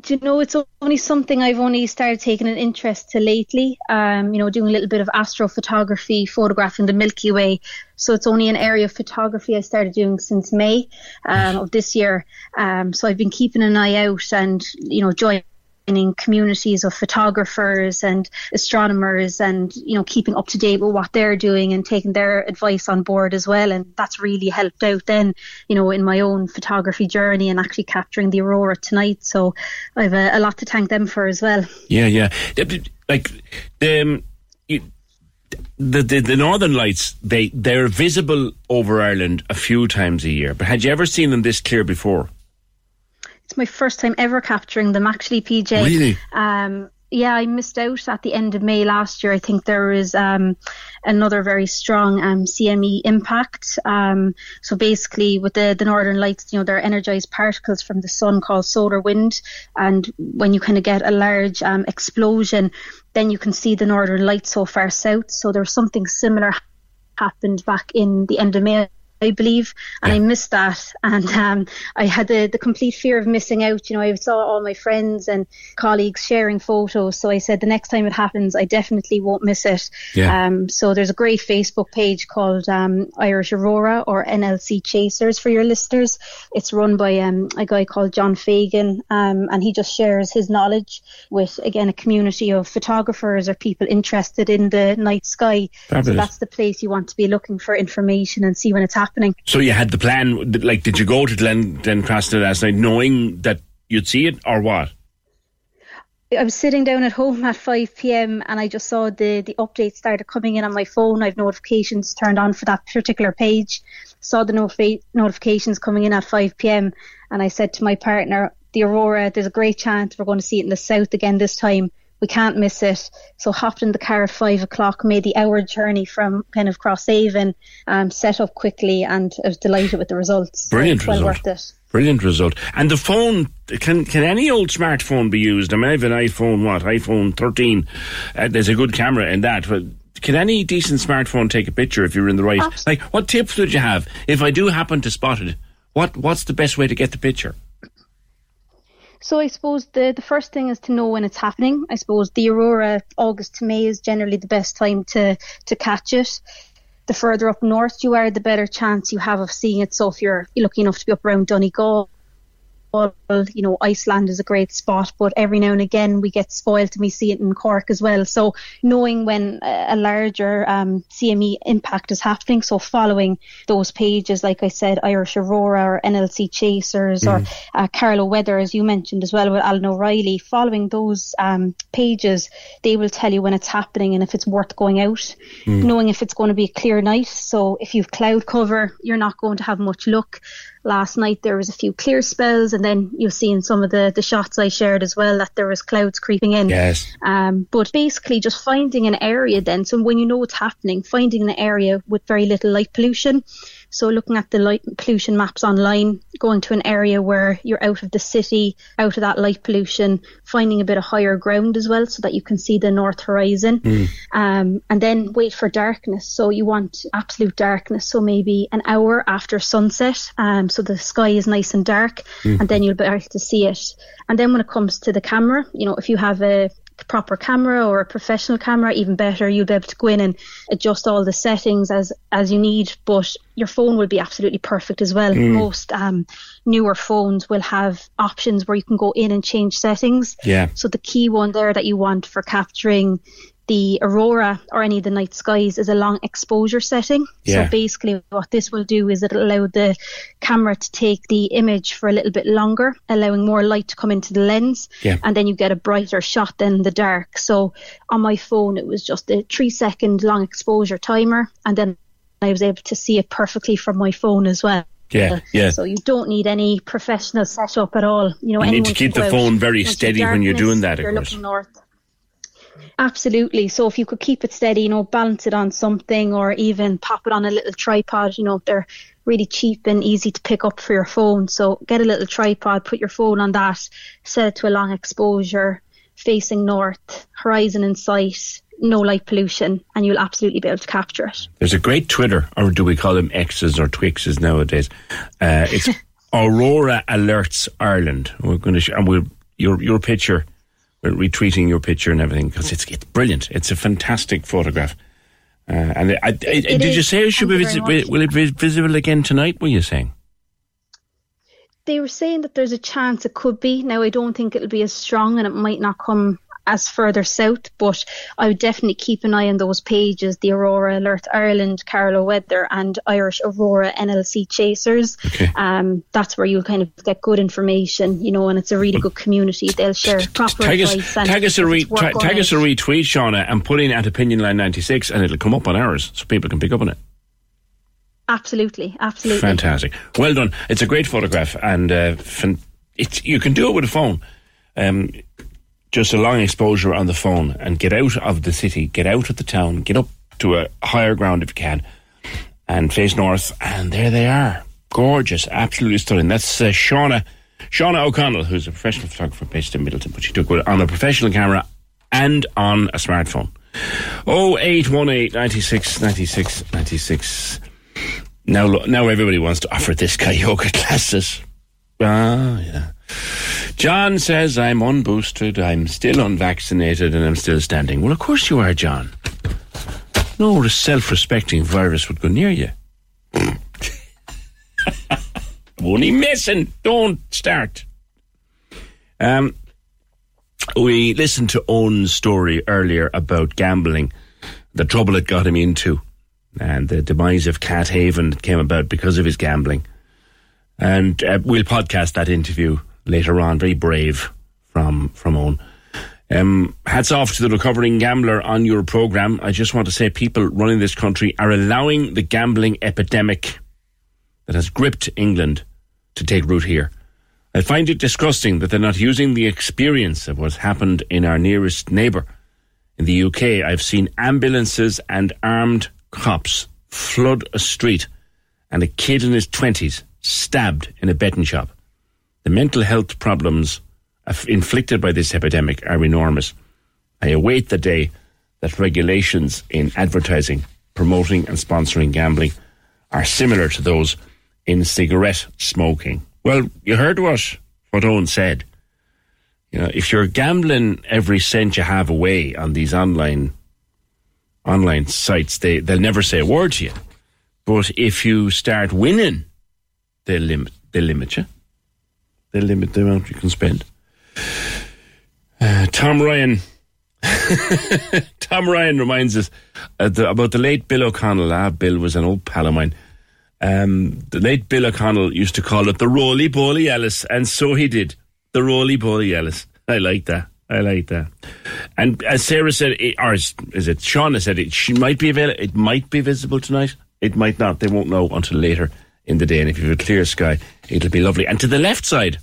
Do you know it's only something I've only started taking an interest to lately. Um, you know, doing a little bit of astrophotography, photographing the Milky Way. So it's only an area of photography I started doing since May um, of this year. Um, so I've been keeping an eye out and you know joining communities of photographers and astronomers and you know keeping up to date with what they're doing and taking their advice on board as well and that's really helped out then you know in my own photography journey and actually capturing the aurora tonight so I've a, a lot to thank them for as well Yeah, yeah. Like um, the, the the northern lights, they they're visible over Ireland a few times a year. But had you ever seen them this clear before? It's my first time ever capturing them actually PJ Really? um yeah, I missed out at the end of May last year. I think there was um, another very strong um, CME impact. Um, so basically, with the, the northern lights, you know, there are energized particles from the sun called solar wind, and when you kind of get a large um, explosion, then you can see the northern lights so far south. So there was something similar happened back in the end of May. I believe, and I missed that, and um, I had the, the complete fear of missing out. You know, I saw all my friends and colleagues sharing photos, so I said the next time it happens, I definitely won't miss it. Yeah. Um, so there's a great Facebook page called um, Irish Aurora or NLC Chasers for your listeners. It's run by um, a guy called John Fagan, um, and he just shares his knowledge with again a community of photographers or people interested in the night sky. So that's the place you want to be looking for information and see when it's happening. So you had the plan. Like, did you go to Glen Glencraston last night knowing that you'd see it, or what? I was sitting down at home at 5 p.m. and I just saw the the updates started coming in on my phone. I've notifications turned on for that particular page. Saw the notifi- notifications coming in at 5 p.m. and I said to my partner, "The aurora. There's a great chance we're going to see it in the south again this time. We can't miss it." So hopped in the car at five o'clock, made the hour journey from kind of Crosshaven, um, set up quickly, and I was delighted with the results. So Brilliant it's well result. worth it. Brilliant result. And the phone can can any old smartphone be used? I mean, I have an iPhone. What iPhone 13? Uh, there's a good camera in that. But can any decent smartphone take a picture if you're in the right? Like, what tips would you have if I do happen to spot it? What What's the best way to get the picture? So I suppose the the first thing is to know when it's happening. I suppose the aurora August to May is generally the best time to to catch it. The further up north you are, the better chance you have of seeing it. So if you're, lucky enough to be up around Donegal, you know, Iceland is a great spot, but every now and again we get spoiled and we see it in Cork as well. So knowing when a larger um, CME impact is happening, so following those pages, like I said, Irish Aurora or NLC Chasers or uh, Carlow Weather, as you mentioned as well with Alan O'Reilly, following those um, pages, they will tell you when it's happening and if it's worth going out, Mm. knowing if it's going to be a clear night. So if you've cloud cover, you're not going to have much luck. Last night there was a few clear spells, and then you'll see in some of the, the shots I shared as well that there was clouds creeping in. Yes. Um, but basically, just finding an area then. So when you know what's happening, finding an area with very little light pollution. So looking at the light pollution maps online, going to an area where you're out of the city, out of that light pollution, finding a bit of higher ground as well, so that you can see the north horizon. Um, and then wait for darkness. So you want absolute darkness. So maybe an hour after sunset. Um, so the sky is nice and dark, Mm. and then you'll be able to see it. And then when it comes to the camera, you know, if you have a proper camera or a professional camera, even better, you'll be able to go in and adjust all the settings as as you need. But your phone will be absolutely perfect as well. Mm. Most um, newer phones will have options where you can go in and change settings. Yeah. So the key one there that you want for capturing the aurora or any of the night skies is a long exposure setting. Yeah. So basically what this will do is it'll allow the camera to take the image for a little bit longer, allowing more light to come into the lens. Yeah. And then you get a brighter shot than the dark. So on my phone it was just a three second long exposure timer and then I was able to see it perfectly from my phone as well. Yeah, yeah. So you don't need any professional setup at all. You know, You need to keep the phone very steady when you're doing that, You're looking north. Absolutely. So if you could keep it steady, you know, balance it on something or even pop it on a little tripod, you know, they're really cheap and easy to pick up for your phone. So get a little tripod, put your phone on that, set it to a long exposure, facing north, horizon in sight, no light pollution, and you'll absolutely be able to capture it. There's a great Twitter, or do we call them X's or Twixes nowadays? Uh, it's Aurora Alerts Ireland. We're going to sh- and we'll your your picture, retweeting your picture and everything because it's it's brilliant. It's a fantastic photograph. Uh, and I, I, did you say it should be visi- will it be visible again tonight? Were you saying? They were saying that there's a chance it could be. Now I don't think it'll be as strong, and it might not come as further south, but I would definitely keep an eye on those pages the Aurora Alert Ireland, Carlow Weather, and Irish Aurora NLC Chasers. Okay. Um, that's where you'll kind of get good information, you know, and it's a really good community. They'll share proper Tag advice. and tag us a re- it's worth ta- going tag us a retweet, Shauna, and put in at Opinion Line 96, and it'll come up on ours so people can pick up on it. Absolutely, absolutely. Fantastic. Well done. It's a great photograph, and uh, fan- you can do it with a phone. Um, just a long exposure on the phone and get out of the city, get out of the town, get up to a higher ground if you can, and face north, and there they are. Gorgeous, absolutely stunning. That's uh, Shaunagh, Shaunagh O'Connell, who's a professional photographer based in Midleton, but she took it on a professional camera and on a smartphone. 0818 96 96 96. Now, now everybody wants to offer this guy yoga classes. Ah, yeah. John says, I'm unboosted, I'm still unvaccinated, and I'm still standing. Well, of course you are, John. No self respecting virus would go near you. Only messing. Don't start. Um, we listened to Owen's story earlier about gambling, the trouble it got him into, and the demise of Cat Haven came about because of his gambling. And uh, we'll podcast that interview later on. Very brave from from Owen. Um, hats off to the recovering gambler on your program. I just want to say people running this country are allowing the gambling epidemic that has gripped England to take root here. I find it disgusting that they're not using the experience of what's happened in our nearest neighbour. In the UK, I've seen ambulances and armed cops flood a street and a kid in his 20s stabbed in a betting shop. The mental health problems inflicted by this epidemic are enormous. I await the day that regulations in advertising, promoting, and sponsoring gambling are similar to those in cigarette smoking. Well, you heard what, what Owen said. You know, if you're gambling every cent you have away on these online online sites, they, they'll never say a word to you. But if you start winning, they'll limit they limit you. They limit the amount you can spend. Uh, Tom Ryan. Tom Ryan reminds us uh, the, about the late Bill O'Connell. Ah, Bill was an old pal of mine. Um, the late Bill O'Connell used to call it the roly poly Ellis, and so he did. The roly poly Ellis. I like that. I like that. And as Sarah said, it, or is, is it Shaunagh said it? She might be available. It might be visible tonight. It might not. They won't know until later in the day. And if you have a clear sky, it'll be lovely. And to the left side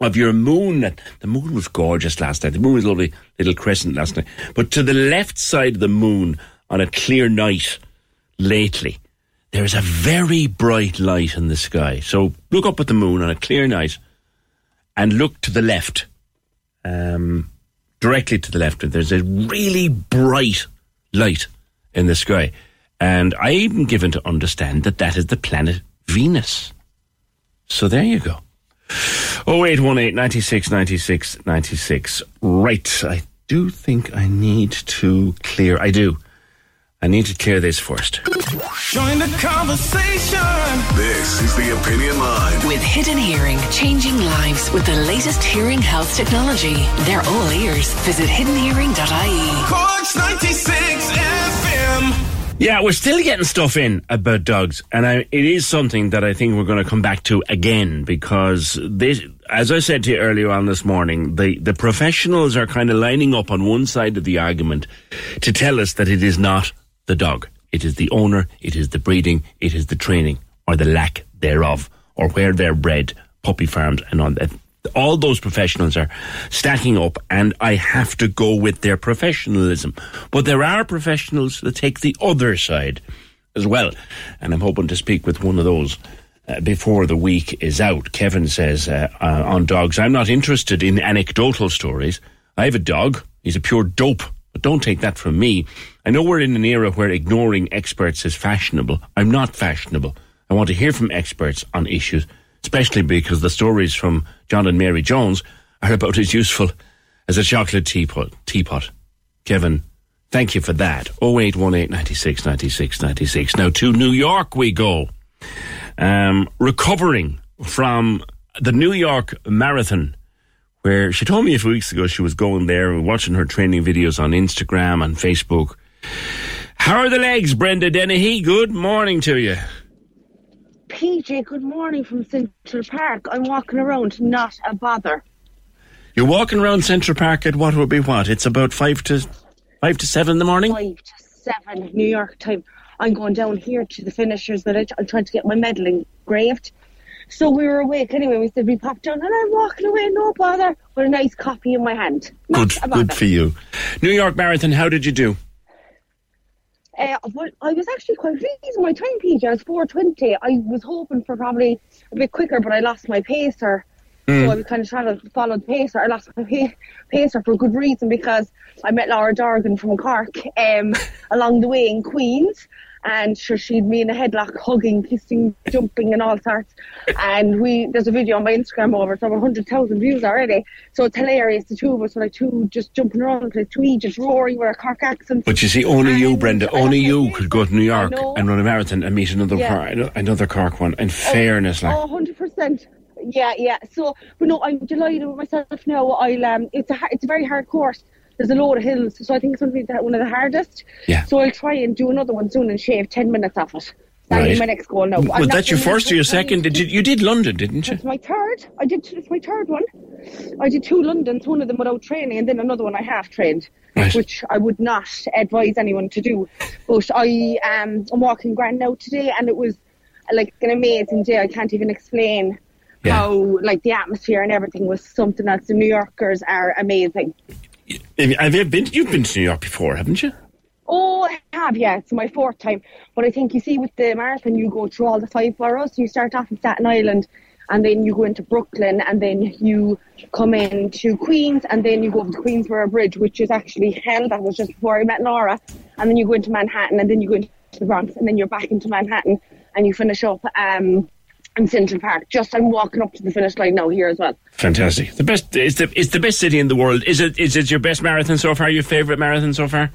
of your moon, the moon was gorgeous last night. The moon was a lovely little crescent last night. But to the left side of the moon on a clear night lately, there is a very bright light in the sky. So look up at the moon on a clear night and look to the left, um, directly to the left. There's a really bright light in the sky. And I even given to understand that that is the planet Venus. So there you go. 0818 96 96 96. Right. I do think I need to clear. I do. I need to clear this first. Join the conversation. This is the Opinion Line. With Hidden Hearing, changing lives with the latest hearing health technology. They're all ears. Visit hiddenhearing.ie. Corks 96 FM. Yeah, we're still getting stuff in about dogs, and I, it is something that I think we're going to come back to again because this, as I said to you earlier on this morning, the, the professionals are kind of lining up on one side of the argument to tell us that it is not the dog. It is the owner, it is the breeding, it is the training, or the lack thereof, or where they're bred, puppy farms, and on that. All those professionals are stacking up, and I have to go with their professionalism. But there are professionals that take the other side as well, and I'm hoping to speak with one of those uh, before the week is out. Kevin says uh, uh, on dogs, I'm not interested in anecdotal stories. I have a dog. He's a pure dope. But don't take that from me. I know we're in an era where ignoring experts is fashionable. I'm not fashionable. I want to hear from experts on issues, especially because the stories from John and Mary Jones are about as useful as a chocolate teapot. teapot. Kevin, thank you for that. 0818 96 96 96. Now to New York we go. Um, recovering from the New York Marathon where she told me a few weeks ago she was going there and watching her training videos on Instagram and Facebook. How are the legs, Brenda Dennehy? Good morning to you. PJ, good morning from Central Park. I'm walking around, not a bother. You're walking around Central Park at what would be what? It's about five to five to seven in the morning. Five to seven New York time. I'm going down here to the finishers village. I'm trying to get my medal engraved. So we were awake anyway. We said we popped down, and I'm walking away, no bother, with a nice copy in my hand. Good, good for you. New York Marathon. How did you do? Uh, well, I was actually quite pleased with my time, PJ. I was 420. I was hoping for probably a bit quicker, but I lost my pacer. Hmm. So I was kind of trying to follow the pacer. I lost my pa- pacer for a good reason because I met Laura Dorgan from Cork um, along the way in Queens. And sure, she'd me in a headlock, hugging, kissing, jumping, and all sorts. And we, there's a video on my Instagram over, it's over 100,000 views already. So it's hilarious. The two of us were like two just jumping around the place, two just roaring with a Cork accents. But you see, only you, Brenda, only you could go to New York and run a marathon and meet another Yeah. Another Cork one. In fairness, like Oh, 100%. Yeah, yeah. So, but no, I'm delighted with myself now. I'll, um, it's a, it's a very hard course. There's a load of hills, so I think it's going to be one of the hardest. Yeah. So I'll try and do another one soon and shave 10 minutes off it. That'll Right. be my next goal now. Was that your first or your second? Did you, you did London, didn't you? It's my third. I did. It's my third one. I did two Londons, one of them without training, and then another one I half trained, Right. which I would not advise anyone to do. But I um, I'm walking Grand now today, and it was like an amazing day. I can't even explain Yeah. how like the atmosphere and everything was something else. The New Yorkers are amazing. Have you- been? You've been to New York before, haven't you? Oh, I have, yeah. It's my fourth time. But I think you see with the marathon, you go through all the five boroughs. You start off in Staten Island, and then you go into Brooklyn, and then you come into Queens, and then you go over the Queensboro Bridge, which is actually hell. That was just before I met Laura. And then you go into Manhattan, and then you go into the Bronx, and then you're back into Manhattan, and you finish up um, in Central Park. Just I'm walking up to the finish line now here as well. Fantastic. The best. It's the it's the best city in the world. Is it? Is it your best marathon so far? Your favourite marathon so far?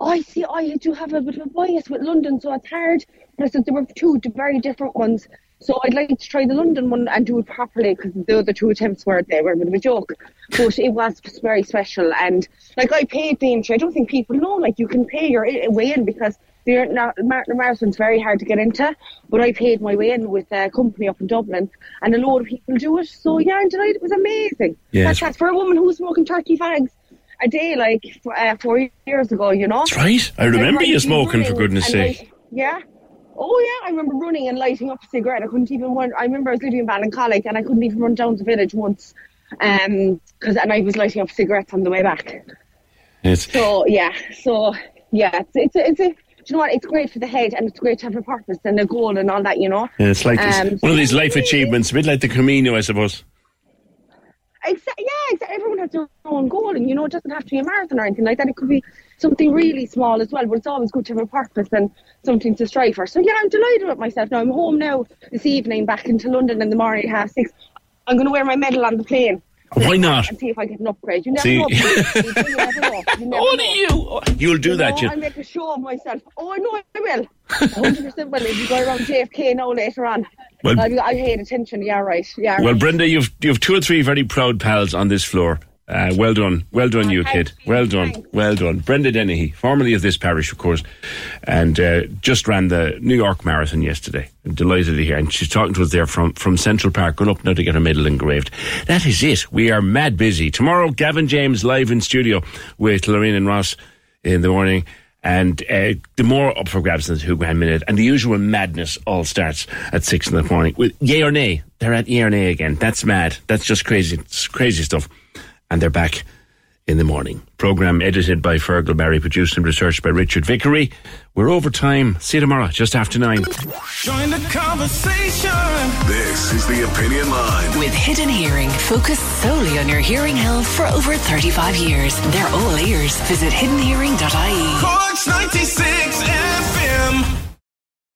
I see. I do have a bit of a bias with London, so it's hard. But I said there were two very different ones. So I'd like to try the London one and do it properly because the other two attempts were they were a bit of a joke. But it was very special, and like I paid the entry. I don't think people know. Like you can pay your eh, eh, way in because the not, mar- the marathon's very hard to get into. But I paid my way in with a company up in Dublin, and a load of people do it. So yeah, I'm delighted. It was amazing. Yeah, that's, for a woman who was smoking thirty fags a day, like uh, four years ago. You know. That's right. I remember you smoking, for goodness' sake. like, yeah. Oh yeah, I remember running and lighting up a cigarette. I couldn't even run. I remember I was living in Ballincollig and I couldn't even run down the village once, um, because and I was lighting up cigarettes on the way back. It's, So yeah, so yeah, it's it's a, it's a. You know what? It's great for the head, and it's great to have a purpose and a goal and all that. You know. Yeah, it's like Um, one of these life achievements, a bit like the Camino, I suppose. Exactly. Yeah, exactly. Everyone has their own goal, and you know, it doesn't have to be a marathon or anything like that. It could be something really small as well, but it's always good to have a purpose and something to strive for. So yeah, I'm delighted with myself. Now I'm home now this evening, back into London in the morning at half six. I'm going to wear my medal on the plane. Why not? And see if I get an upgrade. You never See- know. you never know. You never Only know. you. You'll do that, know, you. I make a show of myself. Oh, I know I will. 100% will. If you go around JFK now later on, Well- I, I paid attention. Yeah, right. Yeah. Well. Brenda, you've you've two or three very proud pals on this floor. Uh, well done, well done, you kid. Well done, well done. Brenda Dennehy, formerly of this parish, of course, and uh, just ran the New York Marathon yesterday. I'm delighted to hear, and she's talking to us there from from Central Park, going up now to get her medal engraved. That is it. We are mad busy tomorrow. Gavin James live in studio with Lorraine and Ross in the morning. And uh, the more up for grabs in the two grand minute, and the usual madness all starts at six in the morning. With yay or nay, they're at yay or nay again. That's mad. That's just crazy, it's crazy stuff and they're back in the morning. Program edited by Fergal Barry, produced and researched by Richard Vickery. We're over time. See you tomorrow, just after nine. Join the conversation. This is the Opinion Line with Hidden Hearing, focused solely on your hearing health for over 35 years. They're all ears. Visit hiddenhearing.ie. Corks 96 FM.